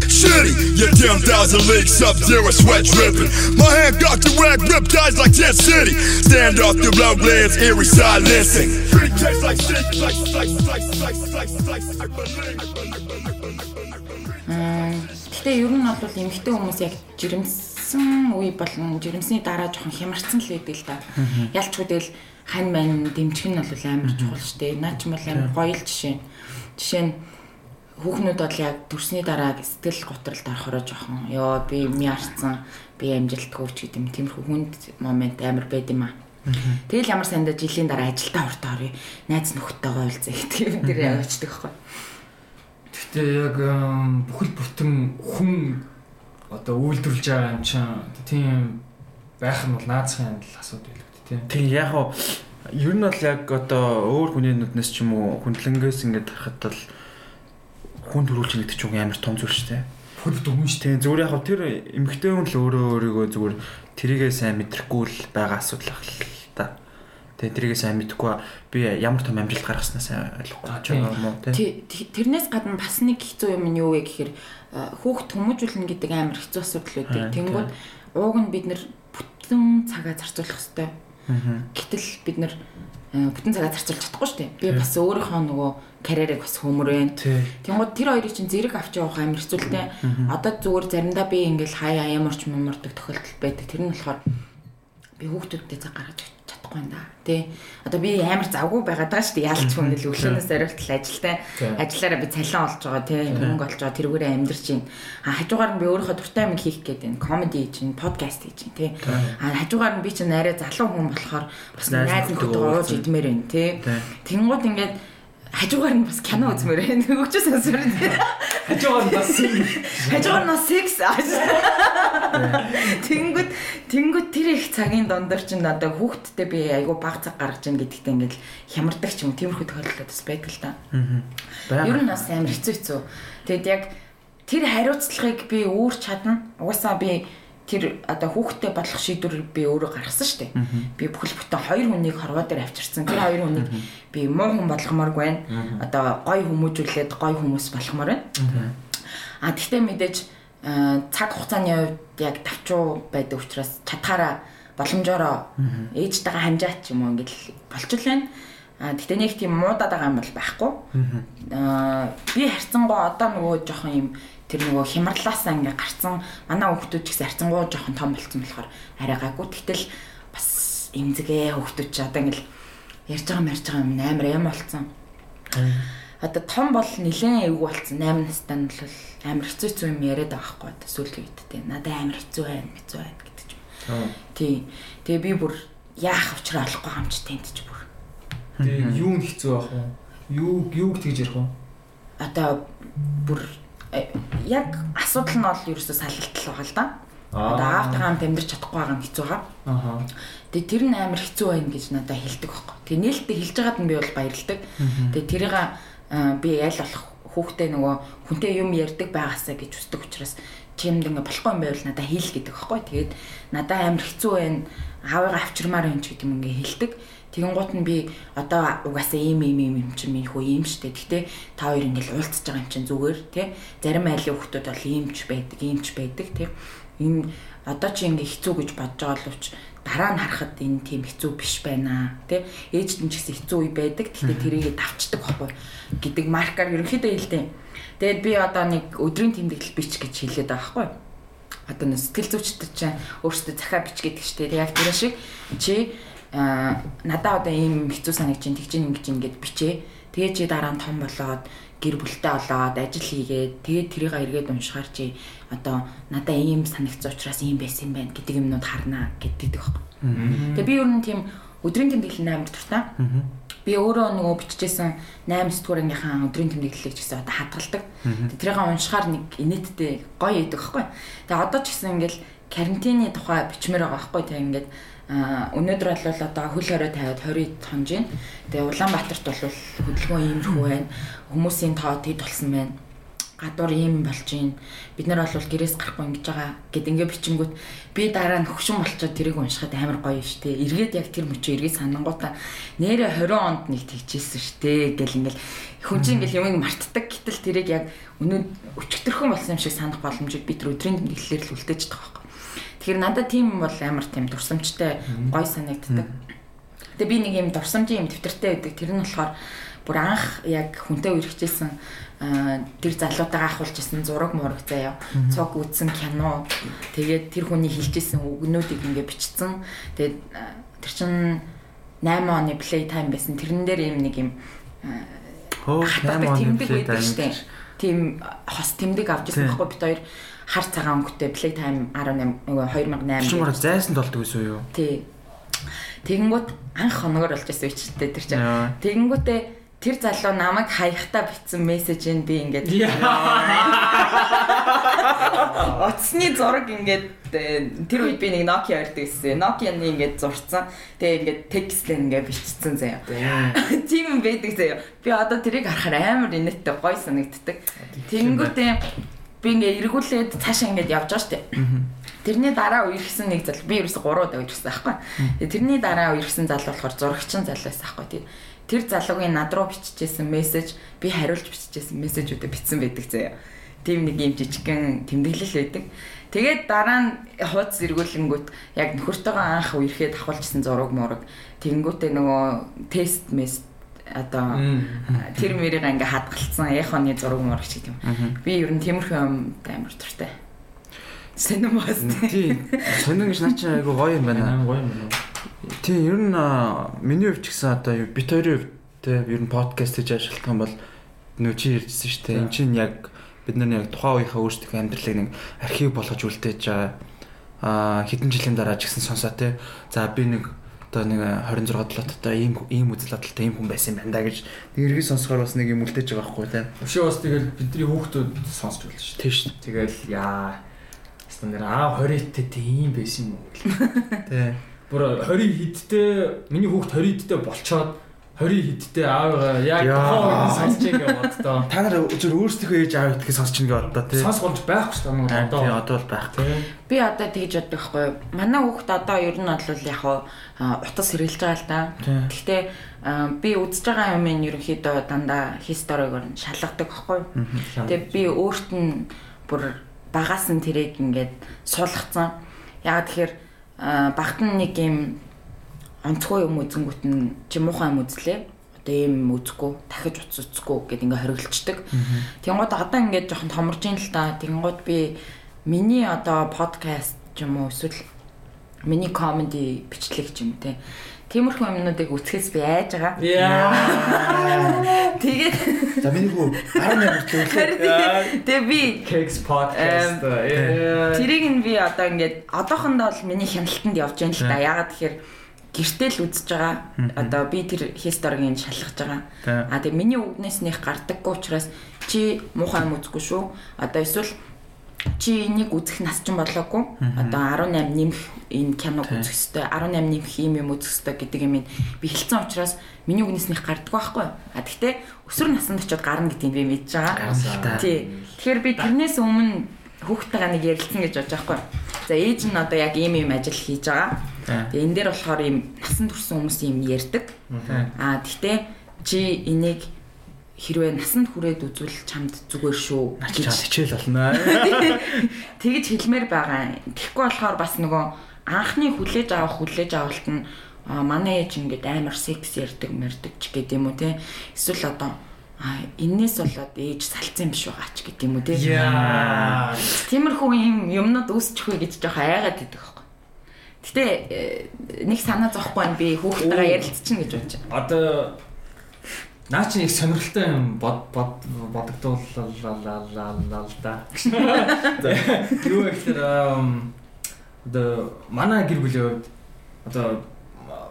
Shitty, your 10,000 leagues up zero sweat dripping. My hand got the rag ripped eyes like Jet City. Stand off the blow glands, eerie silencing. Treat tastes like shit, like, like, like, like, like, like, I believe, I believe. Гэтэ ер нь бол эмэгтэй хүмүүс яг жирэмсэн үе болон жирэмсний дараа жоохон хямарсан л байдаг л да. Ялчгүй тэгэл хань мань дэмжих нь бол амар чухал шүү дээ. Наа ч юм бол амар гоё л жишээ. Жишээ нь хүүхнүүд бол яг төрсний дараа сэтгэл готролд орохороо жоохон ёо би ми арцсан би амжилтгүй ч гэдэг юм тиймэрхүү хүнд момент амар байд юм аа. Тэгэл ямар сандаа жилийн дараа ажилдаа уртаа орё. Найз нөхдөйгөө уулзъя гэдэг юм дээр явчихдаг байхгүй. Гэхдээ яг бүхэл бүтэн хүн одоо үйлдвэрлэж байгаа юм чинь тийм байх нь бол наацхан л асуудал байлгүй тийм. Тийм яг хоо ер нь бол яг одоо өөр хүний нүднээс ч юм уу хүндлэнгээс ингээд харахад бол хүн төрүүлж нэгдэж байгаа амар том зүйл шүү дээ. Хүн шүү дээ. Зүгээр яг тэр эмгтэй хүн л өөрөө өөрийгөө зүгээр тэрийгээ сайн мэдрэхгүй л байгаа асуудал ах л та. Тэгээ тэрийгээ сайн мэдэхгүй би ямар том амжилт гаргаснаас ойлгохгүй ч юм уу. Тэрнээс гадна бас нэг хэцүү юм нь юу вэ гэхээр хүүхд хүмүүжүүлнэ гэдэг амар хэцүү асуудал үүдээ. Тэнгүүд ууг нь бид нэр бүтэн цагаа зарцуулах хэрэгтэй. Гэтэл бид нэр бүтэн цагаа зарцуулж чадахгүй шүү дээ. Би бас өөрийнхөө нөгөө карьерийг бас хөмөрвэн. Тэнгууд тэр хоёрыг чинь зэрэг авч явах амар хэцүүлтэй. Одоо зүгээр заримдаа би ингээл хаяа ямарч мамардаг тохиолдол байдаг. Тэр нь болохоор би хүүхдүүдтэй цаг гаргаж чадахгүй юм да. Тэ. Одоо би амар завгүй байгаад байгаа шүү дээ. Яалч хүн л өглөөнөөс оройтол ажилтай. Ажиллаараа би цалин олж байгаа тий. Мөнгө олж байгаа тэрүүгээрээ амьдарч байна. А хажуугаар нь би өөрийнхөө дуртай юм хийх гээд байна. Комеди хийж байна, подкаст хийж байна тий. А хажуугаар нь би чинь арай залуу хүн болохоор бас найз нөхдөд ууж идмээр байна тий. Тэнгууд ингээд хажуугаар нь бас кино үзмээр байна. Нөгөөч сонсоор. Хажуугаар нь бас хажуугаар нь секс. Тэнгүүд тэнгүүд тэр их цагийн дондор чинь одоо хүүхдтэй би айгу баг цаг гаргаж ийн гэдэгтээ ингээл хямардаг ч юм тиймэрхүү тохиолдол бас байдаг л та. Аа. Ер нь бас амар хэцүү хэцүү. Тэгэд яг тэр хариуцлагыг би үүрч чадна. Угаасаа би тэр одоо хүүхдтэй болох шийдвэр би өөрөө гаргасан шүү дээ. Би бүхэл бүтэн хоёр хүнийг хорвоо дээр авчирсан. Тэр хоёр хүнийг би муу хүн болгомооргүй байна. Одоо гой хүмүүжүүлээд гой хүмүүс болгомоор байна. А тэгтээ мэдээж цаг хугацааны хувьд яг давчуу байдаг учраас чадхаараа боломжоор ээжтэйгээ хамжаач юм уу ингээл болчихл байна. А тэгтээ нэг тийм муудаад байгаа юм бол байхгүй. Аа би харцсангоо одоо нөгөө жоохон юм тэр нөгөө хямрлаасаа ингээ гарцсан манай хүүхдүүд ч гэсэн харцангуу жоохон том болцсон болохоор арай гайгүй. Тэгтэл бас эмзэгээ хүүхдүүд ч одоо ингээл ярьж байгаа мэрж байгаа юм амар юм болцсон. Одоо том бол нилээн эвгүй болцсон 8 настай нь бол амар хэцүү хэцүү юм яриад байгаа байхгүй одоо сүүлийн үед те надад амар хэцүү байна хэцүү байна гэдэг ч юм. Тий. Тэгээ би бүр яах учраа олохгүй хамч тэнд ч бүр. Тэгээ юу нь хэцүү байх вэ? Юу юуг тэгж ярих вэ? Одоо бүр яг асуудал нь бол ерөөсөө салхилтал байгаа л да. Одоо аавтайгаа хамт амьдарч чадахгүй байгаа нь хэцүү байгаа. Аа. Тэгээ тэр нь амар хэцүү байна гэж надад хэлдэг байхгүй. Тэгээ нээлттэй хэлж байгаад нь би бол баярлдаг. Тэгээ тэрийг би аль болох хүүхдээ нөгөө хүнтэй юм ярьдаг байгаасаа гэж үздэг учраас чимд ингээ болохгүй юм байвал надад хэл гэдэг байхгүй. Тэгээд надад амар хэцүү байна. Аавыгаа авчирмаар байна ч гэдэг юм ингээ хэлдэг. Тэгэн гут нь би одоо угаасаа ийм ийм ийм юм чинь минь хөө ийм штэ. Гэхдээ та хоёр ингээл уулзж байгаа юм чинь зүгээр тий. Зарим айлын хүмүүс бол иймч байдаг, иймч байдаг тий. Ийм одоо чи ингээ хэцүү гэж бодож байгаа уч дараа нь харахад энэ тийм хэцүү биш байна тий. Ээж нь ч гэсэн хэцүү үе байдаг. Гэхдээ тэрийг давчдаг байхгүй гэдэг маркаар ерөнхийдөө хэлдэг. Тэгээд би одоо нэг өдрийн тэмдэглэл бич гэж хэлээд байгаа байхгүй одоо нэг сэтгэл зүйчтэй чинь өөртөө захаа бич гэдэг штеп яг тэр шиг чи надаа одоо ийм хэцүү санагч чинь тэгж ингэж ингэж бичээ. Тэгээ чи дараа нь том болоод гэр бүлтэй болоод ажил хийгээд тэгээд тэрийг эргээд уншихаар чи одоо надаа ийм санагцсан учраас ийм байсан юм байна гэдэг юмнууд харнаа гэдэг байхгүй. Тэгээ би ер нь тийм өдрийн тэмдэглэл амар дуртай. Би өөрөө нөгөө биччихсэн 8 сэтгүүрийнхаа өдрийн тэмдэглэлийг ч гэсэн одоо хадгалдаг. Тэрийг уншихаар нэг инээдтэй гоё идэг байхгүй. Тэгээ одоо ч гэсэн ингээл карантины тухай бичмээр байгаа байхгүй. Тэгээ ингээд өнөөдөр бол одоо хөл хорой тавиад 20 тонж байна. Тэгээ Улаанбаатарт бол хөдөлгөөн иймэрхүү байна. Хүмүүсийн тоо тэд болсон байна. Гадуур ийм болж байна. Бид нар бол гэрээс гарахгүй ингэж байгаа гэд ингээ бичингүүт би дараа нь хөгшин болчоод тэрийг уншихад амар гоё шүү дээ. Эргээд яг тэр мөчөө эргээд санангуудаа нэрэ 20 онд нэг тэгжсэн шүү дээ гэл ингээл хүн чинь ингээл юмыг мартдаг гэтэл тэрийг яг өнөө өчтөрхөн болсон юм шиг санах боломжийг би тэр өдрийн тэмдэглэлээр л үлдээж байгаа Тэгэхээр надад тийм бол амар тийм дурсамжтай гой санагддаг. Тэгээ би нэг юм дурсамжийн юм төвтөртэй байдаг. Тэр нь болохоор бүр анх яг хүнтэй үргэлжсэн тэр залуутайгаа ахуулж исэн зураг мураг заяа. Цог үзсэн кино. Тэгээд тэр хүний хэлжсэн үгнүүдийг ингээ бичсэн. Тэгээд тэр чин 8 оны play time байсан. Тэрэн дээр юм нэг юм Хөө 8 оны play time. Тийм хос тэмдэг авч ирсэн байхгүй бит хоёр хар цагаан өнгөтэй Play Time 18 нөгөө 2008 Чимээр зайсан толдог гэсэн юу? Тий. Тэгэнгүүт анх хоногор болж байсан үчтэй тэр чинь. Тэгэнгүүтээ тэр залуу намайг хаяхтаа битсэн мессеж нь би ингээд Оцсны зураг ингээд э, тэр үед би нэг Nokia ярьдаг гэсэн. Nokia-ны ингээд зурцсан. Тэгээ ингээд текстлэн ингээд бичсэн заяа. Тийм юм байдаг заяа. Би одоо тэрийг харахаар амар инээдтэй гой санагддаг. Тэнгүүтээ би ингээ эргүүлээд цаашаа ингээд явж байгаа штеп. Тэрний дараа үерхсэн нэг зал би ерөөсө 3 удаа үерхсэн байхгүй. Тэрний дараа үерхсэн зал болохоор зурагчин зал байсан байхгүй. Тэр залуугийн над руу биччихсэн мессеж би хариулж биччихсэн мессежүүдэд бичсэн байдаг заяа. Тим нэг юм жижигхэн тэмдэглэл байдаг. Тэгээд дараа нь хуудас эргүүлэнгүүт яг нөхөртөөгөө анх үерхэд авахулжсэн зураг мураг тэгэнгүүтээ нөгөө тест мест одоо тэр мэрийг ингээ хадгалсан эхоны зураг мураг ч гэдэг юм. Би ер нь тиймэрхүү юм амар дуртай. Сонин бас тий. Сонин гэж наа чи айгу гоё юм байна. Гоё юм байна. Тий, ер нь миний хувьд ч гэсэн одоо бит хоёрын хувьд те ер нь подкаст хийж ажиллах юм бол нөө чи ярьжсэн шүү дээ. Энд чинь яг бид нар яг тухайн үеийнхээ өөрсдөө амьдралыг нэг архив болгож үлдээж байгаа а хэдэн жилийн дараа ч гэсэн сонсоо те. За би нэг одоо нэг 26 толоттой ийм ийм үзэл бодолтой ийм хүн байсан юм байна да гэж нэг эргэж сонсохоор бас нэг юм үлдээж байгаа байхгүй тий. Өшөө бас тэгэл бидний хүүхдүүд сонсч байлаа шүү. Тийм шүү. Тэгэл яа стандар аа 20-т тийм байсан юм уу гэл. Тий. Бүр 20 хидтэй миний хүүхд 20 хидтэй болчоод 20 хидтэй аавгаа яг тохоо сонсч ингээ боддоо. Та нар зөв өөрсдийнхөө ээж аав гэдгийг сонсч ингээ боддоо тий. Сонсох болж байхгүй шүү дээ одоо. Тий одоо бол байхгүй. Би одоо тэгж боддог байхгүй. Манай хүүхд одоо ер нь бол яг утас сэргэлж байгаа л да. Гэхдээ би үзэж байгаа юм нь ерөнхийдөө дандаа хисторигоор нь шалгадаг байхгүй. Тэгээ би өөрт нь бүр багаас нь тэрийг ингээд суулгацсан. Яг тэгэхээр багт нэг юм онцгой юм үзэнгүүт нь чи муухай юм үзлээ. Одоо ийм үзэхгүй, дахиж утас үзэхгүй гэд ингээ хориглцдаг. Тэнгууд одоо ингээд жоохон томорж ин л та. Тэнгууд би миний одоо подкаст ч юм уу эсвэл миний комеди бичлэг ч юм те. Тиймэрхүү юмнуудыг үсгэс би айж байгаа. Тэгээд за миний хүү 18 хүртэл Тэгээ би Cakes podcast. Тэрийг нь би одоо ингээд одоохондоо бол миний хяналтанд явж байна л да. Ягаад тэгэхээр гэртэл үзэж байгаа. Одоо би тэр хисторигийн шалгаж байгаа. А тэгээ миний үгнээснийх гардаггүй учраас чи муухай юм үзэхгүй шүү. Одоо эсвэл чи энийг үзэх нас ч болоогүй. Одоо 18 нэмэх энэ киног үзэх ёстой. 18 нэмэх юм юм үзэх ёстой гэдэг юм би хэлсэн учраас миний үгнээснийх гардаггүй байхгүй. А тэгтээ өсвөр наснд очиод гарна гэдгийг би мэдж байгаа. Тий. Тэгэхээр би тэрнээс өмнө хүүхдтэйгээ нэг ярилцсан гэж бодож байгаа байхгүй. За ээж нь одоо яг ийм ийм ажил хийж байгаа. Тэгээ энэ дээр болохоор ийм насан турш хүмүүс ийм ярьдаг. Аа гэхдээ чи энийг хэрвээ насанд хүрээд үзвэл чамд зүгээр шүү. Начиж хичээл болно. Тэгэж хэлмээр байгаа. Тэгэхгүй болохоор бас нөгөө анхны хүлээж авах хүлээж авалт нь манай ээж ингээд амар секс ярддаг мэрдэг ч гэдэм уу те. Эсвэл одоо а энээс болоод ээж салцсан биш байгаа ч гэдэг юм уу те. Тиймэрхүү юм юмнууд үүсчихгүй гэж жоох айгаад байхгүй. Гэтэ э, нэг санаа зовхгүй би хүүхдтэйгээ ярилцчихна гэж бодож байна. Одоо Наа чи их сонирхолтой юм бод бод бодогдууллаа да. Юу гэхээр одоо манай гэр бүлийн хувьд одоо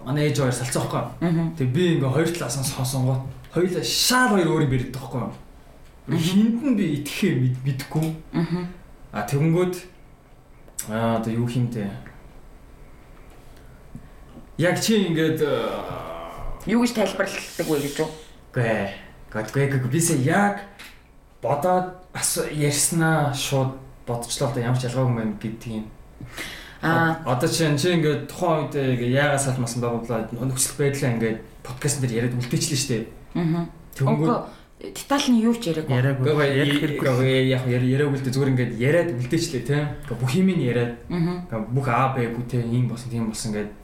манай ээж хоёр салцсан байхгүй. Тэгээ би ингээ хоёр талаас нь сонсонгоо хоёулаа шаар хоёр өөрийг бэрдэг байхгүй. Хинд нь би итгэхээ мэдэхгүй. Аа тэгэнгүүт аа одоо юу хиймтэй. Яг чи ингээд юу гэж тайлбарладаг вэ гэж үү? Гэ. Гэтгээ бисээ яг бодоод ярьснаа шууд бодчихлоо одоо ямар ч ялгаагүй юм гэдэг юм. Аа одоо чинь чи ингээд тухайн үед ингээ яагаад салмасан байгууллаа нөхцөл байдлаа ингээд подкаст дээр яриад үлдээчлээ шүү дээ. Аа. Тэнгүү детальны юу ч яриаггүй. Яриаггүй. Яг яриаг үлдээ зүгээр ингээд яриад үлдээчлээ тийм. Бүх юм нь яриад. Аа. Бүх А Б гү тийм ийм болсон тийм болсон ингээд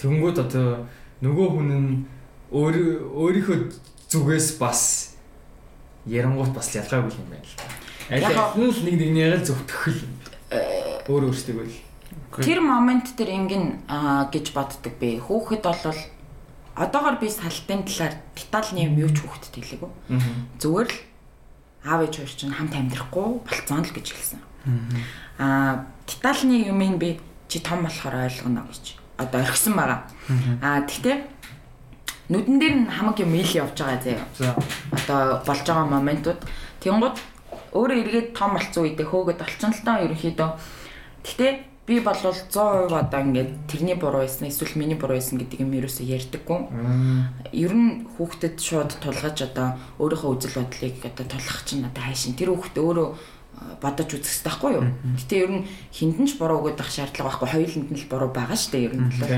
тэнгүүд одоо нөгөө хүн нь өөрийнхөө зүгээс бас ярангуут бас ялгаагүй юм байна л. Аль нь л нэг нэгнийгээ зөвтгөх л өөр өөрсдөө л. Тэр момент дээр ингэн гэж боддог би. Хүүхэд бол одоогор би салтын талаар детальны юм юу ч хүүхдэд хэлээгүй. Зүгээр л аав ээж хоёр чинь хамт амьдрахгүй болцоон л гэж хэлсэн. Аа детальны юм би чи том болохоор ойлгоно гэж одоо орхисон байгаа. Аа тэгтээ нүдэн дээр нь хамаг юм ил явж байгаа заяа. Одоо болж байгаа моментууд тэнгууд өөрөө эргээд том болцсон үедээ хөөгд олцсон л таа ерөнхийдөө. Гэтэ би бол 100% одоо ингээд тэрний буруу байсан эсвэл миний буруу байсан гэдэг юм ерөөсөө ярьдаггүй. Ер нь хүүхдэд шууд тулгаж одоо өөрийнхөө үзэл бодлыг одоо тулгах чинь одоо хайшин тэр хүүхд өөрөө бодож үзэх хэрэгтэй байхгүй юу? Гэтэ ер нь хиндэн ч буруу өгөх шаардлага байхгүй хоёуланд нь л буруу байгаа шүү дээ ер нь бол.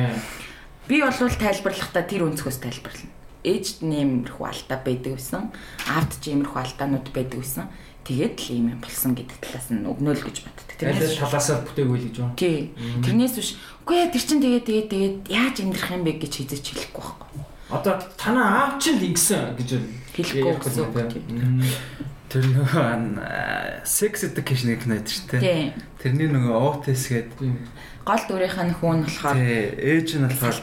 Би бол тайлбарлахдаа тэр өнцгөөс тайлбарлана. Ээжд нэмэрхүү алдаа байдаг байсан. Аавд ч иймэрхүү алдаанууд байдаг байсан. Тэгээд л ийм юм болсон гэдэг талаас нь өгнөөл гэж боддог. Тэрнээс талаасаа бүтээгүй л гэж байна. Тий. Тэрнээс биш. Үгүй ээ тэр чин тэгээд тэгээд тэгээд яаж амьдрах юм бэ гэж хизэж хэлэхгүй байхгүй. Одоо танаа аав чинь л ингэсэн гэж хэлэхгүй гэсэн. Тэр нөгөө sex education гэх нэг шүү дээ. Тэрний нөгөө OTS гэдэг гол дүрийнх нь хүн болохоор тий ээж нь болохоор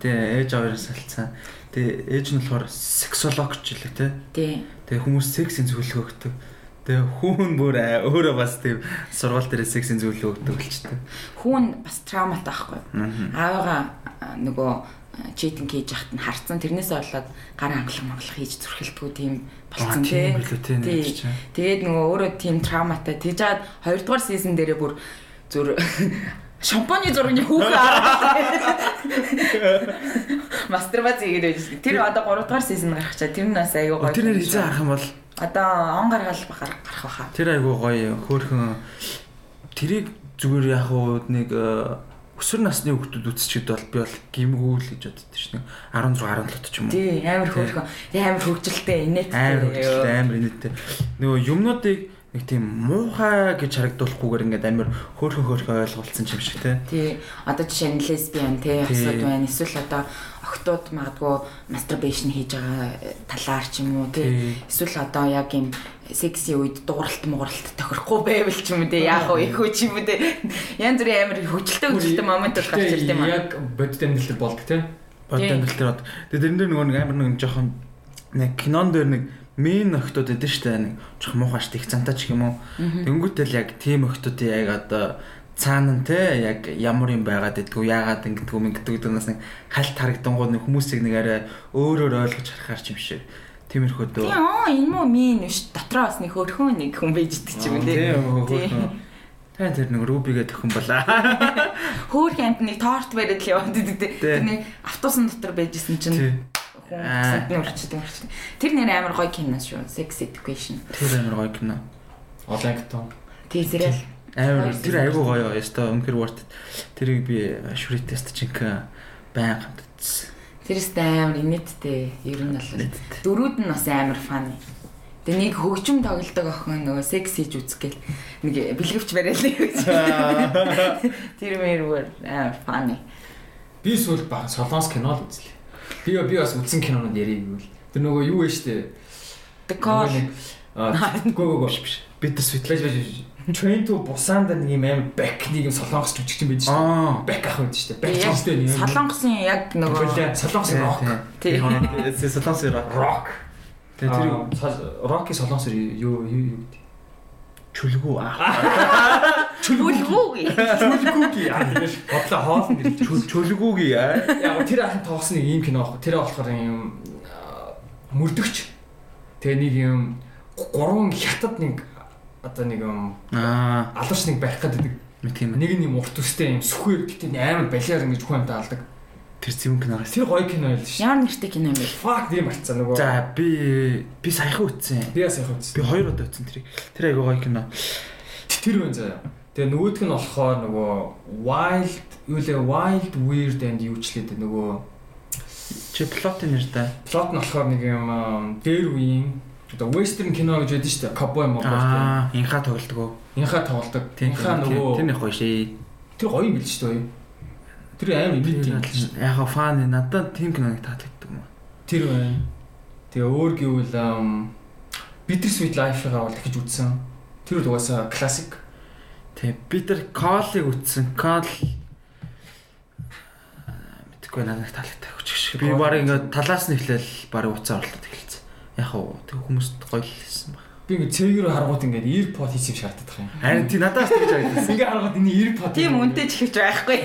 тий ээж аваараа салцсан. Тэгээ ээж нь болохоор сексологч жилээ тий. Тий. Тэгээ хүмүүс сексийн зөвлөгөө өгдөг. Тэгээ хүүн бүр өөрөө бас тийм сургууль дээр сексийн зөвлөгөө өгдөг болчтой. Хүүн бас трауматай байхгүй. Аавыгаа нөгөө читинг хийж яхад нь харцсан. Тэрнээсээ болоод гар хангалах монголох хийж зүрхэлдэггүй тийм болцсон тий. Тэгээд нөгөө өөрөө тийм трауматай. Тэгжээд 2 дугаар сизон дээрээ бүр зүр шампаны зургийн хүүхэн хараад мастурбац хийгээд. Тэр одоо 3 дугаар сизон гарах чаа. Тэр нь бас аюу гоё. Тэр нэр хизээ харах юм бол одоо он гаргаал гарах байхаа. Тэр аюу гоё хөөхөн тэрийг зүгээр яг уу нэг өсвөр насны хүүхдүүд үзчихэд бол би бол гимгүүл гэж боддоо шнэ 16 17 ч юм уу. Тий амар хөөхөн. Тий амар хөвгөлтэй инээдтэй. Амар хөвгөлтэй амар инээдтэй. Нөгөө юмнуудыг нэг тийм муухай гэж харагдуулахгүйгээр ингээд амар хөөрхөн хөөрхөн ойлголцсон юм шиг те. Тий. Одоо жишээ нь лесбиан те асуудал байна. Эсвэл одоо охтууд магадгүй мастурбашн хийж байгаа талаар ч юм уу те. Эсвэл одоо яг юм секси үед дууралт мууралт тохирохгүй байвал ч юм уу те. Яг уу их үуч юм уу те. Янз бүрийн амар хөвчлөлтэй хөвчлөлтэй момент бол гарч ирд юм аа. Яг бодит амьдрал болдог те. Бодит амьдрал дээр тэгээд тэрэн дээр нөгөө нэг амар нэг жоохон нэг кинон дээр нэг мэн охтууд эдэн штэ нэг жоох муухай штэ их цантаач юм уу. Тэнгүүтэл яг тийм охтуудын яг одоо цаана те яг ямар юм байгаад идэггүй яагаад ингэдэггүй ингэдэг гэдэг нас нэг хальт харагдангууд нэг хүмүүсийг нэг арай өөрөөр ойлгож харахаар ч юм шиг. Тиймэрхүү дөө. Яа энэ муу мин биш дотроо бас нэг хөрхөн нэг хүн байж идэг ч юм те. Тань тэр нэг рубигээ төхөн балаа. Хөөх амт нэг торт бариад л яваад идэг. Тэр нэг автобусын дотор байжсэн чинь хүн урчдаг урчдаг. Тэр нэр амар гоё кино шүү. Sex Education. Тэр амар гоё кино. Олегтон. Тийм сериал. Амар тэр айгуу гоё яста өнхөр worth. Тэрийг би шүрий тест чинь байн гамтдсан. Тэрээс амар инээдтэй. Ер нь бол дөрүүд нь бас амар фан. Тэгээ нэг хөгжим тоглодог охин нөгөө секс хийж үзэх гээл нэг бэлгэвч бариад л гэж. Тэр мэр амар фан. Би сүүл баг солонгос кино л үзлээ. Би би бас үзсэн кинонууд ярив юм л. Тэр нөгөө юу вэ штэ. The Call. Аа гоо гоо биш. Bitter Sweet байж байж. Train to Busan-д нэг юм аим back нэг юм солонгос жүжигч юм байдаг шүү. Back ах байдаг шүү. Back ч шүү. Солонгосын яг нөгөө солонгос rock. тий. Солонгос рок. Rock. Тэгээ тэр Rocky солонгос юу юу юу гэдэг. Чүлгүү аа. Чүлгүүг. Чүлгүүги яа бодлоо хоол нэр. Чүлгүүги аа. Яг тэр ахын нэг ийм кино аахгүй. Тэр болохоор юм мөрдөгч. Тэгээ нэг юм гурван хятад нэг одоо нэг юм Аа. алуурч нэг барих гэдэг. Нэг юм урт төстэй юм сүхэр гэдэг амар балиар ингэж хүн амтаа алдаг. Тэр зэвэн киноос. Тэр гоё кино байл шүү. Ямар нэртэй кино юм бэ? Fuck тийм болцсон нөгөө. За би би саяхан үтсэн. би Би үзсэн. хоёр удаа үтсэн тэрийг. Тэр айгүй гоё кино. Тэр үн заяа. Тэгээ нөгөөх нь болохоор нөгөө wild юу лээ wild weird and юучлээд нөгөө Чи плотын нэр та. плот нь болохоор нэг юм дээр үеийн одоо western кино гэж байдаг шүү дээ. Cowboy mobile тийм. Аа, инха тоглолтгоо. Инха тоглодог. Инха нөгөө тэр нэг гоё шээ. тэр гоё юм бил шүү дээ. Тэр аим имит юм. Яг фан надад тийм киноныг таалагддаг юм. Тэр байна. Тэгээ өөр гэвэл Bitter Sweet Life-ыг бол дахиж үзсэн. Тэр бол угаасаа классик. Тэг би тэр колыг үтсэн. Кол мэдгүй надад таалагддаг хүч. Би баг ингээд талаас нь эхлээл баг уцаа орлоод эхэлсэн. Яг уу тэг хүмүүст гоё л хэлсэн баг. Би ингээ цэгээр харгууд ингээд earpod хийх юм шаарддаг юм. Харин тий надаас тэгж харагдсан. Ингээ харгууд энэ earpod Тийм үнтэй ч ихвч байхгүй.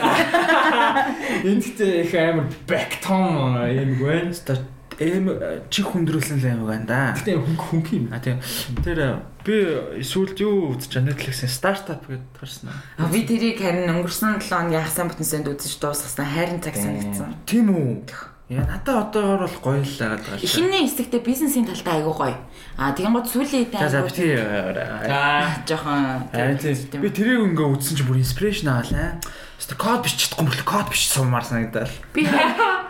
Энд гэдэг их амар back tone юм гэн. Ста эм чих хүндрүүлсэн л юм байна да. Гэтэ хөнгө хөнгө юм. А тийм. Тэр би сүүлд юу үзэж Netflix-ийн стартап гэдээ гарсан. А би тэрийг харин өнгөрсөн 7 хоногийн хасан бүтэнсэнд үзэж дуусгасан хайрын цаг санагдсан. Тийм үү? Яа надад одоогор бол гоё л байгаад байгаа шүү. Эхний хэсэгтээ бизнесийн талдаа айгуу гоё. А тэгэнгუთ сүүлийн За за үед би тий. Аа. жоохон Аа. Би тэрийг ингээ үзсэн чинь бүр инспирэшн аваалаа. Хэвээ код биш чадахгүй мөрл код биш сумаар санагдал. би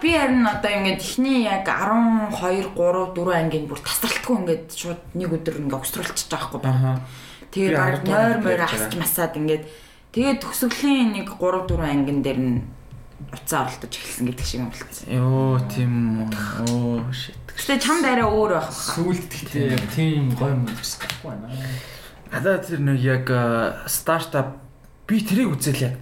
би харин одоо ингээд эхний яг 12 3 4 ангийн бүр тасралтгүй ингээд шууд нэг өдөр ингээд огцруулчихж байгаа байхгүй. Аха. Тэгээ Би баг нойр ярьж асч масаад ингээд тэгээ төгсгөлийн нэг 3 4 ангин дээр нь уцаа оролдож эхэлсэн гэдэг шиг юм болчихсон. Йоо тийм үү. Оо shit. Гэтэ чам даараа өөр байх. Сүүлд гэхдээ тийм гоё юм үзчихгүй байна. Надад тэр нэг яг стартап би тэрийг үзэл яг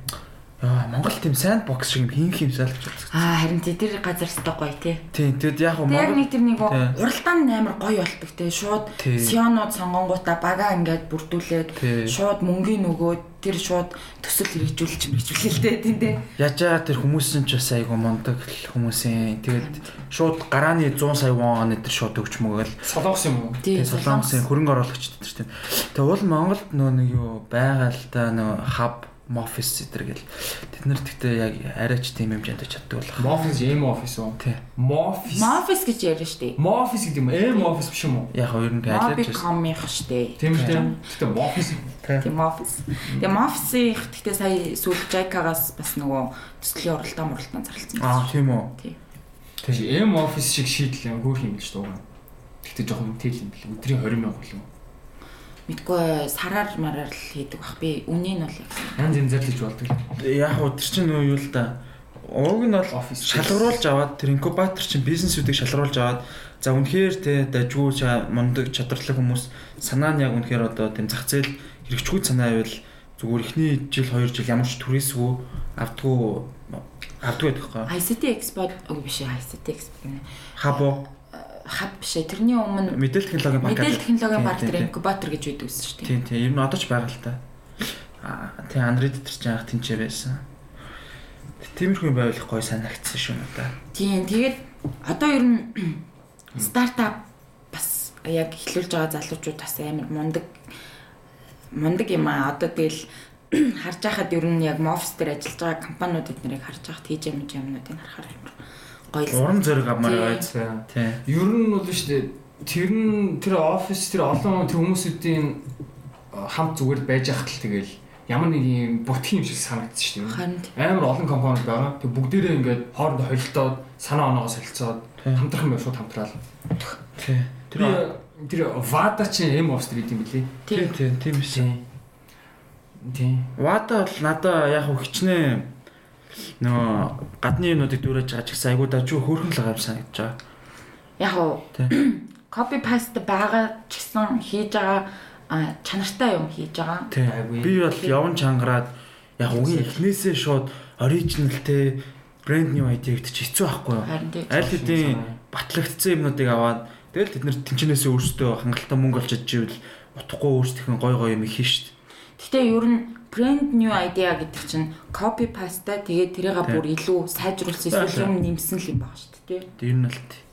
Монгол тийм sandbox шиг юм хин химсэл гэж бодсон. Аа харин тий тэр газар өстой гоё тий. Тийм тэгэд яг яг Монгол нэг тэр нэг Тий. уралдаан амар гоё болдог тий. Шууд Тий. сионууд сонгонгуудаа бага ингээд бүрдүүлээд Тий. шууд мөнгөний нөгөөд тэр шууд төсөл хэрэгжүүлж мэржүүлээ л дээ тий дээ. Яжаа тэр хүмүүс нь ч бас айгу мондог л хүмүүсийн тэгээд шууд гарааны 100 сая вон энэ тэр шууд өгч мөгөл Солонгос юм уу? Тий тэгээд солонгосын хөрөнгө оруулагчд тэр тийм. Тэгээд уул Монголд нөө нэг юу байгаа л да нөө хаб офис зэтэр гэл тэд нар тэгтээ яг арайч тийм хэмжээнд чаддаг болох. Moffice M office уу? Тий. Moffice. Мафис гэж яриа штэ. Moffice гэдэг юм. M office биш юм уу? Яг хоёр нь ажиллаж Моби байсан. комих штэ. Тийм дээ. Гэтэ Moffice Тийм офис. Тэгээ офисын гэхдээ сая сүүл Жайкагаас бас нөгөө төслийн оролдоо моролтон зарлцсан. Аа тийм үү. Тий. тийм M office шиг шийдэл юм хөөх юм биш дуугаа. Гэтэ жоохон тэл юм бэл. Өдрийн 20 мянга бол юм. Мэдгүй сараар мараар л хийдэг бах. Би үнийг нь бол Янз янз зарлиж болдог. Яг уу тэр чинь нөө юу л да. Ууг нь бол шалгаруулж аваад тэр инкубатор чинь бизнесүүдийг шалгаруулж аваад за үнэхээр те дажгүй мундаг чадварлаг хүмүүс санаа нь яг үнэхээр одоо тийм зах зээл хэрэгжгүй санаа байвал зүгээр эхний жил 2 жил ямар ч түрээсгүй авдгүй авдгүй байдаг хаа. ICT Expo үгүй биш ICT Expo. Хабо Хаб биш ээ. Тэрний өмнө мэдээлэл технологийн банк. мэдээлэл технологийн парк тэр инкубатор гэж байдаг гэсэн шүү дээ. Тийм тийм ер нь одоо ч байгаа л та. Аа тийм Android дээр ч яах тэнцээ байсан. Тиймэрхүү юм байвал гоё санагдсан шүү надаа. Тийм. Тэгээд одоо ер нь стартап бас яг эхлүүлж байгаа залуучууд бас амар мундаг мундаг юм аа. Одоо тэгэл харж байхад ер нь яг Mofs дээр ажиллаж байгаа компаниуд эднэрийг харж байхад хийж юм юмнуудыг харахаар амар гоё л Уран зориг авмаар Тийм. байц. Тийм. Ер нь бол шүү дээ. Тэр нь тэр офис тэр олон тэр хүмүүсүүдийн хамт зүгээр байж хахад л тэгэл ямар нэг юм бүтгий юм шиг санагдсан шүү дээ. Амар олон компаниуд байгаа. Тэг бүгдээрээ ингээд хоорондоо холилдоод санаа оноогоо солилцоод хамтрах юм шууд хамтраал. Тийм. Тэр тэр Vada чи M office дээр идэм билий. Тийм тийм тийм байсан. Тийм. Вада бол надаа яг хөө хичнээн нөгөө гадны юмнуудыг дүүрэж байгаа ч гэсэн айгуу дажгүй хөөрхөн л байгаа юм санагдаж байгаа. яг уу копи паст байгаа ч гэсэн хийж байгаа чанартай юм хийж байгаа. Би бол явн чангараад яг үгийн эхнээсээ шууд оригинал те брэнд idea гэдэг чи хэцүү байхгүй юу? Аль хэдийн батлагдсан юмнуудыг аваад тэгэл тэд нэр тэнчнээсээ өөрсдөө хангалттай мөнгө олж чадчихвэл утахгүй өөрсдийнх нь гой гой юм хийх шүү дээ. Гэтэ ер нь brand new idea гэдэг чинь copy paste тэгээд тэрийг бүр илүү сайжруулсан эсвэл юм нэмсэн л юм байна шүү дээ. Тэр нь л тий.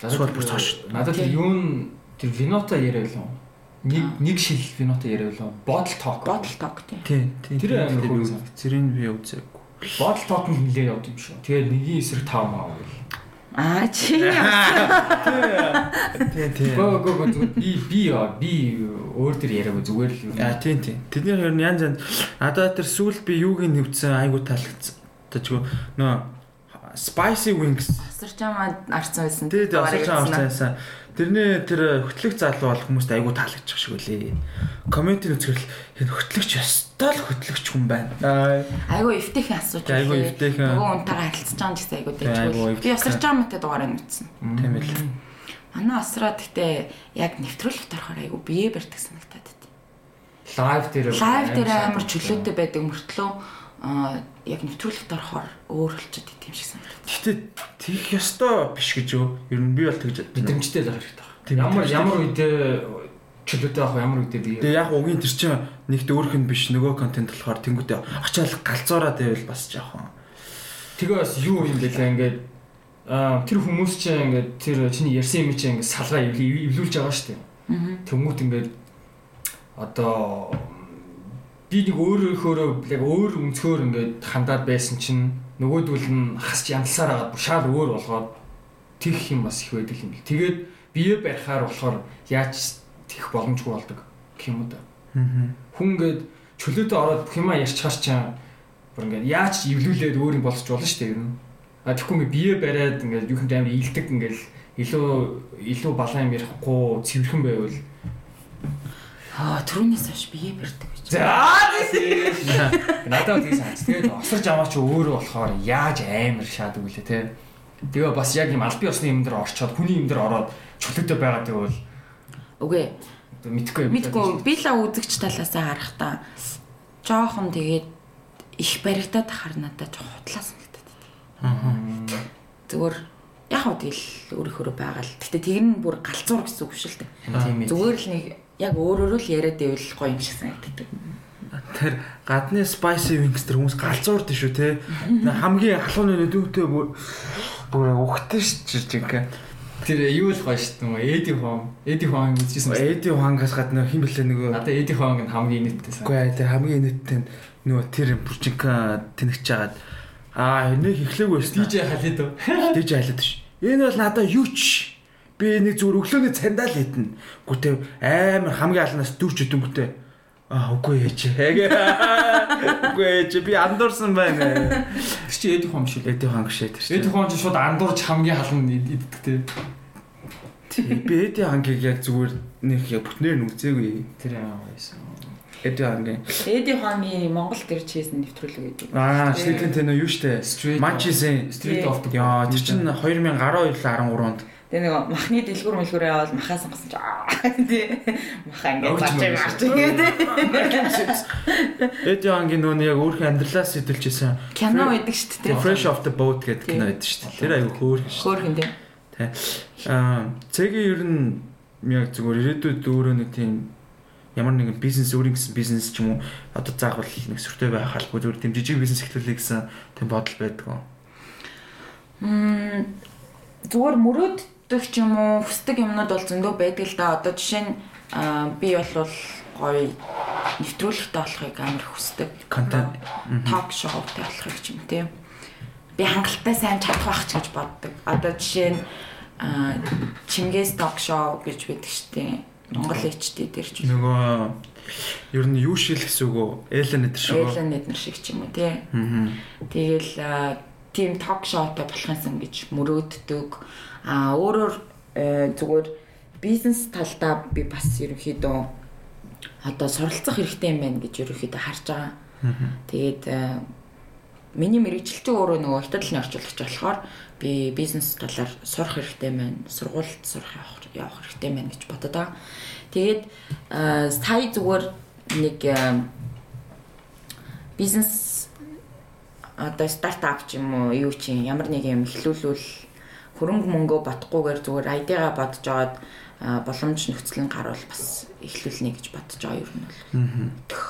Зүгээр бүр цааш. Надад тэр юу н тэр Vinoto яриа байлаа. Нэг нэг шил Vinoto яриа байлаа. Bottle talk. Bottle talk тий. Тий. Тэр амар хөө. Зэрэг би үзээгүй. Bottle talk нь нилээ явд юм шүү. Тэгээд нэгийн эсрэг 5 маа гэл. Аа чи Тий, тий. Гоо гоо гоо би би би өөр төр яриаг зүгээр л. Аа тий, тий. Тэдний хоёр нь янз янз надад тэр сүүл би юуг нь хөвцөн айгу таалагдсан. Тэжгүй нөө spicy wings асарч амаа арцсан байсан. Тий, тий, асарч амаа арцсан байсан. Тэрний тэр хөтлөх залуу бол хүмүүст айгүй таалагдчих шиг үлээ. Коммент үзэрэл энэ хөтлөгч ёстой л хөтлөгч хүн байна. Айгүй эвтэйхэн асууж. Айгүй эвтэйхэн. Нөгөө унтагаа харилцаж байгаа гэсэн айгүй дэжгүй. Би ясарч байгаа мэт дугаараа нүцсэн. Тийм ээ. Манай асраа гэхдээ яг нэвтрүүлэгт орохоор айгүй бие барьдаг санагтаад байт. Лайв дээр лайв дээр амар чөлөөтэй байдаг мөртлөө а яг нэвтрүүлэгт орохоор өөр болчиход идэв юм шиг санагдав. Гэтэ тийх ёстой биш гэж юу? Ер нь би бол тэгж мэдрэмжтэй л хэрэгтэй байна. Ямар ямар үедээ чөлөөтэй авах ямар үедээ би. Тэгээ яг угийн тэр чинь нэгт өөрх нь биш нөгөө контент болохоор тэнгуүтэй очиад галзуураад байвал бас жоохон. Тэгээ бас юу юм бэлээ ингээд аа тэр хүмүүс чинь ингээд тэр чиний ярьсан юм чинь ингээд салгаа эвлүүлж байгаа шүү дээ. Тэнгуут ингээд одоо би нэг өөрөөхөөрөө яг өөр өнцгөр ингээд хандаад байсан чинь нөгөөдөл нь хасч янзсаар агаад шал өөр болгоод тэгэх юм бас их байдаг юм бэл. Тэгээд бие барихаар болохоор яаж тэгэх боломжгүй болдог гэх юм уу да. Хүн ингээд чөлөөтэй ороод бүх юма ярьчихаар чам бүр ингээд яаж эвлүүлээд өөр юм болчих болно шүү дээ ер нь. А тэгэхгүй ингээд бие бариад ингээд юу юм амар илдэг ингээд илүү илүү балан юм ярихгүй цэвэрхэн байвал Аа түрүүнээс хойш бие барьдаг За надад тийм санагц. Тэгээд осорж аваа чи өөрөө болохоор яаж амар шаадаг үлээ те. Тэгээ бас яг юм албан ёсны юм дээр орчоод хүний юм дээр ороод чөлөөтэй байгаад байвал үгүй мэдхгүй юм. Мэдгүй би л үзэгч талаасаа харахтаа жоохон тэгээд их баригдаад ахаар надад жоох хутлаа санагдаад байна. Зүгээр яг хөө тэгэл өөрийнхөө байгаа л. Гэтэ тэр нь бүр галзуур гэсэн үг шүү дээ. Зүгээр л нэг яг өөрөөрөө л яриад байвал гоё юм шиг санагддаг. Тэр гадны spicy wings тэр хүмүүс галзуурд шүү те. Хамгийн халууны нүдүүтэй бүр ухтаа шүү жинхэнэ. Тэр юу л гоё шүү дээ. Эди Хуан. Эди Хуан үзчихсэн. Эди Хуангаас гадна хэн блэ нөгөө Надаа Эди Хуанг нь хамгийн нийттэй сан. Үгүй тэр хамгийн нийттэй нөгөө тэр бүрчинка тэнэгч жагаад аа нэг эхлэв байсан. DJ халид? DJ халид ш. Энэ бол надаа юу ч би нэг зүгээр өглөөний цандаа л идэнэ. Гүтээ амар хамгийн алнаас дүүрч өдөнгөтэй. Аа үгүй ээж. Үгүй ээж би андуурсан байна. Тэр чи эдих хом шүү. Эдих хом шээ тэр. Эдих хом чи шууд андуурч хамгийн халан иддэг те. Тий би эдих хангийг яг зүгээр нэг яг бүтнээр нь үзээгүй. Тэр яа байсан. Эдих хангийн. Эдих хангийн Монгол дээр чийсэн нэвтрүүлэг гэдэг. Аа шийдэн тэнэ юу штэ. Манчесен Street of Яа тэр чинь 2012 13 онд Тэгээ нэг махны дэлгүр мэлгүрээ явал махаа сонгосон чи тий махаа ингээд зарж марч. Эд яангийн нөө яг өөрхөн амьдралаас сэтэлжсэн. Кино байдаг шүү дээ. Fresh off the boat гэдэг кино байдаг шүү дээ. Тэр аюу хөөрхөн шүү. Хөөрхөн тий. Тэ. Аа цэгийн ер нь яг зүгээр ирээдүйд өөрөө нэг тийм ямар нэгэн бизнес өөрийн гэсэн бизнес ч юм уу одоо заавал нэг сүртэй байх албагүй зүгээр тийм жижиг бизнес эхлүүлэх гэсэн тийм бодол байдаг. Мм зүгээр мөрөөд хүсдэг ч юм уу хүсдэг юмнууд бол зөндөө байдаг л да. Одоо жишээ нь би бол гоё нэвтрүүлэгтэй болохыг амар хүсдэг. Контент ток шоутай болохыг ч юм тийм. Би хангалттай сайн чадах байх ч гэж боддог. Одоо жишээ нь Чингис ток шоу гэж байдаг штеп. Монгол HD дээр ч нөгөө ер нь юу шил гэсэн үг үү? Элен эдэр шиг. Элен эдэр шиг ч юм уу тий. Тэгэл тийм ток шоутай болохынсан гэж мөрөөддөг А өөрөөр э, зүгээр бизнес талдаа би бас ерөнхийдөө одоо суралцах хэрэгтэй юм байна гэж ерөнхийдөө харж байгаа. Тэгээд э, миний мэрэгчлэлтийн өөрөө нөгөө хятадны орчуулагч болохоор би бизнес талаар сурах хэрэгтэй байна. Сургуульд сурах явах хэрэгтэй байна гэж бодод байгаа. Тэгээд сая зүгээр нэг бизнес одоо стартап ч юм уу юу ч юм ямар нэг юм эхлүүлвэл хөрөнгө мөнгөө ботхгүйгээр зүгээр айдигаа бодож аваад боломж нөхцөл нь гарвал бас эхлүүлнэ гэж бодож байгаа юм бол.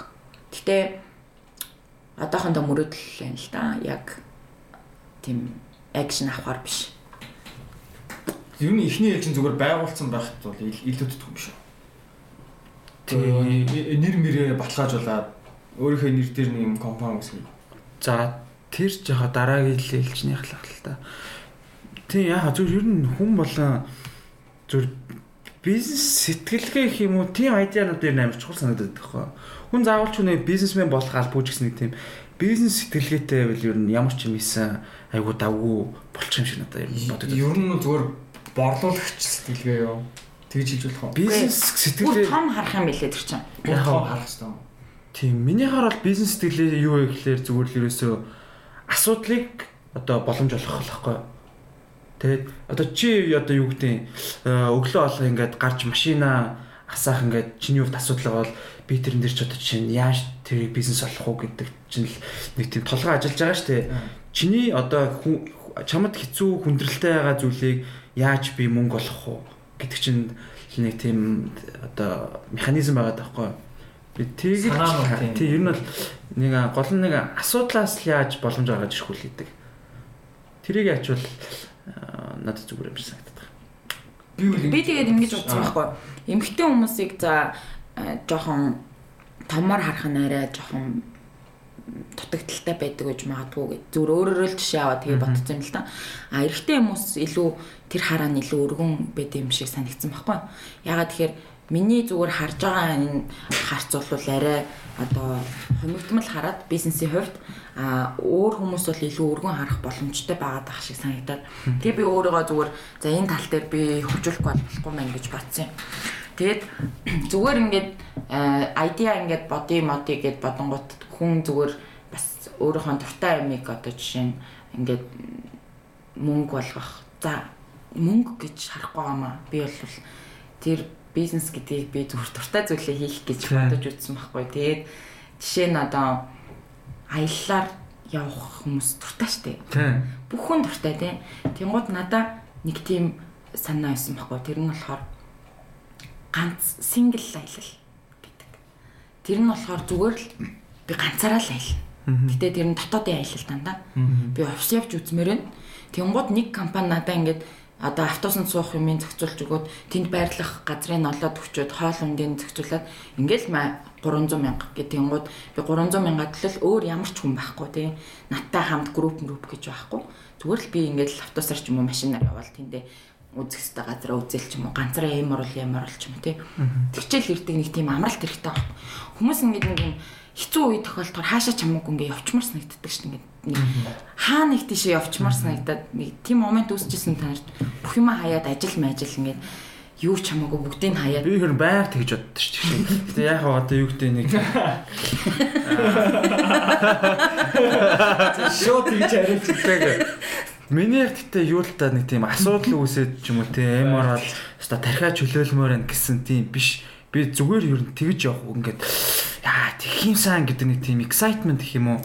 Гэтэ одоохондоо мөрөөдөл байна л да. Яг тийм акшн авахар биш. Юу нь ихний ээлжин зүгээр байгуулсан байхад бол илүү тэтгүм биш үү? Тэгээ нэр мэрээ баталгаажуулаад өөрийнхөө нэр дээр нэг юм компани үүсгэх. За тэр жоо дараагийн ээлжнийх л л та. Тийм яа зүгээр ер нь хүн болон зүгээр бизнес сэтгэлгээ гэх юм уу тийм айдианууд дээр амар чухал санагдаад байгаа хөө. Хүн заавал ч үнэ бизнесмен болох албач гэсэн нэг тийм бизнес сэтгэлгээтэй байвал ер нь ямар ч юм исэн айгу давгүй болчих юм шиг надад нь боддог. Ер нь зүгээр борлуулагч сэтгэлгээ юу? Тэгж хэлж болох уу? Бизнес сэтгэлгээ том харах юм билээ тэр чинь. Яг харах хэрэгтэй. Тийм миний хараад бизнес сэтгэлээ юу вэ гэхээр зүгээр л ерөөсөө асуудлыг одоо боломж олгох болохгүй. Тэгээд одоо чи одоо юу гэдэг өглөө болго ингээд гарч машина асаах ингээд чиний хувьд асуудал бол би тэрэн дээр ч одоо чинь яаж тэрийг бизнес олох уу гэдэг чинь л нэг тийм толгой ажиллаж байгаа шүү дээ. Чиний одоо чамд хэцүү хүндрэлтэй байгаа зүйлийг яаж би мөнгө олох уу гэдэг чинь нэг тийм одоо механизм байгаа даахгүй. Би тийг тий ер нь бол нэг гол нэг асуудлаас яаж боломж гаргаж ирэх үл гэдэг. Тэрийг ячвал надад зүгээр юм шиг санагдаад байна. Би би тэгээд ингэж бодсон байхгүй. Эмэгтэй хүмүүсийг за жоохон томор харах нь арай жоохон дутагдaltaй байдаг гэж магадгүй гэж зүр өөрөөрөө л жишээ аваад тэгээ бодсон юм л та. А эрэгтэй хүмүүс илүү тэр хараа нь илүү өргөн байд юм шиг санагдсан байхгүй. Ягаад тэгэхээр миний зүгээр харж байгаа энэ харц бол арай одоо хомигдмал хараад бизнесийн хувьд а өөр хүмүүс бол илүү өргөн харах боломжтой байгаад ах шиг санагдаад. Тэгээ би өөрийгөө зүгээр за энэ тал дээр би хөгжүүлэхгүй болохгүй мэн гэж бодсон юм. Тэгээд зүгээр ингээд айдиа ингээд боди моди гэд бодонгууд хүн зүгээр бас өөрийнхөө дуртай юмыг одоо жишээ нь ингээд мөнгө болгох. За мөнгө гэж харахгүй гамаа. Би бол тэр бизнес гэдгийг би зүгээр дуртай зүйлээ хийх гэж бодож үзсэн байхгүй. Тэгээд жишээ нь одоо аяллаар явах хүмүүс дуртай штэ. Бүх хүн дуртай тий. Тэнгууд надаа нэг тийм санаа байсан байхгүй. Тэр нь болохоор ганц сингл аялал гэдэг. Тэр нь болохоор зүгээр л би ганцаараа л аялна. Гэтэ тэр нь дотоодын аялал дандаа. Би офис явж үзмээр байна. Тэнгууд нэг компани надаа ингээд одоо автобусанд суух юмыг зохицуулж өгөөд тэнд байрлах газрыг олоод өчөөд хоол ундын зохицуулаад ингээл 300 мянга гэдэг юмгууд би 300 мянга төлөл өөр ямар ч хүн байхгүй тий надтай хамт групп групп гэж байхгүй зүгээр л би ингээл автобусаар ч юм уу машинаар явбал тэндээ үзэх хэвээр газараа үзэл ч юм уу ганцаараа юм орол ямар орол ч юм тий. Тэгчээл ирдэг нэг тийм амралт хэрэгтэй байна. Хүмүүс ингээд нэг юм хэцүү үе тохиолдохоор хаашаа ч хамаагүй ингээд явчмаар санагддаг шүү дээ. Ингээд хаа нэг тийшээ явчмаар санагдаад нэг тийм момент үүсчихсэн танарт бүх юм хаяад ажил мэжил ингээд юу ч хамаагүй бүгдийг хаяад би хэр байг тэгж боддоо шүү дээ. Гэтэ яг одоо юу гэдэг нэг шууд тэгж хариулчихдаг. Миний гэхдээ юу л та нэг тийм асуудал үүсээд ч юм уу те MR бол өста тархиа чөлөөлмөр гэсэн тийм биш. Би зүгээр юу тэгж явах ингээд яа тэгхийн сан гэдэг нэг тийм excitement гэх юм уу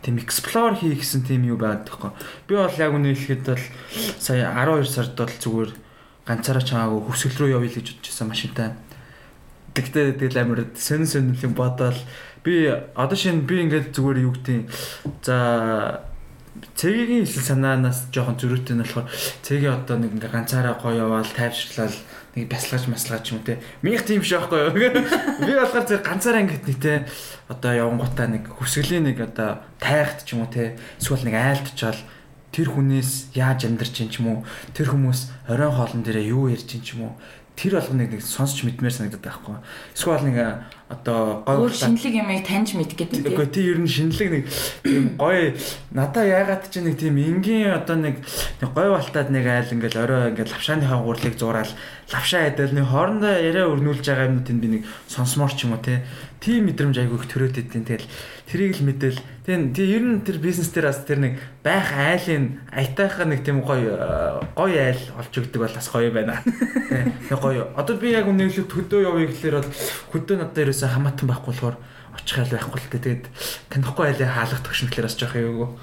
тийм explore хийх гэсэн тийм юу байдаг тоххой. Би бол яг үнэ хэлэхэд бол сая 12 сард бол зүгээр ганцаараа чамаагүй хөвсгөл рүү явъя гэж бодчихсан машинтай. Тэгтээ тэгэл амар сэн сэн юм бодоол би одоо шинэ би ингээд зүгээр юу гэдэг за цэгийн ижил санаанаас жоохон зөрүүтэй нь болохоор цэгийн одоо нэг ингээ ганцаараа гоё яваал тайвшрлал нэг бясалгаж маслгаж юм те. Минийх тийм биш байхгүй юу. Би болохоор зэрэг ганцаараа ингээд нэг те одоо явангуудаа нэг хөсгөлийн нэг одоо тайхт ч юм уу те. Эсвэл нэг айлтчаал тэр хүнээс яаж амьдарч ин ч юм уу. Тэр хүмүүс оройн хоолн дээрээ юу ярьж ин ч юм уу. Тэр болгоныг нэг сонсч мэдмээр санагдаад байхгүй. Эсвэл нэг одоо гой шинэлэг юмыг таньж мэдгээд тийм. Үгүй тий ер нь шинэлэг нэг тийм гой надаа яагаад ч нэг тийм энгийн одоо нэг гой балтаад нэг айл ингээл орой ингээл лавшааныхаа гурлыг зураал лавшаа айдал нэг хоорондоо яриа өрнүүлж байгаа юмнуудыг би нэг сонсомоор ч юм уу тий. Тийм мэдрэмж айгүйх төрөөд идэв. Тэгэл тэрийг л мэдээл. Тийм тий ер нь тэр бизнес дээр бас тэр нэг байх айлын аятайхаа нэг тийм гоё гоё айл олж өгдөг бол бас гоё байна. Тий гоё. Одоо би яг үнэхээр төдөө явъя гэхлээр бол хөдөө надад ерөөсөө хамаатан байхгүй болохоор очих айл байхгүй л дээ. Тэгээд танихгүй айлыг хаалгах төгшнөглөр бас жоох юу.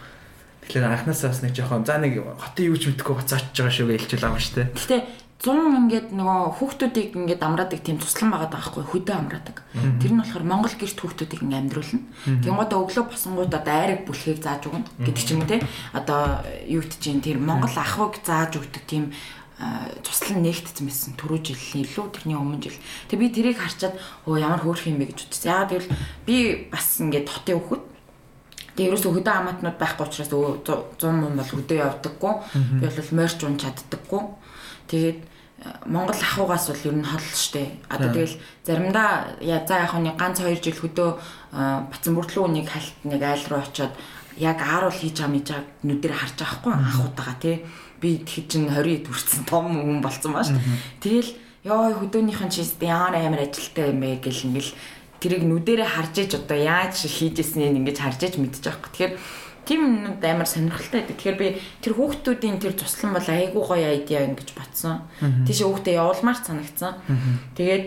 Тэгэхээр анхнаасаа бас нэг жоохон за нэг хотын юу ч мэдхгүй гоц очиж байгаа шүү гэж хэлчихэл байгаа юм шүү дээ. Гэтэ 100 ингээд нөгөө хүүхдүүдийг ингээд амраадаг тийм туслан байгаа даахгүй хөдөө амраадаг. Тэр нь болохоор Монгол гэрт хүүхдүүдийг ингээд амьдруулна. Тэнгуудаа өглөө босонгуудаа айраг бүлхийг зааж өгнө гэдэг ч юм уу те. Одоо юу гэж чинь тэр Монгол ахвыг зааж өгдөг тийм туслан нэгтцсэн түрүү жил илүү тэрний өмнө жил. Тэг би тэрийг харчаад оо ямар хөөрх юм бэ гэж бодсон. Яагаад гэвэл би бас ингээд хотын хүүхэд Тэгээ ерөөсөө хөдөө амаатнууд байхгүй учраас 100 мөн бол хөдөө явдаггүй. Би бол морьч унч чаддаггүй. Тэгээд Монгол ахугаас бол ер нь хол штэ. Одоо тэгэл заримдаа за яг нэг ганц 2 жил хөдөө бацсан бүртлүү нэг хальт нэг айл руу очиод яг ааруул хийж байгаа мэж нүдээр харж байгаа хгүй анхуутаага тий Би тэгэхэд чин 20 төрсэн том хүн болцсон бааш. Тэгэл ёо хөдөөнийхэн чист ямар амар ажилтай юм бэ гэл ингээл тэрийг нүдэрээ харж иж одоо яаж хийжсэнийг ингэж харж иж мэдчих واخ. Тэгэхээр тийм юмнууд амар сонирхолтой байдаг. Тэгэхээр би тэр хүүхдүүдийн тэр туслан бол айгүй гоё айдиа ингэж батсан. Тийш хүүхдээ явуулмаар санагдсан. Тэгээд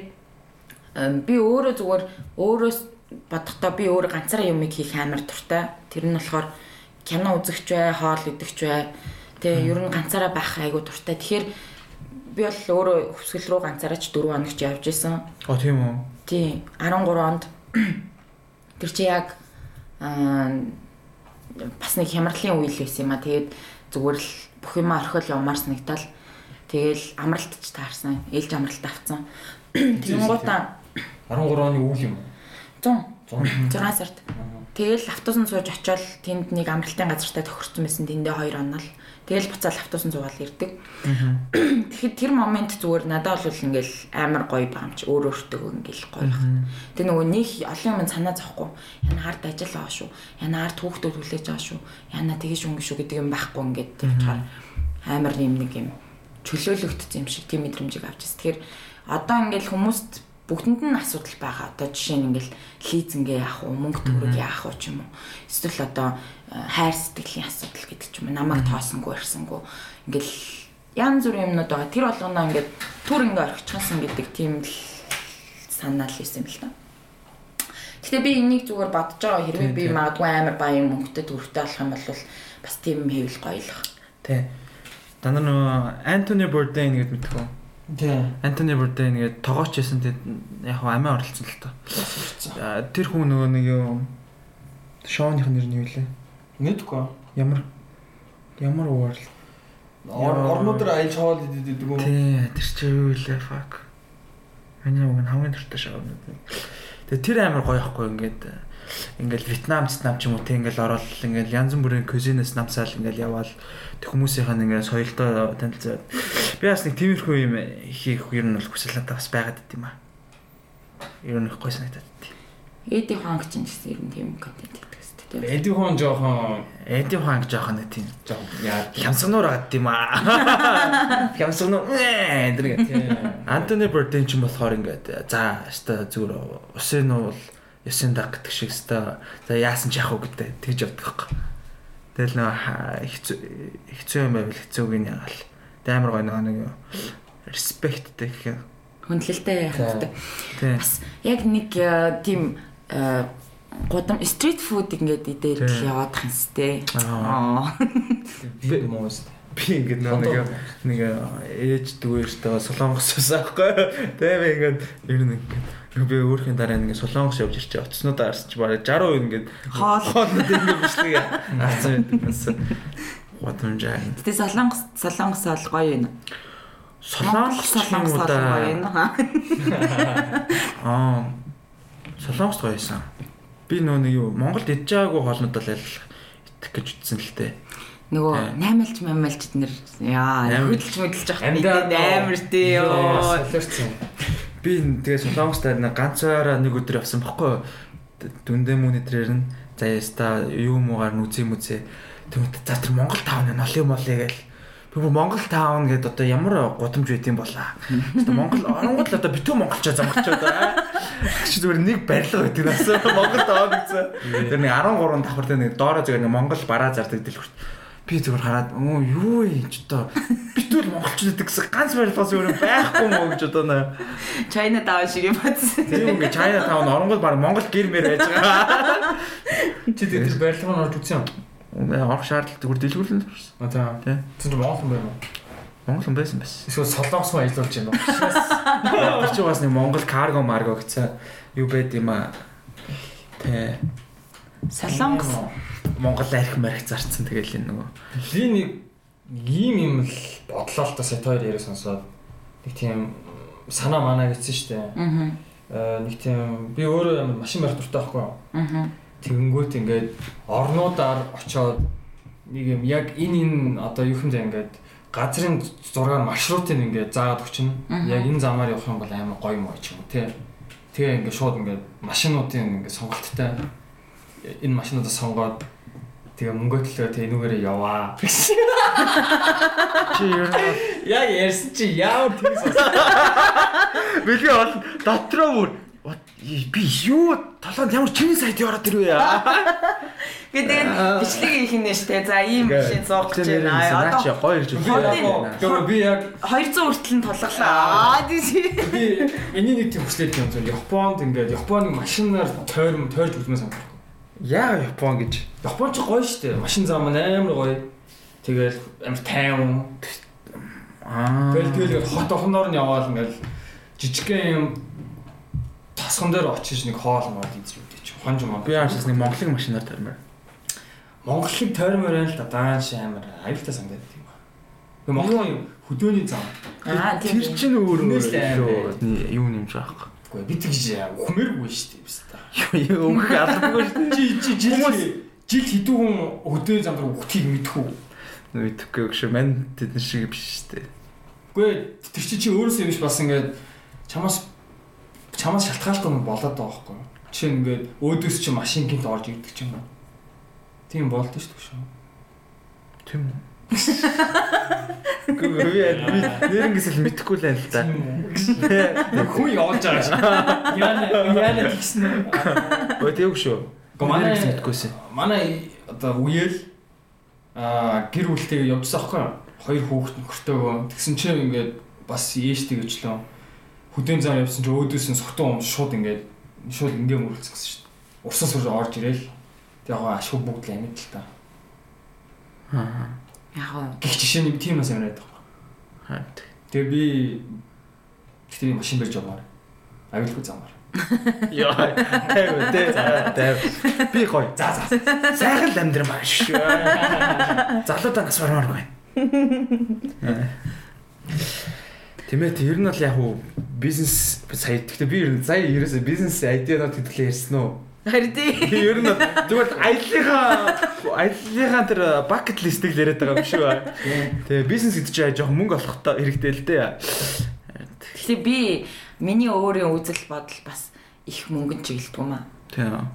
би өөрөө зүгээр өөрөөс бодохдоо би өөр ганцаараа юмыг хийх амар дуртай. Тэр нь болохоор кино үзэгч бай, хоол идэвч бай. Тэгээ ер нь ганцаараа байх айгүй дуртай. Тэгэхээр би бол өөрөө хөвсгөл рүү ганцаараа ч 4 хоногч явж исэн. А тийм үү? Тий, 13 онд тэр чи яг аа бас нэг хямралын үйл байсан юм а. Тэгээд зүгээр л бүх юм орхиол явмаар санагдал. Тэгэл амралтч таарсан. Ээлж амралт авцсан. Тэнгуудаа 13 оны үйл юм уу? 100 6 сард. Тэгэл автобусанд сууж очиод тэнд нэг амралтын газартай тохирсон байсан. Тэндээ 2 оноо л Тэгэл буцаал автобусанд зугаал ирдэг. Тэгэхэд тэр момент зүгээр надад бол ингээл амар гоё баамч өөр өөртөө ингээл гоё байна. Тэг нөгөө нэг олон юм санаа зовхгүй. Яна хард ажил байгаа шүү. Яна хард хүүхдүүд хүлээж байгаа шүү. Яна тэгэж өнгө шүү гэдэг юм байхгүй ингээд тавьчихаар амар юм нэг юм чөлөөлөгдсөн юм шиг тийм мэдрэмжийг авч ирсэн. Тэгэхээр одоо ингээл хүмүүст бүгдэнд нь асуудал байгаа. Одоо жишээ нь ингээл лизингээ яах уу, мөнгө төгрөг яах уу ч юм уу. Эсвэл одоо хайр сэтгэлийн асуудал гэдэг ч юм уу намайг тоосонгүй ирсэнгүй ингээл янз бүрийн юмнууд байгаа. Тэр болгоноо ингээд түр ингээ орхичихсан гэдэг тийм л санаал хийсэн юм л та. Гэтэ би энийг зүгээр бодож байгаа хэрвээ би магадгүй амар баян мөнгөтэй төрхтэй болох юм бол бас тийм юм хийвэл гоё л. Тий. Дандаа нөгөө Антони Борден гэдэг мэдхүү. Тий. Антони Борден гэдэг тоогооч байсан тэгээд яг амиа оролцсон л та. Тэр хүн нөгөө нэг юу шоуных нэр нь юу лээ? Мэдгүй. Ямар ямар уурал. Орнуудаар аялж хоол идэдэг үү? Тий, тэр чи юу вэ fuck. Миний уг хамгийн дуртай шоунууд. Тэгээ тэр амар гоё ихгүй ингээд ингээл Вьетнам, Вьетнам ч юм уу те ингээл ороод ингээл янз бүрийн кузинес намсаал ингээл яваал тэг хүмүүсийнх нь ингээл соёлтой танилцаад би бас нэг тиймэрхүү юм хийх ер нь бол хүсэл надад бас байгаад дит юм аа. Ер нь гоё санагдаад дит. Эди ханг ч гэсэн ер нь тийм контент тийм. Эди хон жоохон Эди ханг жоохон нэг тийм жоохон яа хямсгнуур гад тийм аа. Хямсгнуу ээ тэр Антони Борден ч юм болохоор ингээд за өстой зүгээр усын нь бол ясын даг гэдэг шиг өстой за яасан ч яах вэ гэдэг тэгж явдаг байхгүй. Тэгэл нөө хэцүү хэцүү юм байвал хэцүүг нь ягаал. Амар гоё нэг респекттэй гэх юм. Хүндлэлтэй яах хэрэгтэй. Бас яг нэг э, тийм э, гудам стрит фуд ингээд идээд л яваадах юм сте. Аа. Би мост. Би ингээд нэг нэг ээж дүүэртэй солонгос байсан аахгүй. Тэ би ингээд ер нь ингээд би өөрхийн дараа ингээд солонгос явж ирчээ. Оцснуудаа арсч бараг 60% ингээд хоол хоолнод ингээд бичлэг авсан байсан. Гудамжаа. Гэтэ солонгос солонгос бол гоё юм. Солонгос солонгос гоё юм. Аа. Солонгос гоё байсан. Би нөө нэг юу Монголд идж байгаагүй хоолнууд бол идэх гэж утсан л тээ. Нөгөө наймалж мамалж нэр яа хөдөлж мөдөлж явах амар тий ёо. Солиорсон. Би тэгээ Солонгостой ганцаараа нэг өдөр явсан баггүй. Дүндээ мөн өдрээр нь заяаста юу муугаар нүзээ мүзээ. Тэгмэд за тэр Монгол таавны ноли молли гээл. Бүр Монгол таавн гэдээ одоо ямар гудамж байт юм болаа. Одоо Монгол оронгод л одоо битүү монголчоо замгчаад аа. Чи зүгээр нэг барилга байдаг нас Монгол таавн гэсэн. Тэр нэг 13 давхартай нэг доороо зүгээр нэг Монгол бараа зардаг дэлгүрт би зүгээр хараад өө юу юм ч одоо битүүл монголчууд гэдэг гэсэн ганц барилгаас өөр байхгүй мó гэж одоо нэ China Town шиг юм бодсон. Тийм ингээ China Town оронгол баг Монгол гэр мэр байж байгаа. Чи тэр барилгаар орж үзсэн юм. Орох шаардлагатай бүр дэлгүүрлэн төрсөн. А за. Тэр Монгол хүн байна уу? Монгол хүн байсан байсан. Эсвэл солонгос хүн ажиллаж байна уу? Тэр чинь бас нэг Монгол карго марго гэсэн юу байд юм а. Тэ. Солонгос Монгол арх марх зарцсан тэгэл энэ нөгөө. Би нэг ийм юм л бодлоо л та сая хоёр яриа сонсоод нэг тийм санаа манаа гэсэн штэ. Аа. Нэг тийм би өөрөө амар машин барих дуртай байхгүй юу? Аа. Тэгэнгүүт ингээд орнуудаар очоод нэг юм яг энэ энэ одоо юу хэмдэ ингээд газрын зургаар маршрутыг ингээд заагаад өчнө. Яг энэ замаар явах юм бол амар гоё юм уу ч юм уу тий. Тэгээ ингээд шууд ингээд машинуудын ингээд сонголттой энэ машинуудаа сонгоод тэгээ мөнгө төлөө тэг энүүгээрээ яваа. Чи ер нь яг ярьсан чи яавар тэр сонсон. Бэлгээ бол дотроо бүр би юу толгойд ямар чиний сайд ороод ирвэ яа. гэдэг бичлэг хийх нь штэ. За ийм машин зоох гэж байна. Одоо чи гоё ирж байна. Тэгээ би яг 200 хүртэл нь тийм. Би энийг нэг тийм хүслээд юм зөв. Японд ингээд Японы машинаар тойрм тойрж үзмээ санагдав. Яа Япон гэж. Япон ч гоё штэ. Машин зам амар гоё. Тэгэл амар тайван. Аа. Тэгэл тэгэл хот охноор нь яваал ингээл жижигхэн юм тасган дээр очиж нэг хоол мод үдээ чи. Хонж мод. Би аашаас нэг монголын машинаар тормоор. Монголын тойрмоор байл та дааш амар аюултай санагдаад тийм ба. Монголын хөдөөний зам. Аа тэр чинь өөр өөр юу нэмж байхгүй. Үгүй би тэгж ухмээргүй шүү дээ биз та. Юу өөх албагүй шүү дээ. Чи чи жил жил хэдэн хүн хөдөөний зам руу өгтгийг мэдхүү. Мэдхгүй гэж мань тэд нар шиг биш шүү дээ. Үгүй тэр чи чи өөрөөсөө биш бас ингээд чамаас чамаас шалтгаалтай юм болоод байгаа байхгүй юу? Чи ингээд өөдөөс чи машин гинт орж ирдэг ч юм уу? Тийм болд шүү дээ шүү. Тийм үү? Гүр би нэрнгээс л мэдэхгүй л байл та. Хүн явж байгаа шүү. Яна яна тэгсэн үү? Өө тэвг шүү. Манай мэдэхгүйсэн. Манай одоо үеэл аа гэр бүлтэйгээ явжсан аахгүй юу? Хоёр хүүхэд нөхөртөөгөө тэгсэн чинь ингээд бас ээжтэй гэжлөө. Хөдөөн зам явсан чинь өөдөөс нь согтун ум шууд ингээд шууд ингээ мөрөлцсөн гэсэн шүү дээ. Урсан сүр орж ирээл. Тэг яг ашгүй бүгд л амьд л та. Аа. Яг гих жишээ нэг тийм бас яриад байгаа. Тэгээ би би машин барьж явмаар. Аюулгүй замаар. Яа. Тэв тэв тэв. Би гоё. За за. Сайхан л амьдран байна шүү. Залуудаа нас бармаар байна. Тэмээ тэр нь бол яг уу бизнес сая гэхдээ би ер нь сая ерөөсө бизнес айдианууд хэвлээ ярьсан уу? Харин тий. Ер нь зүгээр аяллахаа аяллахаа тэр бакет листийг л яриад байгаа юм шүү. Тэгээ бизнес гэдэг чинь жоохон мөнгө олохтой хэрэгтэй л дээ. Тэгэхээр би миний өөрийн үзэл бодол бас их мөнгөнд чиглэдэг юм аа. Тийм.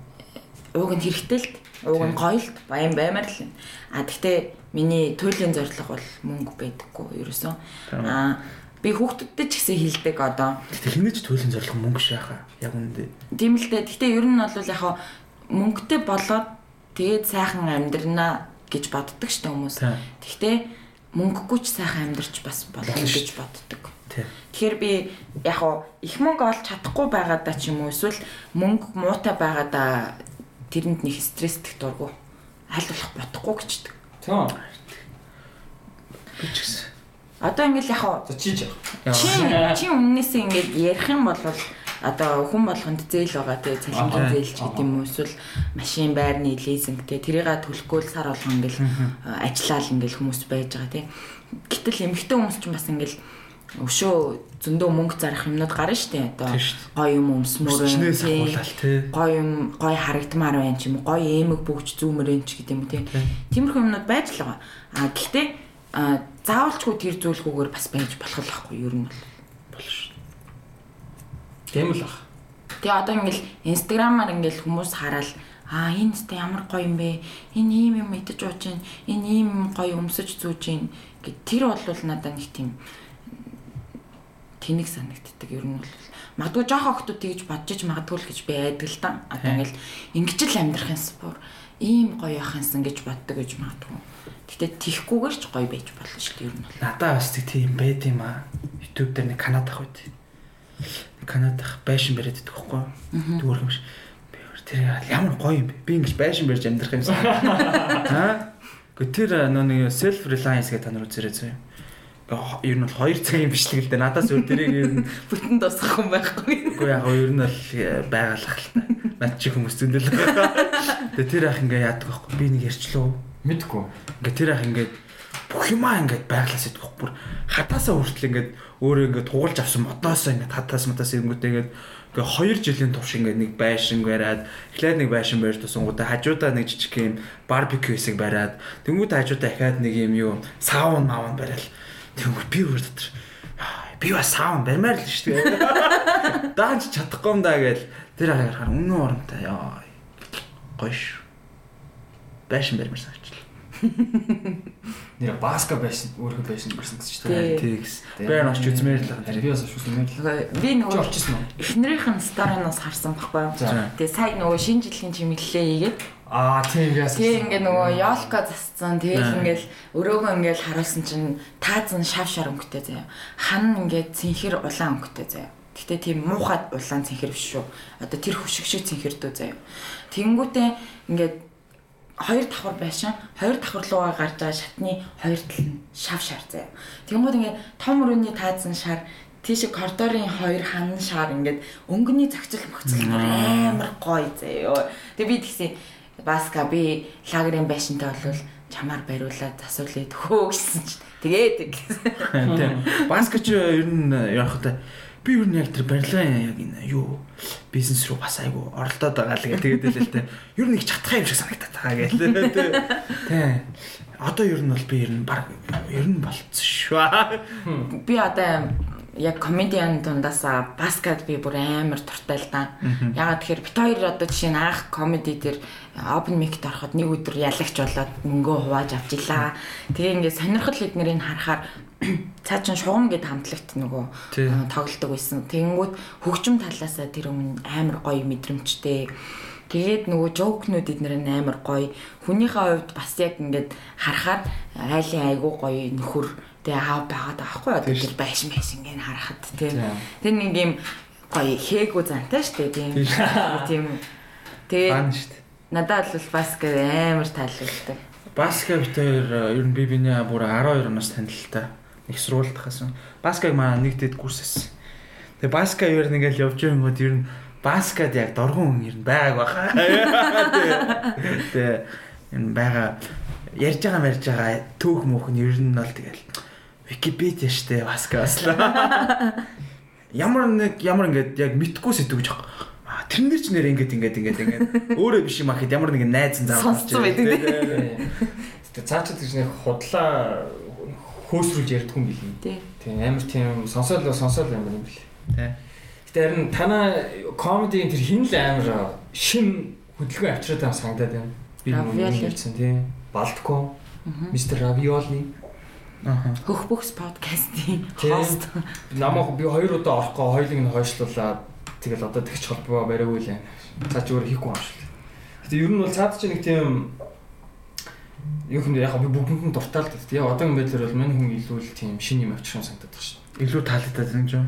Ууг нь хэрэгтэй л ууг нь гоё л баян баймаар л. А тэгтээ миний туйлын зорилго бол мөнгө байдаггүй ерөөсөн. Аа би хүүхдүүдтэй ч гэсэн хилдэг одоо. Гэтэ хинэж туйлын зорилго мөнгө шааха. Яг үндэ. Тийм л дээ. Гэтэ ер нь бол яг мөнгөтэй болоод тэгээд сайхан амьдрнаа гэж боддог штэ хүмүүс. Тэгтээ мөнгөгүй ч сайхан амьдрч бас болно гэж боддог. Тэгэхээр би яг их мөнгө олж чадахгүй байгаадаа ч юм уу эсвэл мөнгө муутай байгаадаа тэрэнд нэг стресстэх дургу аль болох бодохгүй гэждэг. Тийм. Би ч гэсэн Одоо ингээл яг чи чи чи өмнөөсөө ингээд ярих юм бол одоо хүн болгонд зээл байгаа те цалингийн зээл ч гэдэм үү эсвэл машин байрны лизинг те тэрийг төлөхгүй л сар болгон ингээл ажиллаал ингээл хүмүүс байж байгаа те. Гэтэл эмэгтэй хүмүүс ч бас ингээл өшөө зөндөө мөнгө зарах юмнууд гарна штэ одоо гоё юм өмсмөр тий. гоё юм гоё харагдмаар байна ч юм уу гоё эмэг бөгч зүүмэр энэ ч гэдэм үү тий. Тиймэрхүү юмнууд байж л байгаа. А гэхдээ заавалчгүй тэр зүйлгүйгээр бас байж болох л байхгүй ер нь бол болно шүү. Тийм л ах. Тэгээ одоо ингээл инстаграмаар ингээл хүмүүс хараад аа энэ тест ямар гоё юм бэ? Энэ ийм юм идэж ууж гин, энэ ийм гоё өмсөж зүүж гин гэд тэр бол надад нэг тийм тэнэг санагддаг. Ер нь бол магадгүй жоох охтууд тэгж бодож магадгүй л гэж би айдаг л да. Одоо ингээл ингэж л амьдрах юмсан бүр ийм гоё явах юмсан гэж боддог гэж магадгүй. Гэтэ тихгүйгээр ч гоё байж болно шүү дээ ер нь. Надаа бас тийм байд юм аа. YouTube дээр нэг Канада ах байд. Канадах байшин бариад идэх байхгүй. Дүүрх юм шиг. Би тэр ямар гоё юм бэ? Би ингэж байшин барьж амьдрах юмсан. Аа? Гэхдээ тэр нөө нэг self reliance гэдэг та нар үзэрэй зөө. Ер нь бол 2 цагийн бичлэг л дээ. Надаас өөр тэрийг ер нь бүтэн тусах хүн байхгүй. Үгүй яг ер нь бол байгалах л та. Над чи хүмүүс зөндөл. Тэгээ тэр ах ингээ яадаг байхгүй. Би нэг ярьчлаа. Мэдгүй. Ингээ тэр ах ингээ бүх юмаа ингээд байглаас идэх бүр хатаасаа хүртэл ингээд өөрөө ингээд тугалж авсан мотоосоо ингээд хатаас мотоос ирэнгүүтээ ингээд ингээ 2 жилийн турш ингээ нэг байшин бариад эхлээд нэг байшин барьж тусангуудаа хажуудаа нэг жижиг юм барбекю хэсэг бариад тэнгуүтээ хажуудаа дахиад нэг юм юу саун маун бариад тэнгуү би өөр дотор би бас саун барьмаар л шүү дээ даанч чадахгүй юм да гээл тэр харахаар үнэн оронтой яа гоё шүү байшин барьмаар Нэр баска байсан өөрөө байсан гэсэн гэж чинь. Тий гэсэн. Би ноч үзмээр л байна. Би бас үзмээр л. Би нөгөө очсон уу? Эхнэрийнхэн сториноос харсан байхгүй юу? Тэгээ сая нөгөө шинэ жилийн чимэглэлээ хийгээд Аа тийм яасан. Тэгээ ингээ нөгөө ёлка засцсан. Тэгээл ингээл өрөөгөө ингээл харуулсан чинь таазан шав шар өнгөтэй заяа. Хан ингээд цэнхэр улаан өнгөтэй заяа. Гэтэ тийм муухай улаан цэнхэр биш шүү. Одоо тэр хөшиг шиг цэнхэрдүү заяа. Тэнгүүтээ ингээд хоёр давхар байшин хоёр давхар руугаа гарч байгаа шатны хоёр тал нь шав шар заяа. Тэнгууд ингээд том өрөөний таазан шар тийш коридорын хоёр хан шар ингээд өнгөний зохицол мөхцөл амар гоё заяа. Тэгээ би тэгсэн баска би лагерын байшинтай болвол чамаар бариулаад засуулъя төхөө гэсэн чинь. Тэгээд тийм баска ч ер нь явахтай би юу нэг тэр барилгын яг энэ юу бизнес руу бас айгу оролдоод байгаа л гэх тэгээд л л тэ. Ер нь их чадхаа юм шиг санагдаад байгаа гэх л тий одоо ер нь бол би ер нь баг ер нь болцсон шүү би одоо яг комедиан дундаасаа баскет би бүр амар туртай л да. Ягаад тэгэхээр бит хоёр одоо жишээ нь анх комеди дээр open mic-д ороход нэг өдөр ялагч болоод мөнгөө хувааж авчилаа. Тэгээ ингээд сонирхол эднэрийг харахаар цаа чин шугам гэд хамтлагт нөгөө тоглолдог байсан. Тэнгүүд хөгжим талаасаа тэр өмнө амар гоё мэдрэмжтэй. Тэгээд нөгөө жоокнууд эднэр амар гоё. Хүнийхээ хувьд бас яг ингээд харахаар айлын айгуу гоё нөхөр тэгээ аав байгаад аахгүй одоо тэр байшин байшин гэн харахад тийм. Тэр нэг юм гоё хээгүү зантай штэ тийм. Тийм. Тэгээд надад бол бас амар таалагддаг. Баска битээр ер нь би биний бүр 12 оноос танилтай их сургуульд хасан. Баскаг манай нэгдэд курс хийсэн. Тэгээ баска ер нь ингээл явж байнгут ер нь баскад яг доргон хүн ер нь байгааг баха. Тэгээ энэ байгаа ярьж байгаа мэрж байгаа төөх мөх нь ер нь бол тэгэл Википедиа штэ баска басла. Ямар нэг ямар ингээд яг мэдгүй сэтгүүж байгаа. А тэрнэр ч нэр ингээд ингээд ингээд ингээд өөрөө биш юм ахад ямар нэгэн найз зам гарч ирдэг. Тэгээ цаачд гэж нэг худлаа хөөсрүүлж ярьдгүй юм билий. Тийм амар тийм сонсоол сонсоол юм билий. Тий. Гэтэ харин танаа комедийн тэр хин л амар шин хөдөлгөөн авчираад байгаа санагдаад байна. Би нэг ярьсан тийм. Балтко, Мистер Равиоли. Аа. Хөх бөхс подкастын хост. Намайг би хоёр удаа орохгүй хоёулыг нь хойшлуулаад тэгэл одоо тэгч холбоо бариагүй лээ. Цаа ч өөр хийхгүй юм шиг. Гэтэ ер нь бол цаад чи нэг тийм юу юм яг би бүгдэнд нь дуртай л дээ. Яг одоогийн байдлаар бол мань хүн илүү л тийм шин юм авчих юм санагдаад байна шүү дээ. Илүү таалагдаад байна жоо.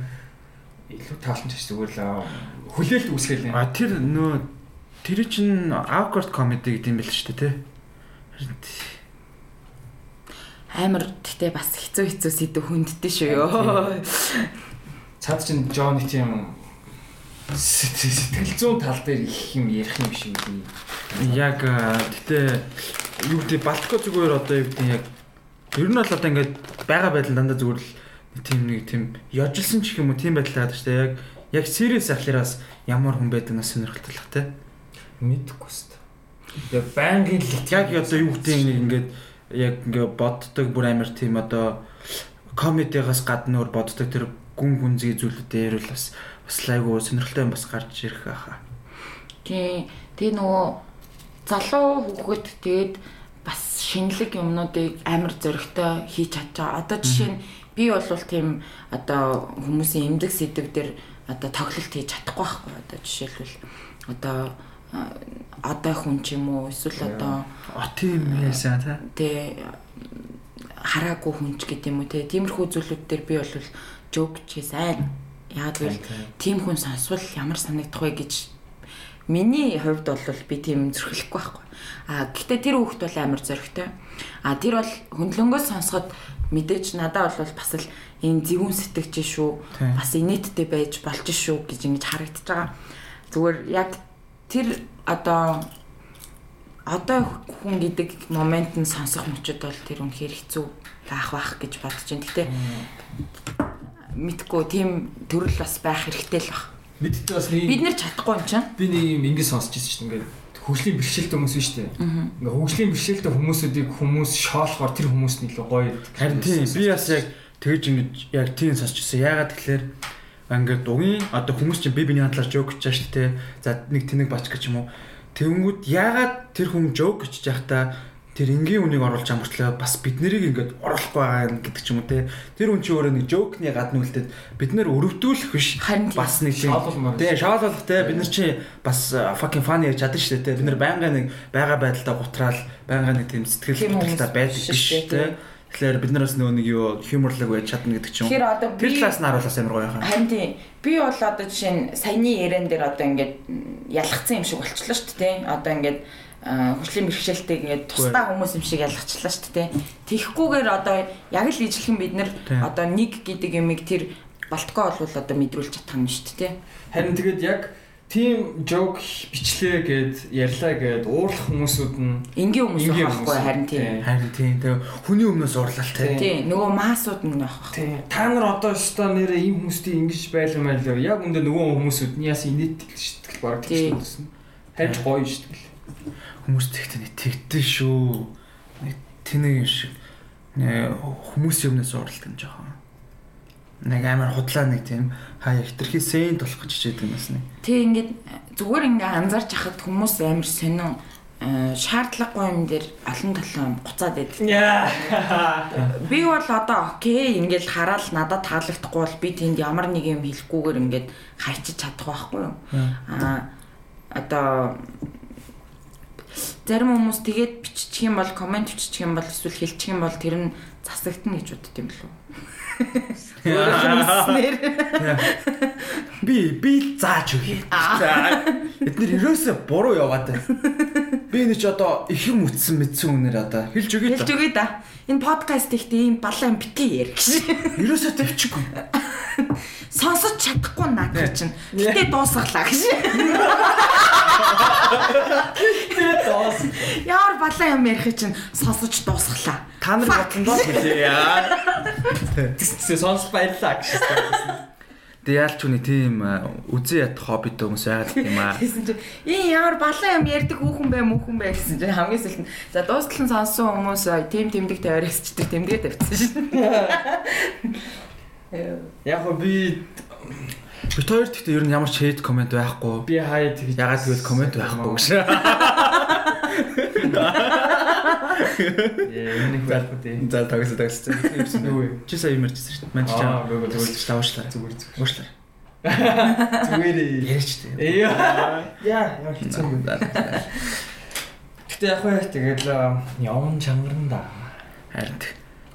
Илүү таалан ч зүгээр л хүлээлт үүсгээл. А тэр нөө тэр чинь awkward comedy гэдэг юм байл шүү дээ, тий. Амар гэхдээ бас хэцүү хэцүү сэдв хүндтэй шүү ёо. Цаад чинь Джонни тийм сэтгэл зүйн тал дээр их юм ярих юм шиг үү. Яг гэтээ юу гэдэг Балтко зүгээр одоо юу гэдэг яг ер нь бол одоо ингээд байгаа байдал дандаа зүгээр л тийм нэг тийм яжилсан ч юм уу тийм байдал байгаа шүү дээ. Яг яг serious ахлараас ямар хүн байдаг нас сонирхолтой л те. Мэдхгүй шүү дээ. Яг байнгын л яг одоо юу гэдэг нэг ингээд яг ингээд боддог бүр амар тийм одоо комедигаас гадна өөр боддог тэр гүн гүнзгий зүйлүүдээр бол бас бас айгу сонирхолтой юм бас гарч ирэх байхаа. Тий. Тэгээ нөгөө залуу хүүхэд тэгээд бас шинэлэг юмнуудыг амар зөрөгтэй хийж чадж байгаа. Одоо жишээ нь би бол тийм одоо хүмүүсийн эмнэлэг сэдв дээр одоо тоглолт хийж чадахгүй байхгүй. Одоо жишээлбэл одоо одоо хүн ч юм уу эсвэл одоо тийм яасан та. Тэ хараагүй хүнч гэдэг юм уу те. Тиймэрхүү зүйлүүд дээр би бол жоок чи сайн. Яг л тийм хүн сонсвол ямар санагдах вэ гэж миний хувьд бол би тийм зөрхлөхгүй байхгүй. А гэхдээ тэр хүүхд бол амар зөрөгтэй. А тэр бол хөндлөнгөөс сонсоход мэдээж надад бол бас л энэ зөвүүн сэтгэж шүү. Бас инээдтэй байж болж шүү гэж ингэж харагдаж байгаа. Зүгээр яг тэр одоо одоо хүн гэдэг момент нь сонсох мөчөд бол тэр үнэхээр хэцүү байх байх гэж бодож байна. Гэтэ мэдгүй тийм төрөл бас байх хэрэгтэй л баг. Мэддэг бас нэг бид нэр чадахгүй юм чинь. Би нэг юм ингэ сонсч ирсэн шүү дээ. Ингээд хөгжлийн бэрхшээлтэй хүмүүс шүү дээ. Ингээ хөгжлийн бэрхшээлтэй хүмүүсүүдийг хүмүүс шоолохоор тэр хүмүүс нь илүү гоё. Харин тийм би бас яг тэгж ингэж яг тийм сонсч ирсэн. Яагаад тэгэхээр ингээд дугийн одоо хүмүүс чинь би биний хадлаар жоок гэж шүү дээ. За нэг тэнэг бач гэж юм уу. Тэнгүүд яагаад тэр хүн жоок гэж яхта тэр энгийн үнийг оруулж амартлаа бас бид нарыг ингээд оруулахгүй байгаа гэдэг ч юм уу те тэр хүн чи өөрөө нэг жоокны гадна үлдээд бид нар өрөвдүүлэх биш. Бас нэг тийм тий шаалуулах те бид нар чи бас fucking funny яаж чадсан шүү дээ те бид нар байнга нэг байгаа байдалтай гутраал байнга нэг тийм сэтгэл хөдлөлтөй байдаг биш те Тэгэхээр бид нараас нөгөө нэг юу хьюморлог байж чадна гэдэг ч юм. Тэр одоо би тэр талаас нь харуулаас амар гоё хаа. Харин тийм. Би бол одоо жишээ нь саяны ярен дээр одоо ингээд ялгцсан юм шиг болчихлоо шүү дээ. Одоо ингээд хөгжлийн бэрхшээлтэй ингээд тусдаа хүмүүс юм шиг ялгачлаа шүү дээ. Тэхгүүгээр одоо яг л ижлэхэн бид нар одоо нэг гэдэг юмыг тэр балтгоо болвол одоо мэдрүүлж чадах юм шүү дээ. Харин тэгээд яг тийм жок бичлээ гэд ярьлаа гэд уурлах хүмүүсүүд нь энгийн хүмүүс байхгүй харин тийм. Харин тийм тэгээ хүний өмнөөс уурлал тийм нөгөө маасууд нь байх тийм та нар одоо өстой нэрээ ийм хүмүүстийг ингэж байлгамаа л яг үндэ нөгөө хүмүүсүүд нь яс инээдэл шийтгэл баг тийм харин гоё шийтгэл хүмүүс тэгтээ нэг тэгдэж шүү. Нэг тэнэг юм шиг. Хүмүүсийн өмнөөс уурлалт юм жоохон нэг амар худлаа нэг тийм хаяа хитрхи сент болох гэж хичээд юм байна. Тэг ингээд зүгээр ингээд анзаарч хахад хүмүүс амар сонин э, шаардлагагүй юм дээр олон талын гуцаад байдаг. Би бол одоо окей ингээд хараад надад таалагдахгүй бол би тэнд ямар нэг юм хэлэхгүйгээр ингээд хайчиж чадах байхгүй юу. Аа одоо зарим хүмүүс тэгээд биччих юм бол комент биччих юм бол эсвэл хэлчих юм бол тэр нь засагдана гэж бодд юм болов Би би зааж өгье. Эднэр ерөөсө буруу яваад байна. Би энэ ч одоо их юм үтсэн мэдсэн үнээр одоо хэлж өгье. Хэлж өгье да. Энэ подкаст ихтэй ийм балан битгий ярих гэж. Ерөөсө төвчгүй. Сонсож чадахгүй надад чинь. Гэтэ дуусгалаа гэж. Дуус. Яар балан юм ярих чинь сонсож дуусгалаа. Та нар бодлоо хэлээ яа. Тэсээ сонсол баярлаа гэж. Тэг яалч үний тийм үзэн ят хоббитой хүмүүс байгаад юм аа. Тэсэн чи энэ ямар балан юм ярьдаг хүүхэн бай мөхөн бай гэсэн чи хамгийн сүүлд нь за дуустал нь сонсон хүмүүс тийм тэмдэг тавиарсчдаг тэмдэгэ тавьчихсан шин. Яг би Бид хоёр гэхдээ ер нь ямар ч хейт комент байхгүй. Би хаяа тэгж ягаад гэвэл комент байхгүй гэж. Яа, нэг байхгүй дээ. За тагс тагс. Юу чи сая юмэрчсэн шүү дээ. Манд чаа. Зүгээр таваачлаа. Зүгээр зүгээр. Уушлаа. Зүгээрээ. Ярьч дээ. Яа. Яа, яа хэцүү юм. Гэтэ яг хөө тэгэл явн чангарна да. Харин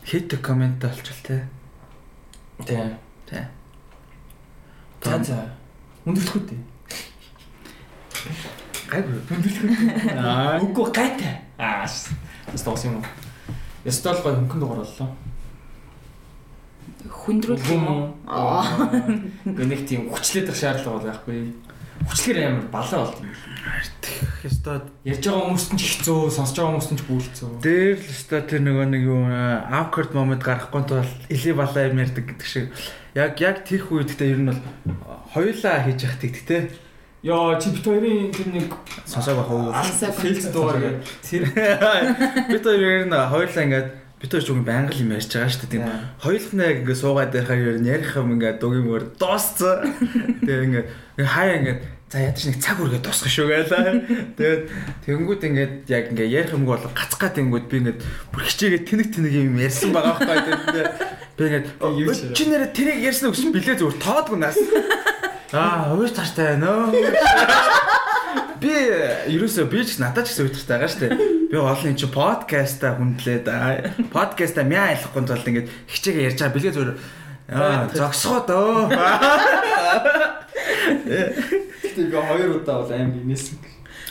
хейт комент олчвал те. Тэ. Тэ. За за. Өндөрлөх үү? Гайгүй. Өндөрлөх үү? Аа. Үгүй гайтай. Аа. Стос юм уу? Ястал гой хөнгөн дугаар боллоо. Хүндрүүл юм уу? Аа. Гэ нэг тийм хүчлээдэх шаардлага бол байхгүй. Хүчлэгээр амар балаа болт юм. Ястаа ярьж байгаа хүмүүст нь ч хэцүү, сонсож байгаа хүмүүст нь ч бүлцүү. Дээр л ястаа тэр нөгөө нэг юу awkward moment гарахгүй тул илий балаа юм ярьдаг гэдэг шиг. Яг яг тэрх үед гэдэг ер нь бол хоёулаа хийж явах тэгтэй. Яа, чи бит хоёрын тэр нэг сонсоог уу. Филд дугаар гэдэг. Тэр бит хоёр ер нь хоёулаа ингээд бид хоёр үгүй байнга юм ярьж байгаа шүү дээ. Тийм хоёулахнаа яг ингээ суугаад байхаар нь ярих юм ингээ дугийн мөр дуусцсан. Тэгээ ингээ хаяа ингээ за ядаж нэг цаг үргээ дуусгах шүү гэлээ. Тэгээд тэгэнгүүт ингээд яг ингээ ярих юмгүй бол гацгаа тэгэнгүүт би ингээд бүр хичээгээ тэнэг тэнэг юм ярьсан байгаа байхгүй тэгээд би ингээд чи нэрэ тэрийг ярьсан үгс билээ зүгээр тоодгүй нас. Аа, өөр цааштай байна өө. Би ерөөсөө би ч надад ч гэсэн өдөртэй байгаа шүү дээ. Би олон юм чи подкаста хүндлээд подкаста мяа айлахгүй тулд ингээд хичээгээ ярьж байгаа бэлгээ зүгээр аа зогсгоод өө. Тэгээ хоёр удаа бол аим гинэсэн.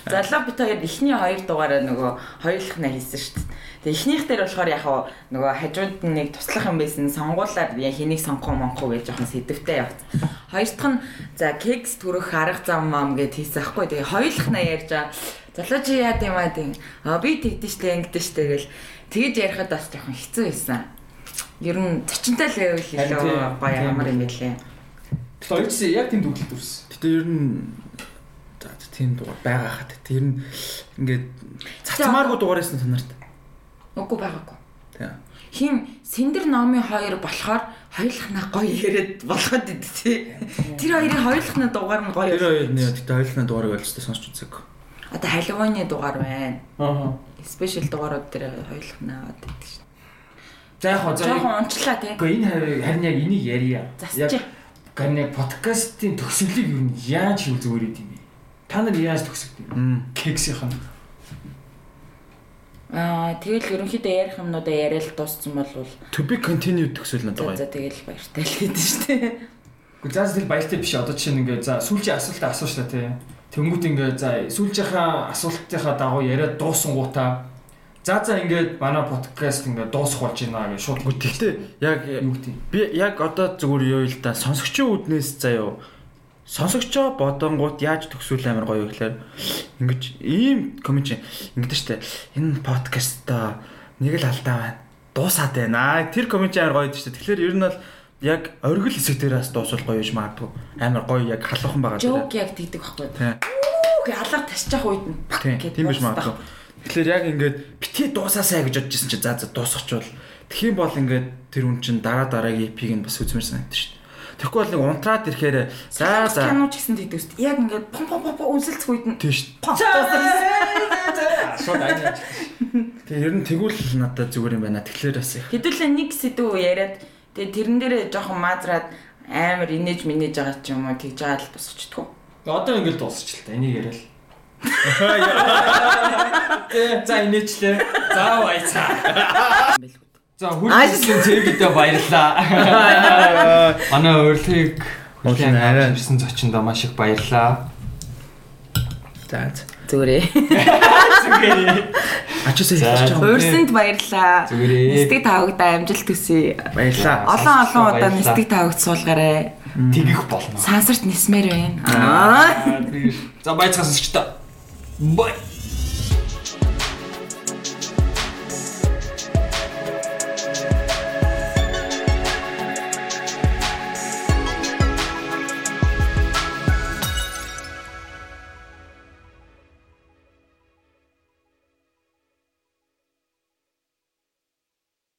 Залуу бит хоёр эхний хоёр дугаараа нөгөө хоёулах нь хийсэн шүү дээ. Тэгээ эхнийх дээр болохоор яг нөгөө хажууд нь нэг туслах юм байсан сонгуулаар хэнийг сонгох юм монхоо гэж жоохон сэдвтэй явцсан. Хоёр дахь нь за кекс төрөх арга зам мам гэд хийсэн аахгүй. Тэгээ хоёулах нь ярьж байгаа. Залуу чи яа гэм аа тийм. А би тэгдэж штэ ингэдэж штэ гэл тэгж ярихад бас жоохон хэцүү байсан. Ер нь зочинтой л байвал илүү гоё ямар юм бэлээ. Тэгэхээр хоёр ч яг тийм төгөлд үрсэн. Гэтэ ер нь за тийм дугаар байгаа хат. Тэр нь ингээд цацмааргүй дугаараас нь санаарт. Үгүй байгаагүй. Тийм. Хин Сэндэр номын хоёр болохоор хоёулахнаа гоё яриад болоход идэв тий. Тэр хоёрын хоёулахнаа дугаар нь гоё. Тэр хоёр нь тэгтээ хоёулахнаа дугаарыг олж та сонсч үзег. Одоо Халевоны дугаар байна. Аа. Спешиал дугаарууд дээр хоёулахнаа аваад байдаг шин. За яг хоо жоохон унчлаа тий. Гэхдээ энэ харин яг энийг ярья. Яг гань яг подкастын төгсгөлийг юу яаж хийв зүгээр юм бэ? Та нар яаж төгсгдөв? Кексийнх нь Аа тэгэл ерөнхийдөө ярих юмнуудаа яриад дууссан бол to be continued төсөөл надад гоё. За тэгэл баяртай л гэдэг шүү дээ. Гэхдээ заас тэгэл баяртай биш одоо чинь ингээ за сүүлчийн асуултаа асууж та тий. Тэнгүүт ингээ за сүүлчийнхаа асуултынхаа дагуу яриад дууссан гутаа За за ингээд манай подкаст ингээд дуусах болж байна гэж шууд. Гэхдээ яг би яг одоо зүгээр юу л да сонсогчийн үднээс заяа сонсогчоо бодонгууд яаж төгсүүл амар гоё гэхээр ингэж ийм коммент ингэдэж штэ энэ подкастта нэг л алдаа байна. Дуусаад байна. Тэр коммент амар гоё штэ. Тэгэхээр ер нь бол яг оргил хэсэг дээрээс дуусвал гоё гэж магадгүй. Амар гоё яг халуухан байгаа жок яг тэгдэг байхгүй үү алга тасчих үед нь тийм биш магадгүй. Тэгэхээр яг ингээд битгий дуусаасаа гэж бодож ирсэн чи за за дуусчихвол тэгхийн бол. Ингээд тэр хүн чин дараа дараагийн эпиг нь бас үзмэр санагдаж штэ Тэгэхгүй бол нэг унтраад ирэхээр за за кино ч гэсэн тэгдэг шүү дээ. Яг ингээд пом пом пом үнсэлцэх үед нь тийм шүү дээ. Шууд аяа. Тэгээ ер нь тэгвэл надад зүгээр юм байна. Тэгэхээр бас их. Хэдүүлээ нэг сэдв яриад тэгээ тэрэн дээрээ жоохон маазраад амар инээж минээж байгаа ч юм уу тэгж байгаа л тусчдгоо. Одоо ингээд дуусч л та энийг яриа л. За инээчлээ. За баяцаа. За хүрсэн цэвэрлэгдээ баярлалаа. Манай урилгыг Монголын арай ирсэн зочиндоо маш их баярлалаа. За зүгээрээ. Зүгээрээ. Ачаасаа хэлж байгаа. Урьсанд баярлалаа. Зүгээрээ. Нэстэг тавагдаа амжилт төсөй. Баярлалаа. Олон олон удаа нэстэг тавагд суулгаарай. Тэгэх болно. Сансарт нисмээр байна. Аа. За баяцгаасч та. Бай.